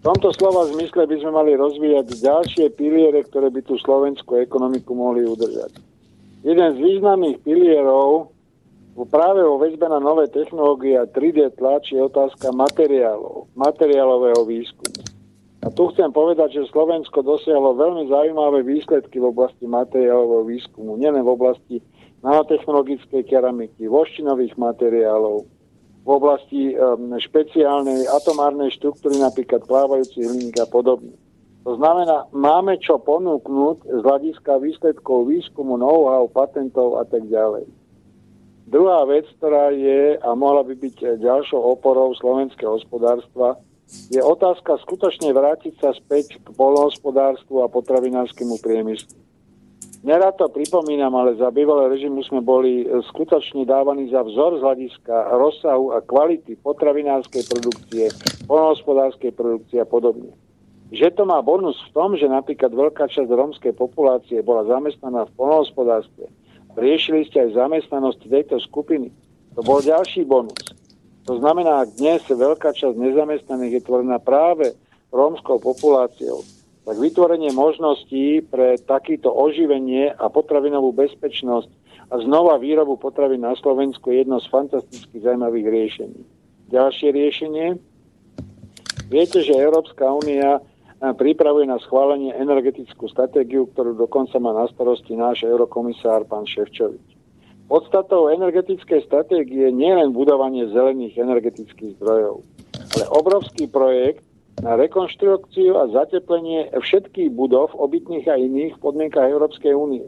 V tomto slova zmysle by sme mali rozvíjať ďalšie piliere, ktoré by tú slovenskú ekonomiku mohli udržať. Jeden z významných pilierov práve vo väzbe na nové technológie a 3D tlač je otázka materiálov, materiálového výskumu. A tu chcem povedať, že Slovensko dosiahlo veľmi zaujímavé výsledky v oblasti materiálového výskumu, nielen v oblasti nanotechnologickej keramiky, voštinových materiálov, v oblasti špeciálnej atomárnej štruktúry, napríklad plávajúcich hliník a podobne. To znamená, máme čo ponúknuť z hľadiska výsledkov výskumu, know-how, patentov a tak ďalej. Druhá vec, ktorá je a mohla by byť ďalšou oporou slovenského hospodárstva, je otázka skutočne vrátiť sa späť k polnohospodárstvu a potravinárskému priemyslu. Nerad to pripomínam, ale za bývalé režimu sme boli e, skutočne dávaní za vzor z hľadiska rozsahu a kvality potravinárskej produkcie, polnohospodárskej produkcie a podobne. Že to má bonus v tom, že napríklad veľká časť rómskej populácie bola zamestnaná v polnohospodárstve. Riešili ste aj zamestnanosť tejto skupiny. To bol ďalší bonus. To znamená, dnes veľká časť nezamestnaných je tvorená práve rómskou populáciou, tak vytvorenie možností pre takýto oživenie a potravinovú bezpečnosť a znova výrobu potravín na Slovensku je jedno z fantasticky zaujímavých riešení. Ďalšie riešenie. Viete, že Európska únia eh, pripravuje na schválenie energetickú stratégiu, ktorú dokonca má na starosti náš eurokomisár pán Ševčovič. Podstatou energetickej stratégie nie je len budovanie zelených energetických zdrojov, ale obrovský projekt na rekonštrukciu a zateplenie všetkých budov, obytných a iných v podmienkach Európskej únie.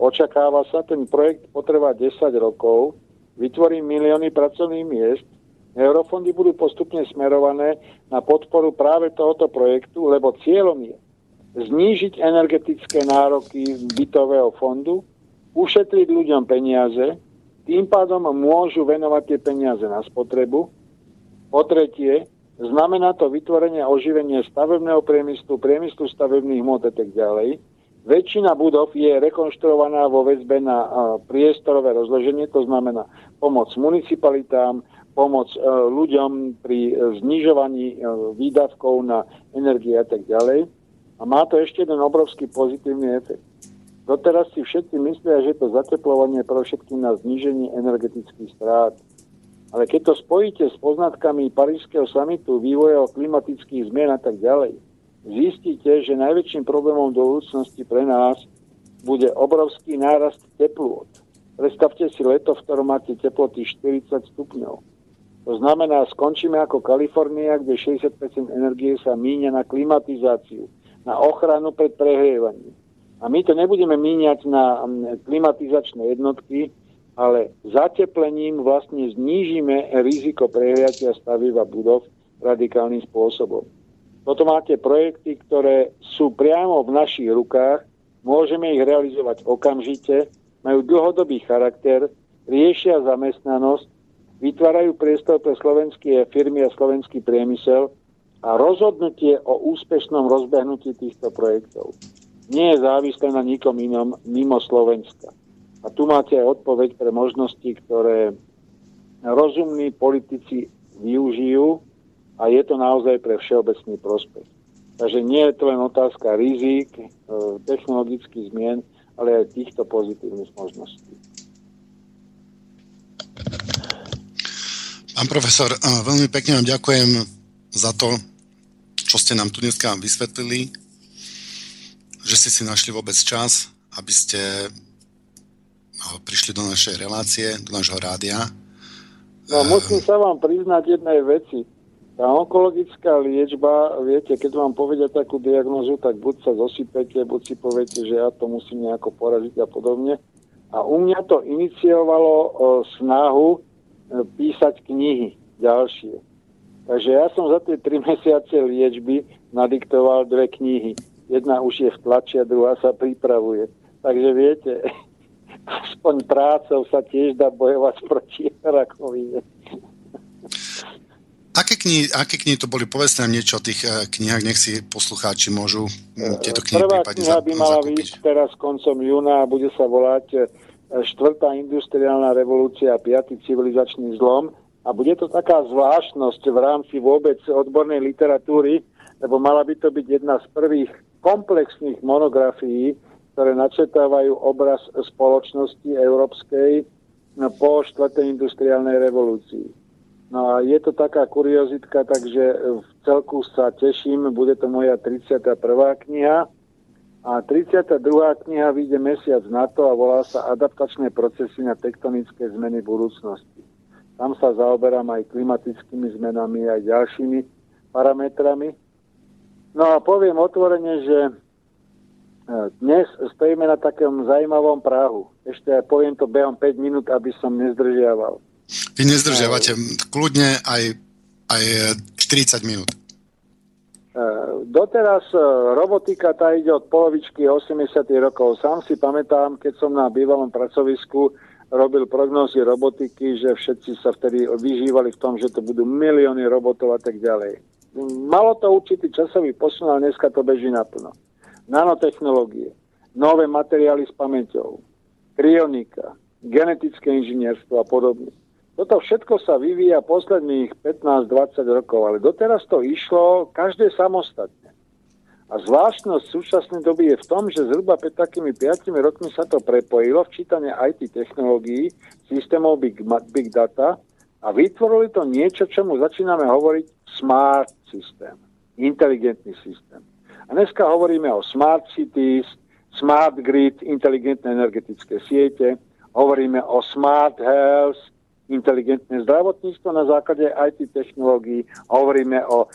Očakáva sa, ten projekt potrvá 10 rokov, vytvorí milióny pracovných miest, eurofondy budú postupne smerované na podporu práve tohoto projektu, lebo cieľom je znížiť energetické nároky bytového fondu, ušetriť ľuďom peniaze, tým pádom môžu venovať tie peniaze na spotrebu. Po tretie, znamená to vytvorenie a oživenie stavebného priemyslu, priemyslu stavebných mod a tak ďalej. Väčšina budov je rekonštruovaná vo väzbe na priestorové rozloženie, to znamená pomoc municipalitám, pomoc e, ľuďom pri znižovaní e, výdavkov na energie a tak ďalej. A má to ešte jeden obrovský pozitívny efekt. Doteraz si všetci myslia, že to zateplovanie pre všetkým na zníženie energetických strát. Ale keď to spojíte s poznatkami Parížského samitu, vývoja klimatických zmien a tak ďalej, zistíte, že najväčším problémom do budúcnosti pre nás bude obrovský nárast teplôt. Predstavte si leto, v ktorom máte teploty 40 stupňov. To znamená, skončíme ako Kalifornia, kde 60% energie sa míňa na klimatizáciu, na ochranu pred prehrievaním. A my to nebudeme míňať na klimatizačné jednotky, ale zateplením vlastne znížime riziko prehriatia stavieb a budov radikálnym spôsobom. Toto máte projekty, ktoré sú priamo v našich rukách, môžeme ich realizovať okamžite, majú dlhodobý charakter, riešia zamestnanosť, vytvárajú priestor pre slovenské firmy a slovenský priemysel a rozhodnutie o úspešnom rozbehnutí týchto projektov nie je závislé na nikom inom mimo Slovenska. A tu máte aj odpoveď pre možnosti, ktoré rozumní politici využijú a je to naozaj pre všeobecný prospech. Takže nie je to len otázka rizik, e, technologických zmien, ale aj týchto pozitívnych možností. Pán profesor, e, veľmi pekne vám ďakujem za to, čo ste nám tu dneska vysvetlili, že ste si našli vôbec čas, aby ste prišli do našej relácie, do nášho rádia. No, musím sa vám priznať jednej veci tá onkologická liečba, viete, keď vám povedia takú diagnozu, tak buď sa zosypete, buď si poviete, že ja to musím nejako poraziť a podobne. A u mňa to iniciovalo o, snahu e, písať knihy ďalšie. Takže ja som za tie tri mesiace liečby nadiktoval dve knihy. Jedna už je v tlači a druhá sa pripravuje. Takže viete, aspoň prácou sa tiež dá bojovať proti rakovine. Aké knihy, aké knihy to boli? Povedzte nám niečo o tých uh, knihách, nech si poslucháči môžu uh, tieto knihy Prvá kniha by mala výjsť teraz koncom júna a bude sa volať uh, Štvrtá industriálna revolúcia a piatý civilizačný zlom. A bude to taká zvláštnosť v rámci vôbec odbornej literatúry, lebo mala by to byť jedna z prvých komplexných monografií, ktoré načetávajú obraz spoločnosti európskej po štvrtej industriálnej revolúcii. No a je to taká kuriozitka, takže v celku sa teším, bude to moja 31. kniha. A 32. kniha vyjde mesiac na to a volá sa Adaptačné procesy na tektonické zmeny budúcnosti. Tam sa zaoberám aj klimatickými zmenami, aj ďalšími parametrami. No a poviem otvorene, že dnes stojíme na takom zaujímavom práhu. Ešte poviem to behom 5 minút, aby som nezdržiaval. Vy nezdržiavate kľudne aj, aj 40 minút. E, doteraz e, robotika tá ide od polovičky 80. rokov. Sám si pamätám, keď som na bývalom pracovisku robil prognózy robotiky, že všetci sa vtedy vyžívali v tom, že to budú milióny robotov a tak ďalej. Malo to určitý časový posun, ale dneska to beží naplno. Nanotechnológie, nové materiály s pamäťou, krionika, genetické inžinierstvo a podobne. Toto všetko sa vyvíja posledných 15-20 rokov, ale doteraz to išlo každé samostatne. A zvláštnosť súčasnej doby je v tom, že zhruba pred takými 5 rokmi sa to prepojilo v čítanie IT technológií, systémov Big, Big Data a vytvorili to niečo, čomu začíname hovoriť smart systém, inteligentný systém. Dneska hovoríme o smart cities, smart grid, inteligentné energetické siete, hovoríme o smart health, inteligentné zdravotníctvo na základe IT technológií. Hovoríme o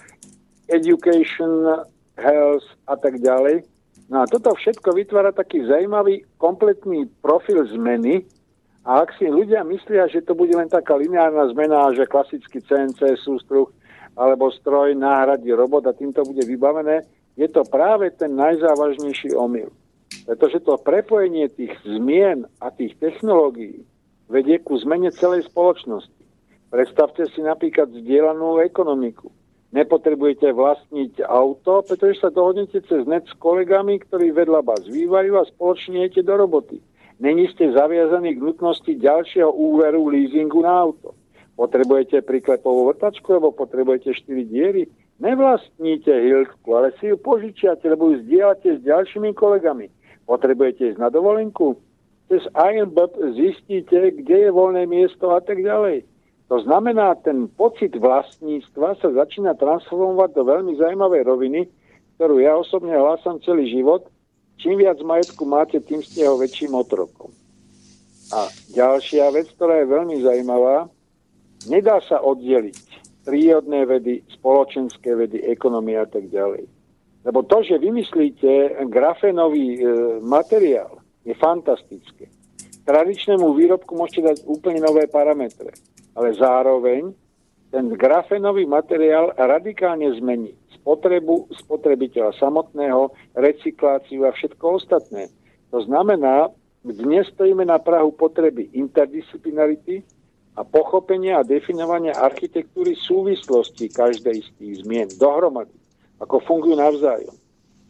education, health a tak ďalej. No a toto všetko vytvára taký zaujímavý kompletný profil zmeny a ak si ľudia myslia, že to bude len taká lineárna zmena, že klasický CNC sústruh alebo stroj náhradí robot a týmto bude vybavené, je to práve ten najzávažnejší omyl. Pretože to prepojenie tých zmien a tých technológií vedie ku zmene celej spoločnosti. Predstavte si napríklad zdieľanú ekonomiku nepotrebujete vlastniť auto, pretože sa dohodnete cez net s kolegami, ktorí vedľa vás vývajú a spoločne idete do roboty. Není ste zaviazaní k nutnosti ďalšieho úveru, leasingu na auto. Potrebujete priklepovú vrtačku, alebo potrebujete 4 diery. Nevlastníte hiltku, ale si ju požičiate, lebo ju zdieľate s ďalšími kolegami. Potrebujete ísť na dovolenku? Cez IMBP zistíte, kde je voľné miesto a tak ďalej. To znamená, ten pocit vlastníctva sa začína transformovať do veľmi zaujímavej roviny, ktorú ja osobne hlásam celý život. Čím viac majetku máte, tým ste ho väčším otrokom. A ďalšia vec, ktorá je veľmi zaujímavá, nedá sa oddeliť prírodné vedy, spoločenské vedy, ekonomia a tak ďalej. Lebo to, že vymyslíte grafenový e, materiál, je fantastické. Tradičnému výrobku môžete dať úplne nové parametre ale zároveň ten grafenový materiál radikálne zmení spotrebu spotrebiteľa samotného, recykláciu a všetko ostatné. To znamená, dnes stojíme na Prahu potreby interdisciplinarity a pochopenia a definovania architektúry súvislosti každej z tých zmien dohromady, ako fungujú navzájom.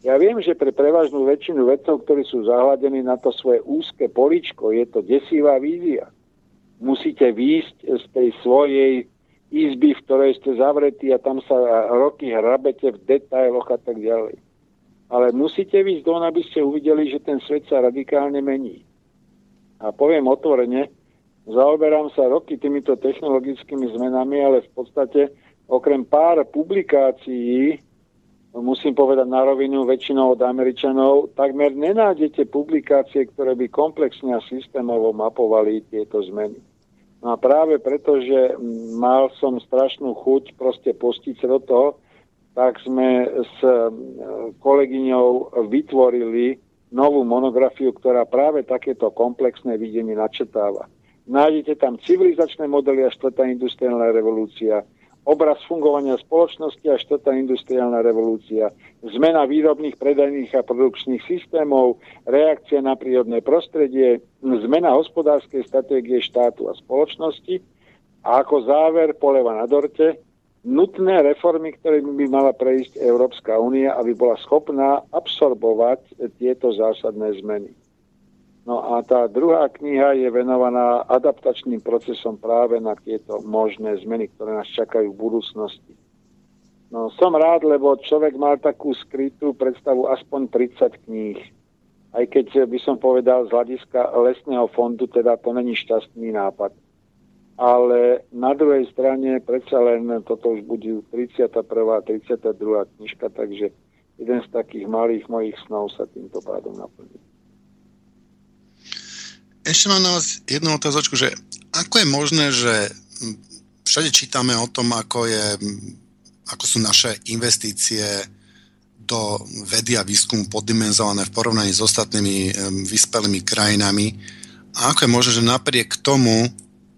Ja viem, že pre prevažnú väčšinu vedcov, ktorí sú zahladení na to svoje úzke poličko, je to desivá vízia musíte výjsť z tej svojej izby, v ktorej ste zavretí a tam sa roky hrabete v detailoch a tak ďalej. Ale musíte výjsť don, aby ste uvideli, že ten svet sa radikálne mení. A poviem otvorene, zaoberám sa roky týmito technologickými zmenami, ale v podstate okrem pár publikácií, musím povedať na rovinu väčšinou od Američanov, takmer nenájdete publikácie, ktoré by komplexne a systémovo mapovali tieto zmeny. No a práve preto, že mal som strašnú chuť proste postiť sa do toho, tak sme s e, kolegyňou vytvorili novú monografiu, ktorá práve takéto komplexné videnie načetáva. Nájdete tam civilizačné modely a štvrtá industriálna revolúcia, obraz fungovania spoločnosti a štvrtá industriálna revolúcia, zmena výrobných, predajných a produkčných systémov, reakcia na prírodné prostredie, zmena hospodárskej stratégie štátu a spoločnosti a ako záver poleva na dorte, nutné reformy, ktoré by mala prejsť Európska únia, aby bola schopná absorbovať tieto zásadné zmeny. No a tá druhá kniha je venovaná adaptačným procesom práve na tieto možné zmeny, ktoré nás čakajú v budúcnosti. No, som rád, lebo človek mal takú skrytú predstavu aspoň 30 kníh. Aj keď by som povedal z hľadiska lesného fondu, teda to není šťastný nápad. Ale na druhej strane predsa len toto už bude 31. a 32. knižka, takže jeden z takých malých mojich snov sa týmto pádom naplní. Ešte mám na vás jednu otázočku, že ako je možné, že všade čítame o tom, ako, je, ako sú naše investície do vedy a výskumu poddimenzované v porovnaní s ostatnými vyspelými krajinami. A ako je možné, že napriek tomu,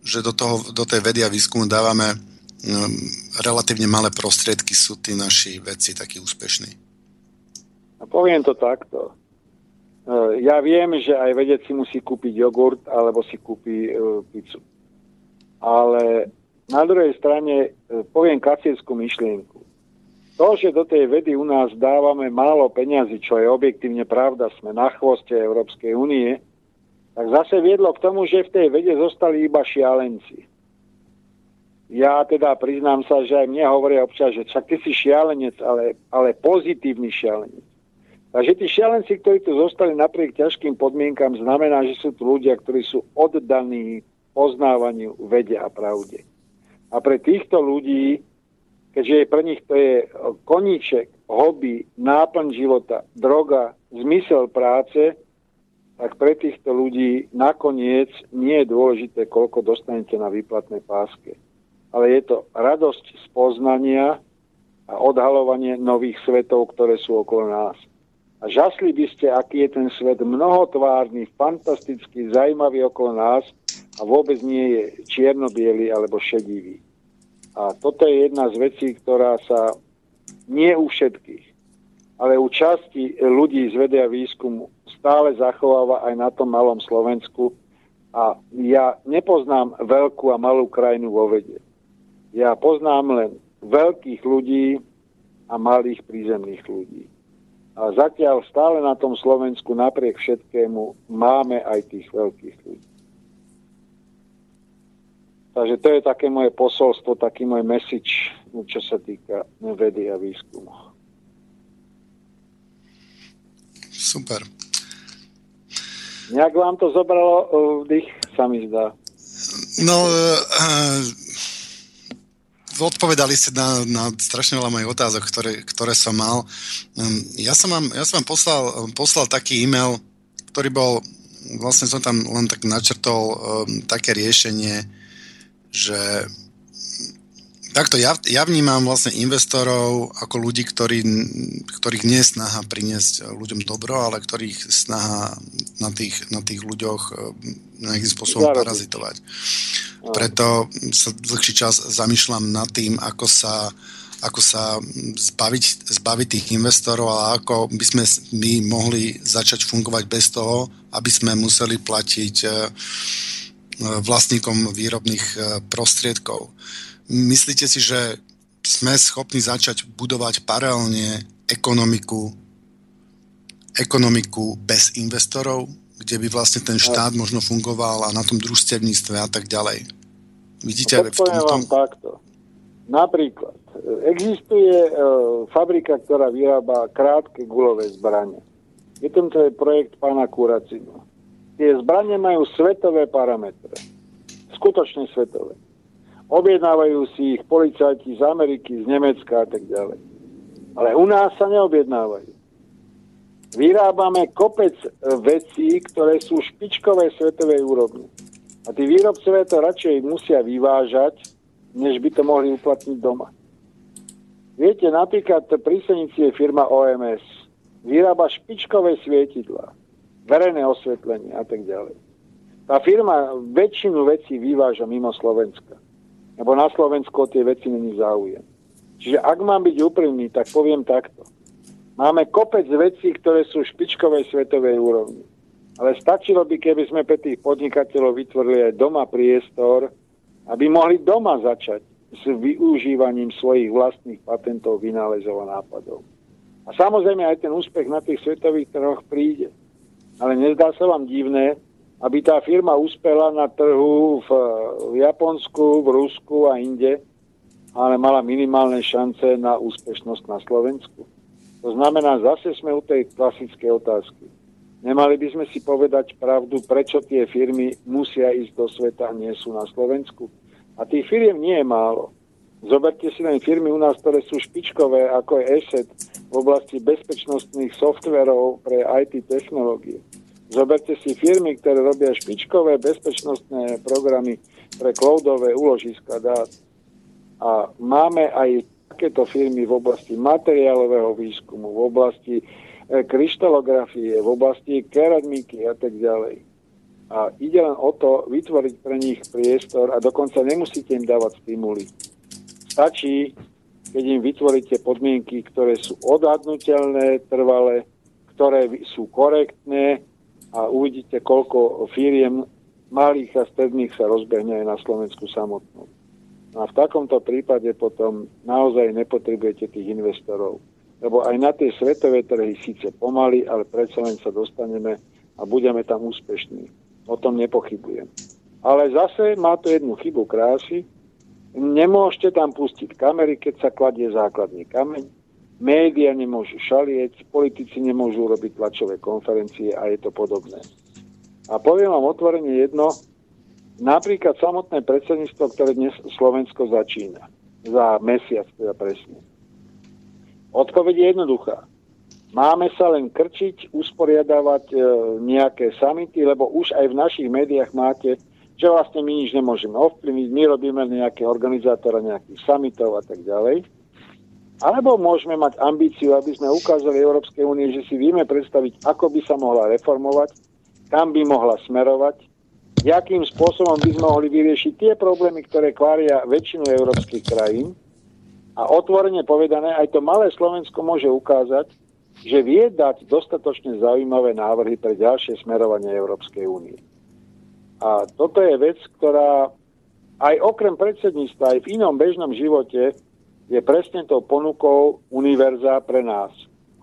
že do, toho, do tej vedy a výskumu dávame relatívne malé prostriedky, sú tí naši vedci takí úspešní? A poviem to takto. Eh, ja viem, že aj vedec si musí kúpiť jogurt alebo si kúpi uh, pizzu. Ale na druhej strane uh, poviem kacierskú myšlienku. To, že do tej vedy u nás dávame málo peňazí, čo je objektívne pravda, sme na chvoste Európskej únie, tak zase viedlo k tomu, že v tej vede zostali iba šialenci. Ja teda priznám sa, že aj mne hovoria občas, že však ty si šialenec, ale, ale pozitívny šialenec. Takže tí šialenci, ktorí tu zostali napriek ťažkým podmienkam, znamená, že sú tu ľudia, ktorí sú oddaní poznávaniu vede a pravde. A pre týchto ľudí, keďže pre nich to je koníček, hobby, náplň života, droga, zmysel práce, tak pre týchto ľudí nakoniec nie je dôležité, koľko dostanete na výplatnej páske. Ale je to radosť z poznania, a odhalovanie nových svetov, ktoré sú okolo nás. A žasli by ste, aký je ten svet mnohotvárny, fantastický, zaujímavý okolo nás a vôbec nie je čierno alebo šedivý. A toto je jedna z vecí, ktorá sa nie u všetkých, ale u časti ľudí z vedy a výskumu stále zachováva aj na tom malom Slovensku. A ja nepoznám veľkú a malú krajinu vo vede. Ja poznám len veľkých ľudí a malých prízemných ľudí. A zatiaľ stále na tom Slovensku napriek všetkému máme aj tých veľkých ľudí. Takže to je také moje posolstvo, taký môj message, čo sa týka vedy a výskumu. Super. Nejak vám to zobralo vdych, sa mi zdá. No, uh, odpovedali ste na, na strašne veľa mojich otázok, ktoré, ktoré som mal. Um, ja som vám, ja som vám poslal, poslal taký e-mail, ktorý bol, vlastne som tam len tak načrtol um, také riešenie, že takto ja, ja vnímam vlastne investorov ako ľudí, ktorí, ktorých nie je snaha priniesť ľuďom dobro, ale ktorých snaha na tých, na tých ľuďoch eh, nejakým spôsobom parazitovať. Preto sa dlhší čas zamýšľam nad tým, ako sa, ako sa zbaviť, zbaviť tých investorov a ako by sme my mohli začať fungovať bez toho, aby sme museli platiť eh, vlastníkom výrobných eh, prostriedkov. Myslíte si, že sme schopní začať budovať paralelne ekonomiku, ekonomiku bez investorov, kde by vlastne ten štát možno fungoval a na tom družstevníctve a tak ďalej. Vidíte no, v tomto? vám takto. Napríklad, existuje e, fabrika, ktorá vyrába krátke gulové zbranie. Je to je projekt pána Kuracinu. Tie zbranie majú svetové parametre. Skutočne svetové. Objednávajú si ich policajti z Ameriky, z Nemecka a tak ďalej. Ale u nás sa neobjednávajú. Vyrábame kopec e, vecí, ktoré sú špičkové svetovej úrovni. A tí výrobcovia to radšej musia vyvážať, než by to mohli uplatniť doma. Viete, napríklad pri Senici je firma OMS. Vyrába špičkové svietidla, verejné osvetlenie a tak ďalej. Tá firma väčšinu vecí vyváža mimo Slovenska lebo na Slovensku tie veci není záujem. Čiže ak mám byť úprimný, tak poviem takto. Máme kopec vecí, ktoré sú špičkovej svetovej úrovni. Ale stačilo by, keby sme pre tých podnikateľov vytvorili aj doma priestor, aby mohli doma začať s využívaním svojich vlastných patentov, vynálezov a nápadov. A samozrejme aj ten úspech na tých svetových trhoch príde. Ale nezdá sa vám divné, aby tá firma uspela na trhu v, v Japonsku, v Rusku a inde, ale mala minimálne šance na úspešnosť na Slovensku. To znamená, zase sme u tej klasickej otázky. Nemali by sme si povedať pravdu, prečo tie firmy musia ísť do sveta a nie sú na Slovensku. A tých firiem nie je málo. Zoberte si len firmy u nás, ktoré sú špičkové, ako je ESET v oblasti bezpečnostných softverov pre IT technológie. Zoberte si firmy, ktoré robia špičkové bezpečnostné programy pre cloudové úložiska dát. A máme aj takéto firmy v oblasti materiálového výskumu, v oblasti e, kryštalografie, v oblasti keramiky a tak ďalej. A ide len o to vytvoriť pre nich priestor a dokonca nemusíte im dávať stimuly. Stačí, keď im vytvoríte podmienky, ktoré sú odhadnutelné, trvalé, ktoré sú korektné, a uvidíte, koľko firiem malých a stredných sa rozbehne aj na Slovensku samotnú. No a v takomto prípade potom naozaj nepotrebujete tých investorov. Lebo aj na tie svetové trhy síce pomaly, ale predsa len sa dostaneme a budeme tam úspešní. O tom nepochybujem. Ale zase má to jednu chybu krásy. Nemôžete tam pustiť kamery, keď sa kladie základný kameň média nemôžu šalieť, politici nemôžu robiť tlačové konferencie a je to podobné. A poviem vám otvorene jedno, napríklad samotné predsedníctvo, ktoré dnes Slovensko začína, za mesiac teda presne. Odpoveď je jednoduchá. Máme sa len krčiť, usporiadavať e, nejaké samity, lebo už aj v našich médiách máte, že vlastne my nič nemôžeme ovplyvniť, my robíme nejaké organizátora nejakých samitov a tak ďalej. Alebo môžeme mať ambíciu, aby sme ukázali Európskej únie, že si vieme predstaviť, ako by sa mohla reformovať, kam by mohla smerovať, akým spôsobom by sme mohli vyriešiť tie problémy, ktoré kvária väčšinu európskych krajín. A otvorene povedané, aj to malé Slovensko môže ukázať, že vie dať dostatočne zaujímavé návrhy pre ďalšie smerovanie Európskej únie. A toto je vec, ktorá aj okrem predsedníctva, aj v inom bežnom živote je presne tou ponukou univerza pre nás.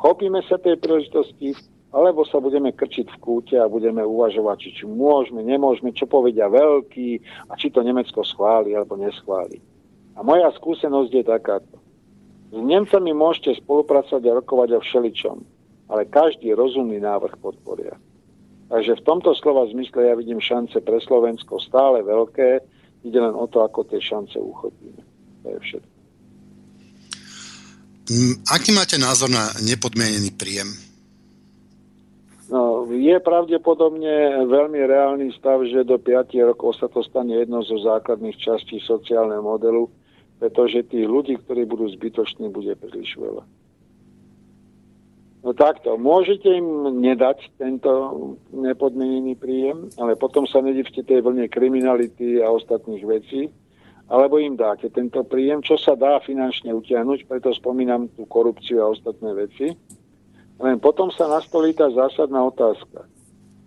Chopíme sa tej príležitosti, alebo sa budeme krčiť v kúte a budeme uvažovať, či, či môžeme, nemôžeme, čo povedia veľký a či to Nemecko schváli alebo neschváli. A moja skúsenosť je takáto. S Nemcami môžete spolupracovať a rokovať o všeličom, ale každý rozumný návrh podporia. Takže v tomto slova zmysle ja vidím šance pre Slovensko stále veľké, ide len o to, ako tie šance uchopíme. To je všetko. Mm, aký máte názor na nepodmienený príjem? No, je pravdepodobne veľmi reálny stav, že do 5 rokov sa to stane jedno zo základných častí sociálneho modelu, pretože tých ľudí, ktorí budú zbytoční, bude príliš veľa. No takto, môžete im nedať tento nepodmienený príjem, ale potom sa nedivte tej vlne kriminality a ostatných vecí, alebo im dáte tento príjem, čo sa dá finančne utiahnuť, preto spomínam tú korupciu a ostatné veci. Len potom sa nastolí tá zásadná otázka.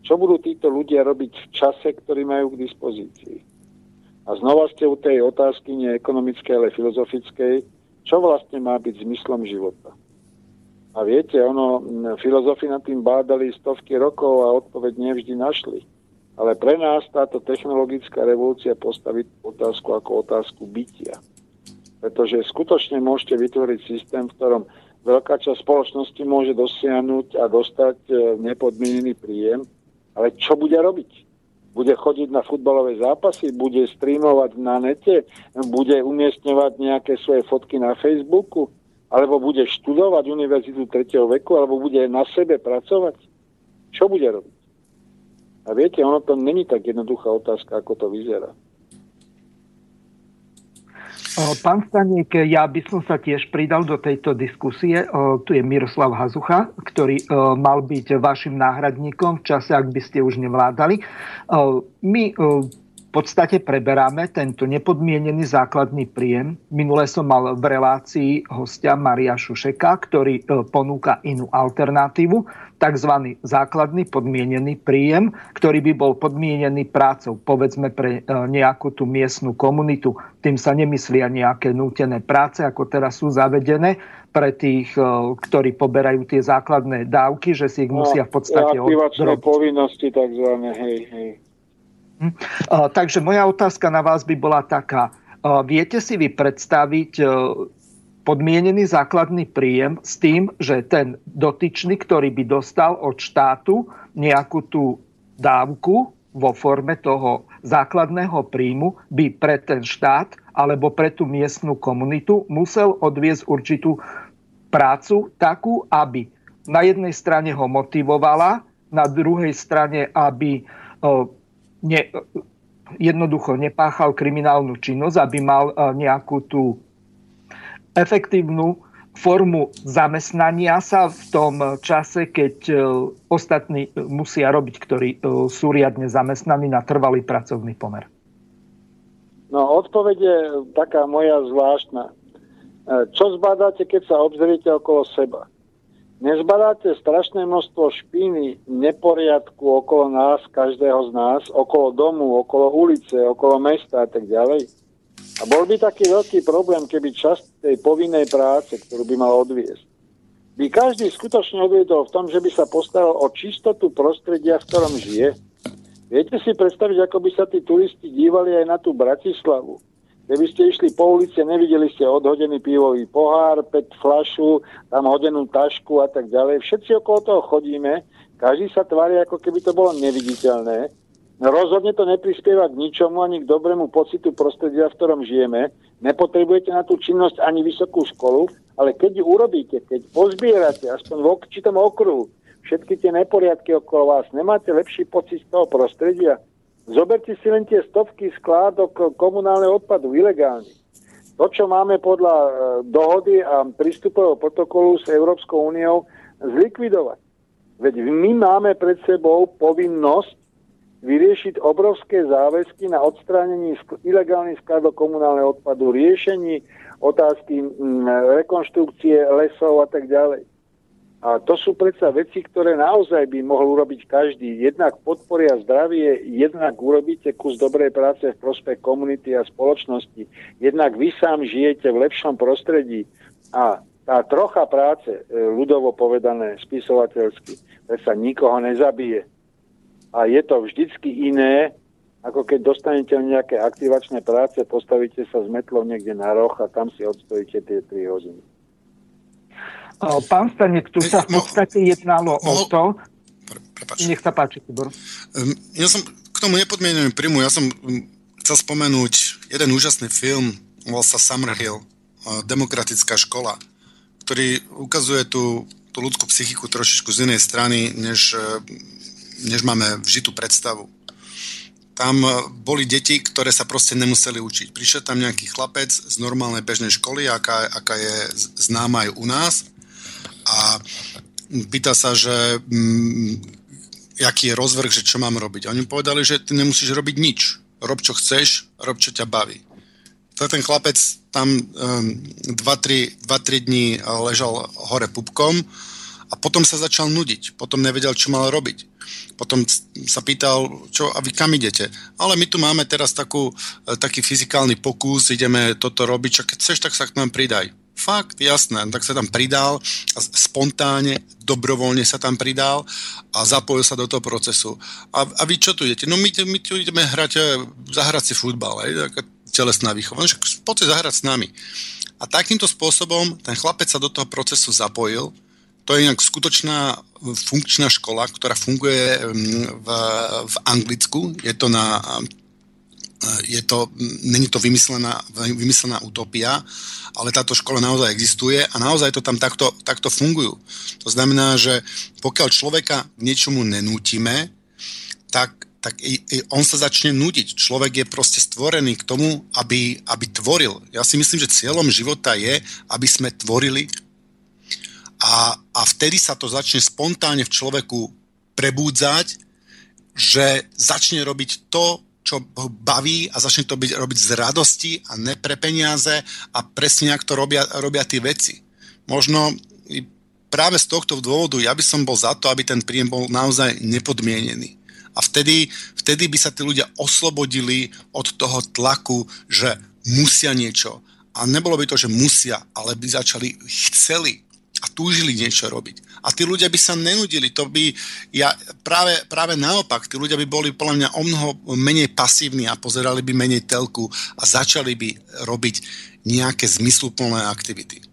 Čo budú títo ľudia robiť v čase, ktorý majú k dispozícii? A znova ste u tej otázky nie ekonomickej, ale filozofickej, čo vlastne má byť zmyslom života. A viete, ono, filozofi nad tým bádali stovky rokov a odpoveď nevždy našli. Ale pre nás táto technologická revolúcia postaví otázku ako otázku bytia. Pretože skutočne môžete vytvoriť systém, v ktorom veľká časť spoločnosti môže dosiahnuť a dostať e, nepodmienený príjem, ale čo bude robiť? Bude chodiť na futbalové zápasy, bude streamovať na nete, bude umiestňovať nejaké svoje fotky na Facebooku, alebo bude študovať univerzitu 3. veku, alebo bude na sebe pracovať. Čo bude robiť? A viete, ono to není tak jednoduchá otázka, ako to vyzerá. Pán Staník, ja by som sa tiež pridal do tejto diskusie. Tu je Miroslav Hazucha, ktorý mal byť vašim náhradníkom v čase, ak by ste už nevládali. My v podstate preberáme tento nepodmienený základný príjem. Minule som mal v relácii hostia Maria Šušeka, ktorý e, ponúka inú alternatívu, tzv. základný podmienený príjem, ktorý by bol podmienený prácou, povedzme pre e, nejakú tú miestnu komunitu. Tým sa nemyslia nejaké nútené práce, ako teraz sú zavedené pre tých, e, ktorí poberajú tie základné dávky, že si ich no, musia v podstate odrobiť. povinnosti takzvané, hej, hej. Hm. Takže moja otázka na vás by bola taká. Viete si vy predstaviť podmienený základný príjem s tým, že ten dotyčný, ktorý by dostal od štátu nejakú tú dávku vo forme toho základného príjmu, by pre ten štát alebo pre tú miestnú komunitu musel odviesť určitú prácu takú, aby na jednej strane ho motivovala, na druhej strane, aby ne, jednoducho nepáchal kriminálnu činnosť, aby mal e, nejakú tú efektívnu formu zamestnania sa v tom čase, keď e, ostatní musia robiť, ktorí e, sú riadne zamestnaní na trvalý pracovný pomer? No, odpoveď je taká moja zvláštna. Čo zbadáte, keď sa obzriete okolo seba? Nezbadáte strašné množstvo špíny, neporiadku okolo nás, každého z nás, okolo domu, okolo ulice, okolo mesta a tak ďalej? A bol by taký veľký problém, keby časť tej povinnej práce, ktorú by mal odviesť, by každý skutočne odviedol v tom, že by sa postaral o čistotu prostredia, v ktorom žije. Viete si predstaviť, ako by sa tí turisti dívali aj na tú Bratislavu? Keby ste išli po ulici, nevideli ste odhodený pivový pohár, pet flašu, tam hodenú tašku a tak ďalej. Všetci okolo toho chodíme, každý sa tvári, ako keby to bolo neviditeľné. Rozhodne to neprispieva k ničomu ani k dobrému pocitu prostredia, v ktorom žijeme. Nepotrebujete na tú činnosť ani vysokú školu, ale keď ju urobíte, keď pozbierate aspoň v určitom okruhu všetky tie neporiadky okolo vás, nemáte lepší pocit z toho prostredia? Zoberte si len tie stovky skládok komunálneho odpadu, ilegálnych. To, čo máme podľa e, dohody a prístupového protokolu s Európskou úniou, zlikvidovať. Veď my máme pred sebou povinnosť vyriešiť obrovské záväzky na odstránení ilegálnych skladov komunálneho odpadu, riešení otázky rekonštrukcie lesov a tak ďalej. A to sú predsa veci, ktoré naozaj by mohol urobiť každý. Jednak podporia zdravie, jednak urobíte kus dobrej práce v prospech komunity a spoločnosti. Jednak vy sám žijete v lepšom prostredí a tá trocha práce, e, ľudovo povedané, spisovateľsky, sa nikoho nezabije. A je to vždycky iné, ako keď dostanete nejaké aktivačné práce, postavíte sa s metlou niekde na roh a tam si odstojíte tie 3 hodiny. Pán Stanek, tu sa v podstate jednalo o to... Prepač. Nech sa páči, Tibor. Ja som k tomu nepodmienujem príjmu, ja som chcel spomenúť jeden úžasný film, volal sa Summerhill, Demokratická škola, ktorý ukazuje tú, tú ľudskú psychiku trošičku z inej strany, než, než máme vžitú predstavu. Tam boli deti, ktoré sa proste nemuseli učiť. Prišiel tam nejaký chlapec z normálnej bežnej školy, aká, aká je známa aj u nás a pýta sa, že mm, aký je rozvrh, že čo mám robiť. Oni povedali, že ty nemusíš robiť nič. Rob, čo chceš, rob, čo ťa baví. Ten chlapec tam 2-3 um, dní ležal hore pupkom a potom sa začal nudiť. Potom nevedel, čo mal robiť. Potom sa pýtal, čo, a vy kam idete? Ale my tu máme teraz takú, e, taký fyzikálny pokus, ideme toto robiť, čo keď chceš, tak sa k nám pridaj. Fakt, jasné. Tak sa tam pridal spontánne, dobrovoľne sa tam pridal a zapojil sa do toho procesu. A, a vy čo tu idete? No my, my tu ideme hrať, e, zahrať si futbal, aj, taká telesná výchova. No, poďte zahrať s nami. A takýmto spôsobom ten chlapec sa do toho procesu zapojil. To je inak skutočná funkčná škola, ktorá funguje mm, v, v Anglicku. Je to na je to, není to vymyslená, vymyslená utopia, ale táto škola naozaj existuje a naozaj to tam takto, takto fungujú. To znamená, že pokiaľ človeka k niečomu nenútime, tak, tak i, i on sa začne nudiť. Človek je proste stvorený k tomu, aby, aby tvoril. Ja si myslím, že cieľom života je, aby sme tvorili a, a vtedy sa to začne spontánne v človeku prebúdzať, že začne robiť to, čo baví a začne to byť, robiť z radosti a ne pre peniaze a presne ako to robia, robia tie veci. Možno práve z tohto dôvodu ja by som bol za to, aby ten príjem bol naozaj nepodmienený. A vtedy, vtedy by sa tí ľudia oslobodili od toho tlaku, že musia niečo. A nebolo by to, že musia, ale by začali, chceli a túžili niečo robiť. A tí ľudia by sa nenudili, to by, ja, práve, práve naopak, tí ľudia by boli podľa mňa o mnoho menej pasívni a pozerali by menej telku a začali by robiť nejaké zmysluplné aktivity.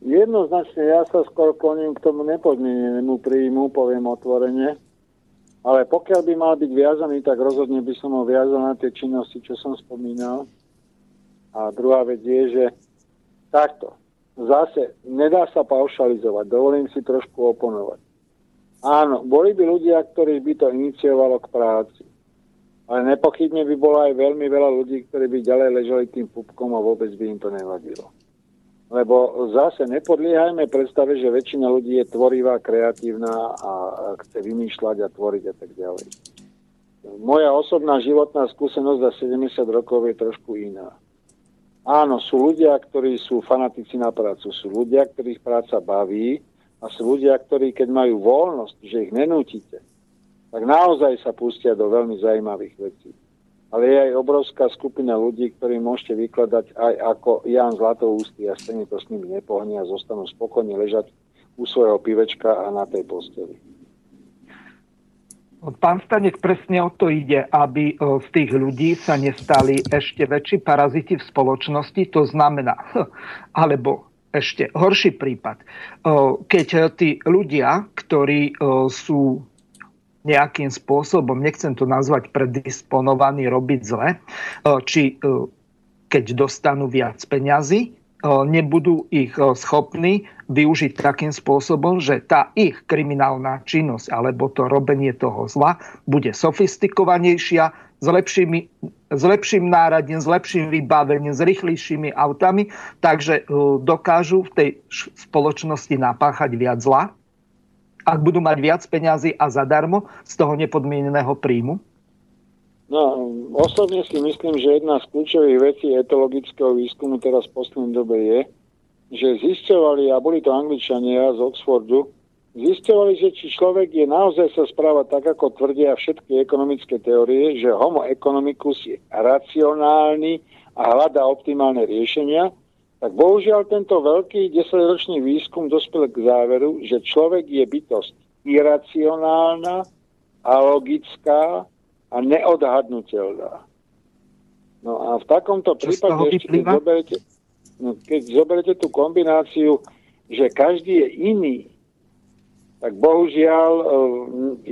Jednoznačne ja sa skôr kloním k tomu nepodmienenému príjmu, poviem otvorene. Ale pokiaľ by mal byť viazaný, tak rozhodne by som ho viazal na tie činnosti, čo som spomínal. A druhá vec je, že takto zase nedá sa paušalizovať. Dovolím si trošku oponovať. Áno, boli by ľudia, ktorí by to iniciovalo k práci. Ale nepochybne by bolo aj veľmi veľa ľudí, ktorí by ďalej ležali tým pupkom a vôbec by im to nevadilo. Lebo zase nepodliehajme predstave, že väčšina ľudí je tvorivá, kreatívna a chce vymýšľať a tvoriť a tak ďalej. Moja osobná životná skúsenosť za 70 rokov je trošku iná. Áno, sú ľudia, ktorí sú fanatici na prácu, sú ľudia, ktorých práca baví a sú ľudia, ktorí keď majú voľnosť, že ich nenútite, tak naozaj sa pustia do veľmi zaujímavých vecí. Ale je aj obrovská skupina ľudí, ktorí môžete vykladať aj ako Jan Zlatoústy a stejne to s nimi nepohne a zostanú spokojne ležať u svojho pivečka a na tej posteli. Pán Stanek, presne o to ide, aby e, z tých ľudí sa nestali ešte väčší paraziti v spoločnosti, to znamená, alebo ešte horší prípad, e, keď tí ľudia, ktorí e, sú nejakým spôsobom, nechcem to nazvať predisponovaní robiť zle, či keď dostanú viac peňazí, nebudú ich schopní využiť takým spôsobom, že tá ich kriminálna činnosť alebo to robenie toho zla bude sofistikovanejšia, s, lepšími, s lepším náradím, s lepším vybavením, s rýchlejšími autami, takže dokážu v tej spoločnosti napáchať viac zla, ak budú mať viac peňazí a zadarmo z toho nepodmieneného príjmu? No, osobne si myslím, že jedna z kľúčových vecí etologického výskumu teraz v poslednej dobe je, že zisťovali, a boli to angličania z Oxfordu, zisťovali, že či človek je naozaj sa správa tak, ako tvrdia všetky ekonomické teórie, že homo economicus je racionálny a hľadá optimálne riešenia, tak bohužiaľ tento veľký desaťročný výskum dospel k záveru, že človek je bytosť iracionálna a logická a neodhadnutelná. No a v takomto prípade ešte, keď zoberete, no, keď zoberete tú kombináciu, že každý je iný, tak bohužiaľ, e,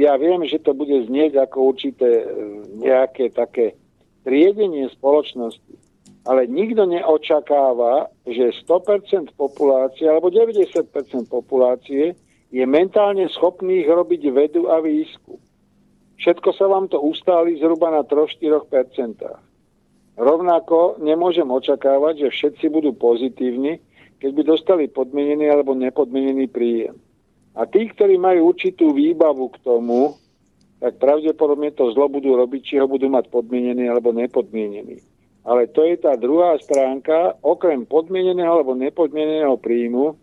ja viem, že to bude znieť ako určité e, nejaké také triedenie spoločnosti, ale nikto neočakáva, že 100% populácie alebo 90% populácie je mentálne schopných robiť vedu a výskum. Všetko sa vám to ustáli zhruba na 3-4%. Rovnako nemôžem očakávať, že všetci budú pozitívni, keď by dostali podmienený alebo nepodmienený príjem. A tí, ktorí majú určitú výbavu k tomu, tak pravdepodobne to zlo budú robiť, či ho budú mať podmienený alebo nepodmienený. Ale to je tá druhá stránka, okrem podmieneného alebo nepodmieneného príjmu,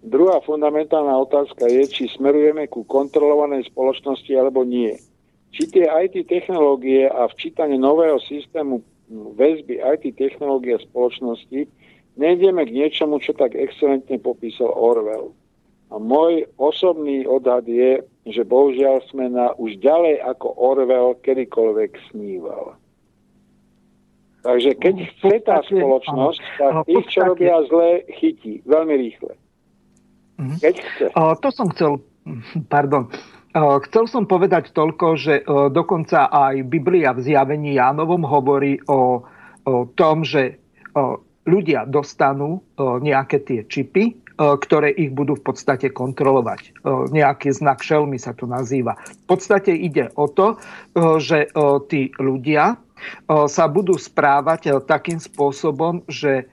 druhá fundamentálna otázka je, či smerujeme ku kontrolovanej spoločnosti alebo nie či tie IT technológie a včítanie nového systému väzby IT technológie a spoločnosti nejdeme k niečomu, čo tak excelentne popísal Orwell. A môj osobný odhad je, že bohužiaľ sme na už ďalej ako Orwell kedykoľvek sníval. Takže keď chce tá spoločnosť, tak tých, čo robia zle, chytí veľmi rýchle. Mhm. Keď chce. To som chcel, pardon, Chcel som povedať toľko, že dokonca aj Biblia v zjavení Jánovom hovorí o, o tom, že ľudia dostanú nejaké tie čipy, ktoré ich budú v podstate kontrolovať. Nejaký znak šelmy sa to nazýva. V podstate ide o to, že tí ľudia sa budú správať takým spôsobom, že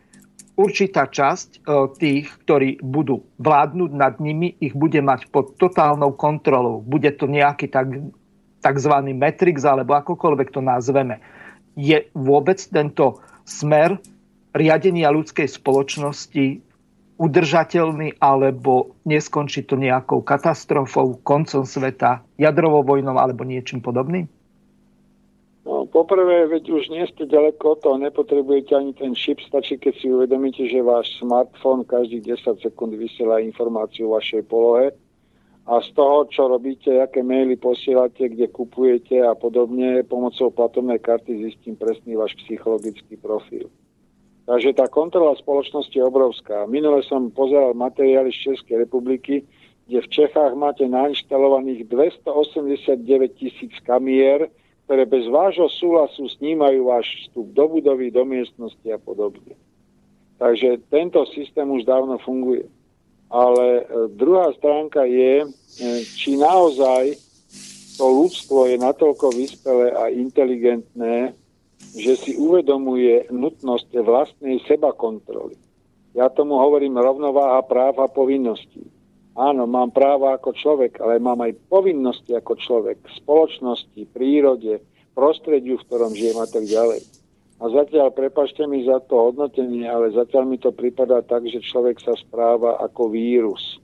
určitá časť e, tých, ktorí budú vládnuť nad nimi, ich bude mať pod totálnou kontrolou. Bude to nejaký tak, takzvaný Matrix, alebo akokoľvek to nazveme. Je vôbec tento smer riadenia ľudskej spoločnosti udržateľný, alebo neskončí to nejakou katastrofou, koncom sveta, jadrovou vojnou alebo niečím podobným? No, poprvé, veď už nie ste ďaleko od toho, nepotrebujete ani ten čip, stačí, keď si uvedomíte, že váš smartfón každých 10 sekúnd vysiela informáciu o vašej polohe a z toho, čo robíte, aké maily posielate, kde kupujete a podobne, pomocou platobnej karty zistím presný váš psychologický profil. Takže tá kontrola spoločnosti je obrovská. Minule som pozeral materiály z Českej republiky, kde v Čechách máte nainštalovaných 289 tisíc kamier, ktoré bez vášho súhlasu snímajú váš vstup do budovy, do miestnosti a podobne. Takže tento systém už dávno funguje. Ale e, druhá stránka je, e, či naozaj to ľudstvo je natoľko vyspelé a inteligentné, že si uvedomuje nutnosť vlastnej seba kontroly. Ja tomu hovorím rovnováha práv a povinností. Áno, mám práva ako človek, ale mám aj povinnosti ako človek spoločnosti, prírode, prostrediu, v ktorom žijem a tak ďalej. A zatiaľ, prepašte mi za to hodnotenie, ale zatiaľ mi to prípada tak, že človek sa správa ako vírus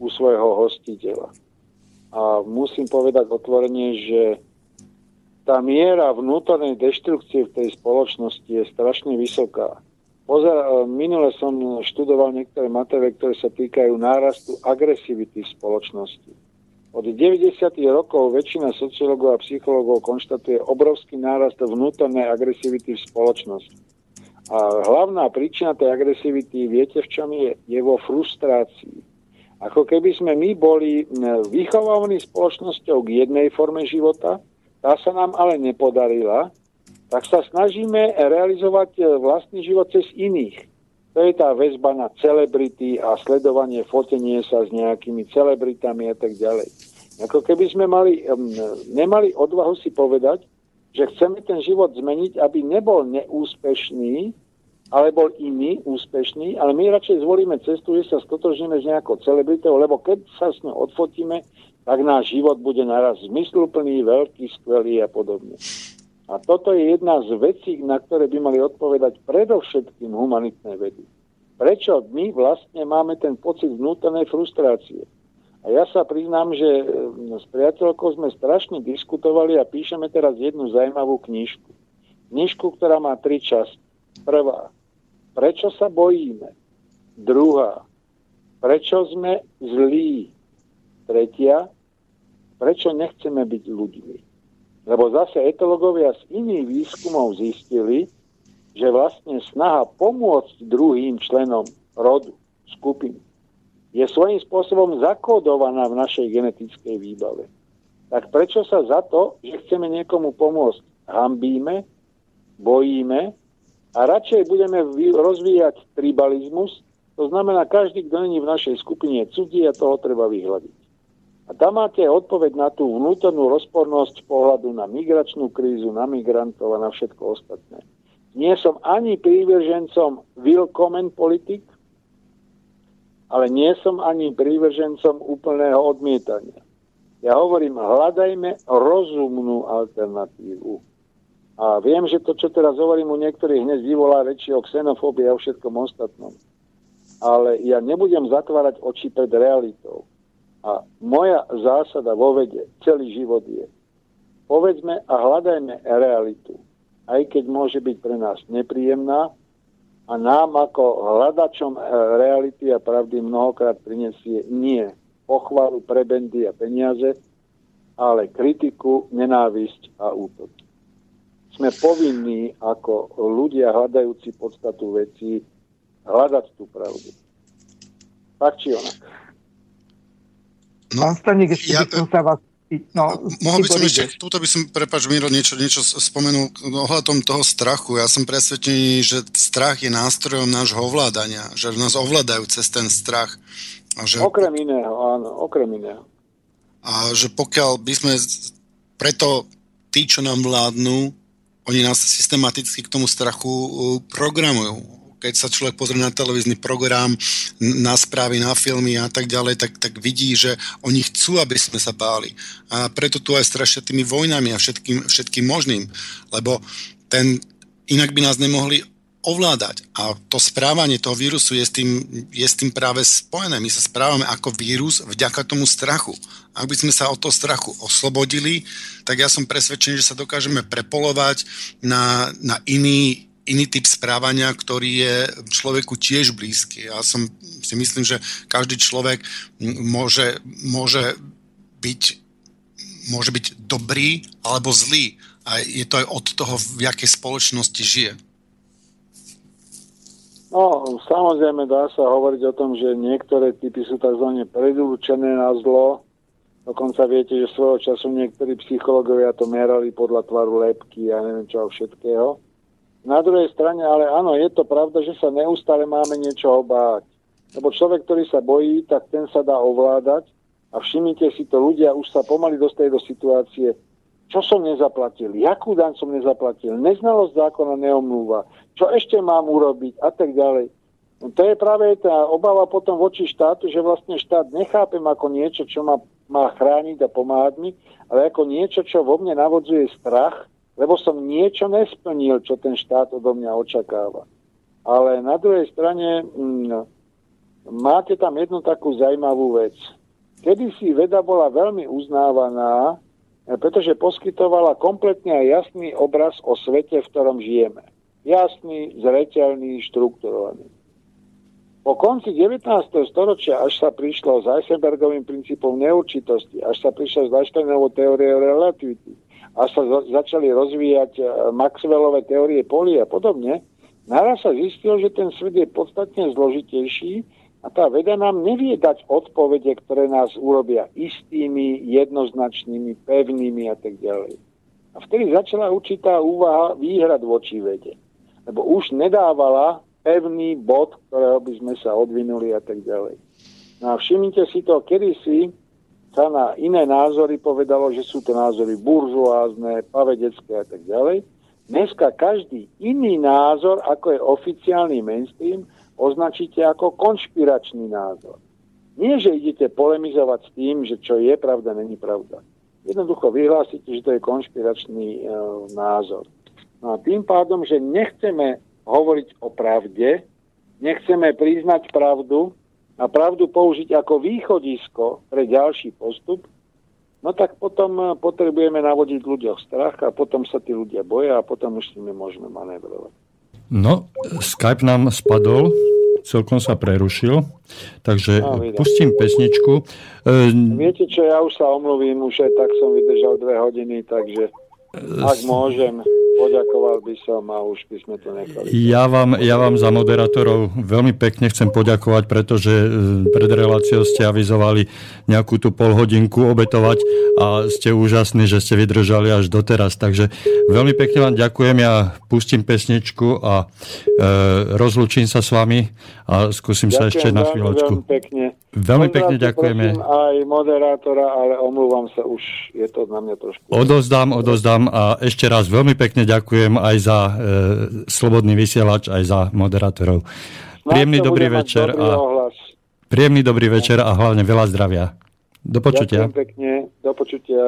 u svojho hostiteľa. A musím povedať otvorene, že tá miera vnútornej deštrukcie v tej spoločnosti je strašne vysoká. Pozor, e, minule som študoval niektoré materiály, ktoré sa týkajú nárastu agresivity v spoločnosti. Od 90. rokov väčšina sociológov a psychológov konštatuje obrovský nárast vnútornej agresivity v spoločnosti. A hlavná príčina tej agresivity, viete v čom je? Je vo frustrácii. Ako keby sme my boli vychovávaní spoločnosťou k jednej forme života, tá sa nám ale nepodarila tak sa snažíme realizovať e, vlastný život cez iných. to je tá väzba na celebrity a sledovanie, fotenie sa s nejakými celebritami a tak ďalej. Ako keby sme mali, nemali odvahu si povedať, že chceme ten život zmeniť, aby nebol neúspešný, ale bol iný, úspešný, ale my radšej zvolíme cestu, že sa stotožníme s nejakou celebritou, lebo keď sa s ňou odfotíme, tak náš život bude naraz zmysluplný, veľký, skvelý a podobne. A toto je jedna z vecí, na ktoré by mali odpovedať predovšetkým humanitné vedy. Prečo my vlastne máme ten pocit vnútornej frustrácie? A ja sa priznám, že mm, s priateľkou sme strašne diskutovali a píšeme teraz jednu zaujímavú knižku. Knižku, ktorá má tri časti. Prvá. Prečo sa bojíme? Druhá. Prečo sme zlí? Tretia. Prečo nechceme byť ľuďmi? Lebo zase etologovia z iných výskumov zistili, že vlastne snaha pomôcť druhým členom rodu, skupiny, je svojím spôsobom zakódovaná v našej genetickej výbave. Tak prečo sa za to, že chceme niekomu pomôcť, hambíme, bojíme a radšej budeme rozvíjať tribalizmus, to znamená, každý, kto není v našej skupine, je cudzí a toho treba vyhľadiť. A tam máte odpoveď na tú vnútornú rozpornosť pohľadu na migračnú krízu, na migrantov a na všetko ostatné. Nie som ani prívržencom willkommen politik, ale nie som ani prívržencom úplného odmietania. Ja hovorím, hľadajme rozumnú alternatívu. A viem, že to, čo teraz hovorím, u niektorých hneď vyvolá reči o xenofóbii a o všetkom ostatnom. Ale ja nebudem zatvárať oči pred realitou. A moja zásada vo vede celý život je, povedzme a hľadajme realitu, aj keď môže byť pre nás nepríjemná a nám ako hľadačom reality a pravdy mnohokrát prinesie nie pochvalu, prebendy a peniaze, ale kritiku, nenávisť a útok. Sme povinní ako ľudia hľadajúci podstatu veci hľadať tú pravdu. Tak či onak. No, Pán Stanek, ešte ja, by som sa vás No, mohol by som ešte, túto by som, prepáč, Miro, niečo, niečo spomenul ohľadom toho strachu. Ja som presvedčený, že strach je nástrojom nášho ovládania, že nás ovládajú cez ten strach. A že, okrem iného, áno, okrem iného. A že pokiaľ by sme, preto tí, čo nám vládnu, oni nás systematicky k tomu strachu uh, programujú keď sa človek pozrie na televízny program, na správy, na filmy a tak ďalej, tak, tak vidí, že oni chcú, aby sme sa báli. A preto tu aj strašia tými vojnami a všetkým, všetkým možným, lebo ten, inak by nás nemohli ovládať. A to správanie toho vírusu je s, tým, je s tým práve spojené. My sa správame ako vírus vďaka tomu strachu. Ak by sme sa od toho strachu oslobodili, tak ja som presvedčený, že sa dokážeme prepolovať na, na iný, iný typ správania, ktorý je človeku tiež blízky. Ja som si myslím, že každý človek môže, môže, byť, môže byť dobrý alebo zlý. A je to aj od toho, v jakej spoločnosti žije. No, samozrejme dá sa hovoriť o tom, že niektoré typy sú tzv. predurčené na zlo. Dokonca viete, že svojho času niektorí psychológovia to merali podľa tvaru lepky a neviem čo všetkého. Na druhej strane, ale áno, je to pravda, že sa neustále máme niečo obáť. Lebo človek, ktorý sa bojí, tak ten sa dá ovládať a všimnite si to, ľudia už sa pomaly dostajú do situácie, čo som nezaplatil, jakú daň som nezaplatil, neznalosť zákona neomlúva, čo ešte mám urobiť a tak ďalej. No to je práve tá obava potom voči štátu, že vlastne štát nechápem ako niečo, čo ma má chrániť a pomáhať mi, ale ako niečo, čo vo mne navodzuje strach, lebo som niečo nesplnil, čo ten štát odo mňa očakáva. Ale na druhej strane mm, máte tam jednu takú zaujímavú vec. Kedy si veda bola veľmi uznávaná, pretože poskytovala kompletne a jasný obraz o svete, v ktorom žijeme. Jasný, zreteľný, štrukturovaný. Po konci 19. storočia, až sa prišlo s Heisenbergovým princípom neurčitosti, až sa prišlo s Einsteinovou teóriou relativity, a sa začali rozvíjať e, Maxwellové teórie poli a podobne, naraz sa zistil, že ten svet je podstatne zložitejší a tá veda nám nevie dať odpovede, ktoré nás urobia istými, jednoznačnými, pevnými a tak ďalej. A vtedy začala určitá úvaha výhrad voči vede. Lebo už nedávala pevný bod, ktorého by sme sa odvinuli a tak ďalej. No a všimnite si to, kedysi sa na iné názory povedalo, že sú to názory buržoázne, pavedecké a tak ďalej. Dneska každý iný názor, ako je oficiálny mainstream, označíte ako konšpiračný názor. Nie, že idete polemizovať s tým, že čo je pravda, není pravda. Jednoducho vyhlásite, že to je konšpiračný e, názor. No a tým pádom, že nechceme hovoriť o pravde, nechceme priznať pravdu a pravdu použiť ako východisko pre ďalší postup, no tak potom eh, potrebujeme navodiť ľuďoch strach a potom sa tí ľudia boja a potom už s nimi môžeme manévrovať. No, Skype nám spadol, celkom sa prerušil, takže no, pustím pesničku. E... Viete čo, ja už sa omluvím, už aj tak som vydržal dve hodiny, takže ak môžem, poďakoval by som a už by sme to nechali. Ja vám, ja vám za moderátorov veľmi pekne chcem poďakovať, pretože e, pred reláciou ste avizovali nejakú tú polhodinku obetovať a ste úžasní, že ste vydržali až doteraz. Takže veľmi pekne vám ďakujem, ja pustím pesničku a e, rozlučím sa s vami a skúsim ďakujem sa ešte na chvíľočku. Veľmi pekne. Veľmi pekne ďakujeme. aj moderátora, ale omlúvam sa, už je to na mňa trošku. Odozdám, odozdám a ešte raz veľmi pekne ďakujem aj za e, slobodný vysielač, aj za moderátorov. Príjemný dobrý večer dobrý a ohlas. príjemný dobrý večer a hlavne veľa zdravia. Do počutia. Ďakujem pekne, do počutia.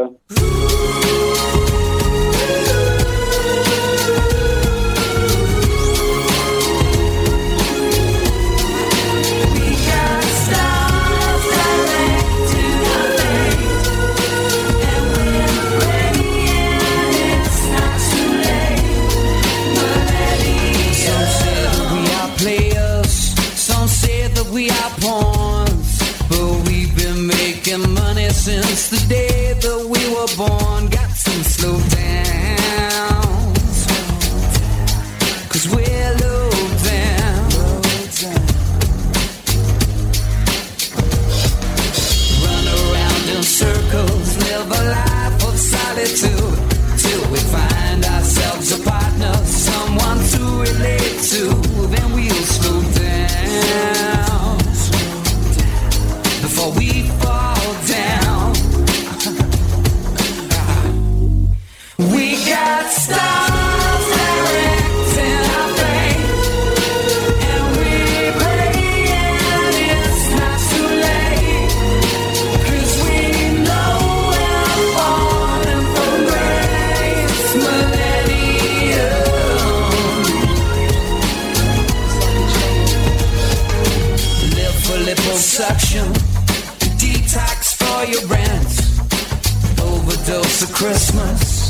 Christmas,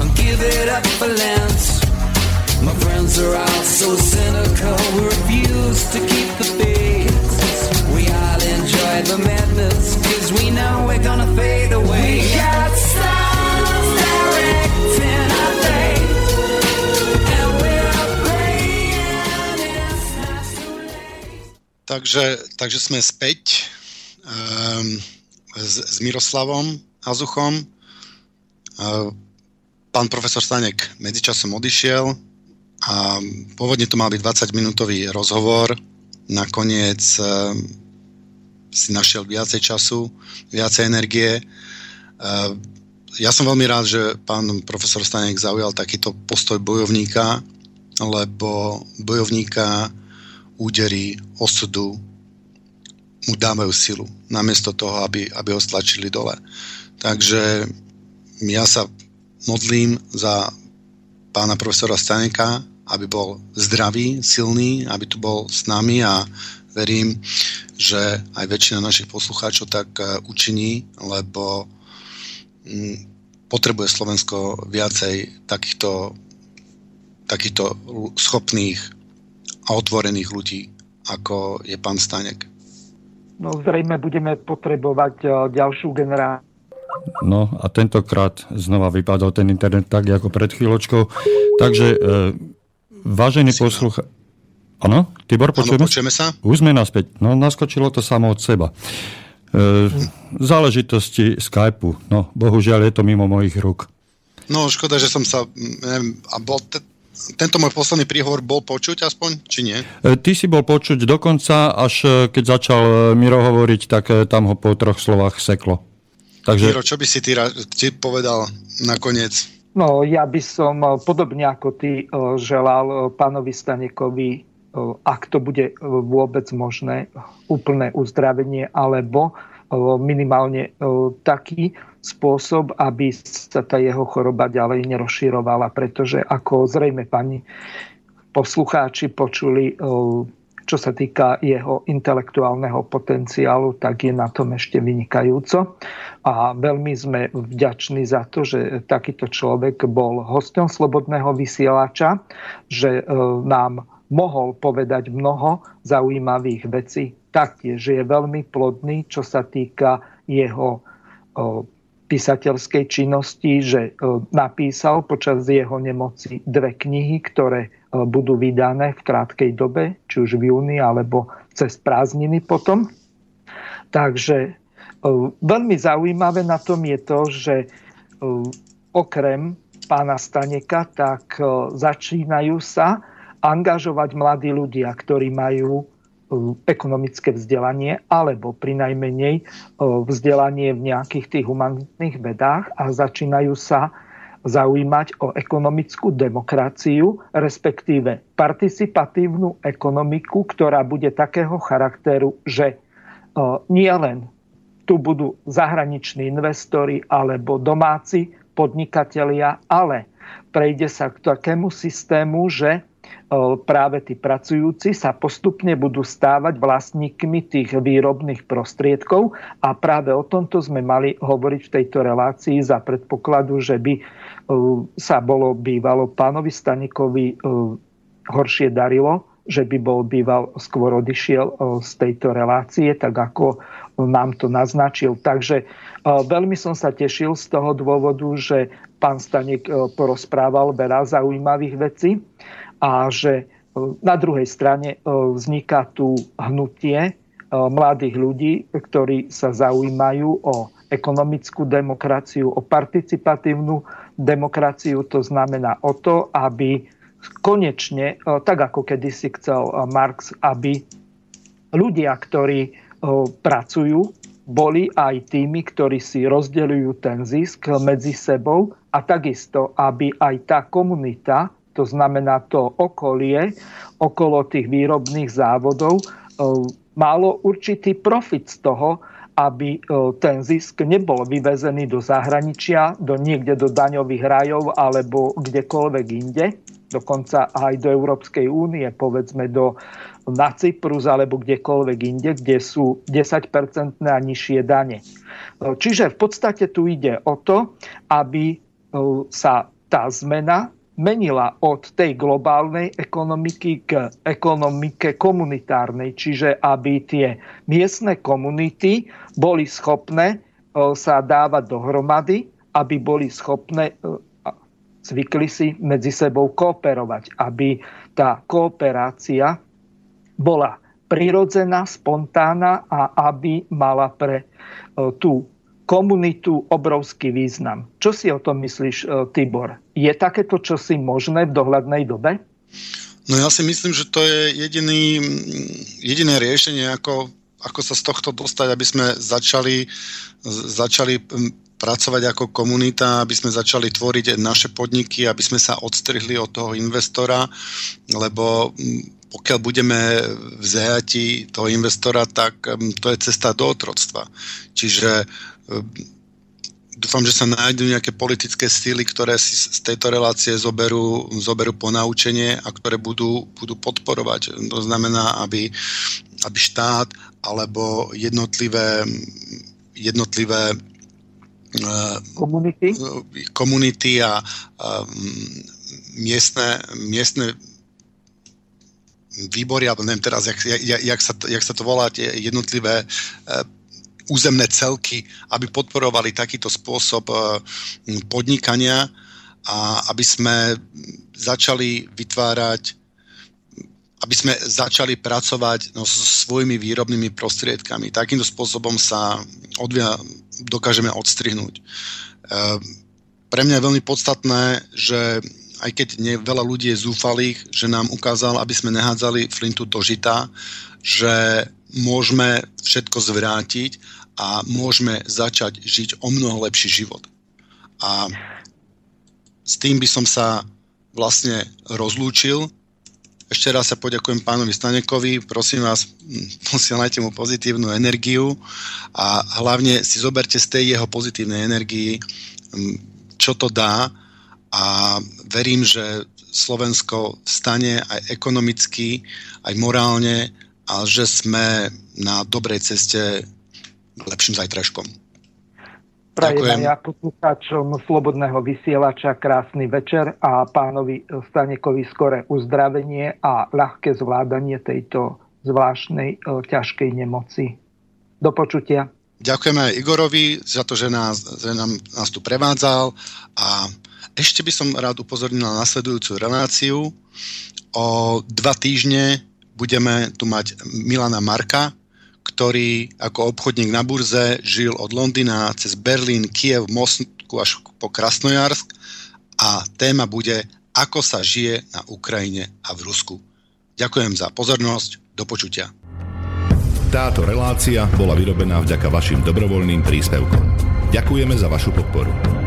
and give it up for Lent. My friends are all so cynical, we refuse to keep the faith. We all enjoy the madness, cause we know we're gonna fade away. We got stars directing our. Takže, takže sme späť um, s, s Miroslavom Azuchom. Pán profesor Stanek medzičasom odišiel a pôvodne to mal byť 20-minútový rozhovor. Nakoniec uh, si našiel viacej času, viacej energie. Uh, ja som veľmi rád, že pán profesor Stanek zaujal takýto postoj bojovníka, lebo bojovníka údery osudu mu dávajú silu, namiesto toho, aby, aby ho stlačili dole. Takže ja sa modlím za pána profesora Staneka, aby bol zdravý, silný, aby tu bol s nami a verím, že aj väčšina našich poslucháčov tak e, učiní, lebo mm, potrebuje Slovensko viacej takýchto, takýchto schopných a otvorených ľudí, ako je pán Stanek. No zrejme budeme potrebovať e, ďalšiu generáciu. No a tentokrát znova vypadol ten internet tak, ako pred chvíľočkou. Takže, e, vážený poslucha... Áno, Tibor, počujeme? Áno, počujeme sa? Už sme naspäť. No, naskočilo to samo od seba. E, záležitosti Skypeu. No, bohužiaľ je to mimo mojich rúk. No, škoda, že som sa... Neviem, a bol te, tento môj posledný príhovor bol počuť aspoň, či nie? Ty si bol počuť dokonca, až keď začal Miro hovoriť, tak tam ho po troch slovách seklo. Takže... Miro, čo by si ty, ty povedal nakoniec? No, ja by som podobne ako ty želal pánovi Stanekovi ak to bude vôbec možné, úplné uzdravenie alebo minimálne taký spôsob, aby sa tá jeho choroba ďalej nerozširovala, pretože ako zrejme pani poslucháči počuli, čo sa týka jeho intelektuálneho potenciálu, tak je na tom ešte vynikajúco. A veľmi sme vďační za to, že takýto človek bol hostom Slobodného vysielača, že nám mohol povedať mnoho zaujímavých vecí. Taktiež je veľmi plodný, čo sa týka jeho písateľskej činnosti, že napísal počas jeho nemoci dve knihy, ktoré budú vydané v krátkej dobe, či už v júni alebo cez prázdniny potom. Takže veľmi zaujímavé na tom je to, že okrem pána Staneka, tak začínajú sa angažovať mladí ľudia, ktorí majú e, ekonomické vzdelanie alebo pri najmenej e, vzdelanie v nejakých tých humanitných vedách a začínajú sa zaujímať o ekonomickú demokraciu, respektíve participatívnu ekonomiku, ktorá bude takého charakteru, že e, nie len tu budú zahraniční investori alebo domáci podnikatelia, ale prejde sa k takému systému, že práve tí pracujúci sa postupne budú stávať vlastníkmi tých výrobných prostriedkov. A práve o tomto sme mali hovoriť v tejto relácii za predpokladu, že by sa bolo bývalo pánovi Stanikovi horšie darilo, že by bol býval skôr odišiel z tejto relácie, tak ako nám to naznačil. Takže veľmi som sa tešil z toho dôvodu, že pán Stanek porozprával veľa zaujímavých vecí a že na druhej strane vzniká tu hnutie mladých ľudí, ktorí sa zaujímajú o ekonomickú demokraciu, o participatívnu demokraciu. To znamená o to, aby konečne, tak ako kedysi chcel Marx, aby ľudia, ktorí pracujú, boli aj tými, ktorí si rozdeľujú ten zisk medzi sebou a takisto, aby aj tá komunita, to znamená to okolie okolo tých výrobných závodov, e, malo určitý profit z toho, aby e, ten zisk nebol vyvezený do zahraničia, do niekde do daňových rajov alebo kdekoľvek inde, dokonca aj do Európskej únie, povedzme do na Cyprus alebo kdekoľvek inde, kde sú 10-percentné a nižšie dane. E, čiže v podstate tu ide o to, aby sa tá zmena menila od tej globálnej ekonomiky k ekonomike komunitárnej, čiže aby tie miestne komunity boli schopné e, sa dávať dohromady, aby boli schopné, e, zvykli si medzi sebou kooperovať, aby tá kooperácia bola prirodzená, spontánna a aby mala pre e, tú komunitu obrovský význam. Čo si o tom myslíš, Tibor? Je takéto čosi možné v dohľadnej dobe? No ja si myslím, že to je jediný, jediné riešenie, ako, ako sa z tohto dostať, aby sme začali, začali pracovať ako komunita, aby sme začali tvoriť naše podniky, aby sme sa odstrihli od toho investora, lebo pokiaľ budeme v zajati toho investora, tak to je cesta do otroctva. Čiže dúfam, že sa nájdú nejaké politické síly, ktoré si z tejto relácie zoberú, zoberú ponaučenie a ktoré budú, budú podporovať. To znamená, aby, aby štát alebo jednotlivé, jednotlivé uh, komunity, komunity a uh, miestne, miestne výbory, alebo neviem teraz, jak, jak, jak, sa, jak sa to volá, tie jednotlivé územné celky, aby podporovali takýto spôsob e, podnikania a aby sme začali vytvárať aby sme začali pracovať no, so svojimi výrobnými prostriedkami. Takýmto spôsobom sa odvia, dokážeme odstrihnúť. E, pre mňa je veľmi podstatné, že aj keď nie veľa ľudí je zúfalých, že nám ukázal, aby sme nehádzali flintu do žita, že môžeme všetko zvrátiť a môžeme začať žiť o mnoho lepší život. A s tým by som sa vlastne rozlúčil. Ešte raz sa poďakujem pánovi Stanekovi, prosím vás, posielajte mu pozitívnu energiu a hlavne si zoberte z tej jeho pozitívnej energii, čo to dá a verím, že Slovensko stane aj ekonomicky, aj morálne a že sme na dobrej ceste lepším zajtražkom. Prajem aj poslucháčom Slobodného vysielača krásny večer a pánovi Stanekovi skore uzdravenie a ľahké zvládanie tejto zvláštnej ťažkej nemoci. Do počutia. Ďakujeme Igorovi za to, že nás, že nám, nás tu prevádzal a ešte by som rád upozornil na nasledujúcu reláciu. O dva týždne budeme tu mať Milana Marka, ktorý ako obchodník na burze žil od Londýna cez Berlín, Kiev, Moskvu až po Krasnojarsk a téma bude Ako sa žije na Ukrajine a v Rusku. Ďakujem za pozornosť, do počutia. Táto relácia bola vyrobená vďaka vašim dobrovoľným príspevkom. Ďakujeme za vašu podporu.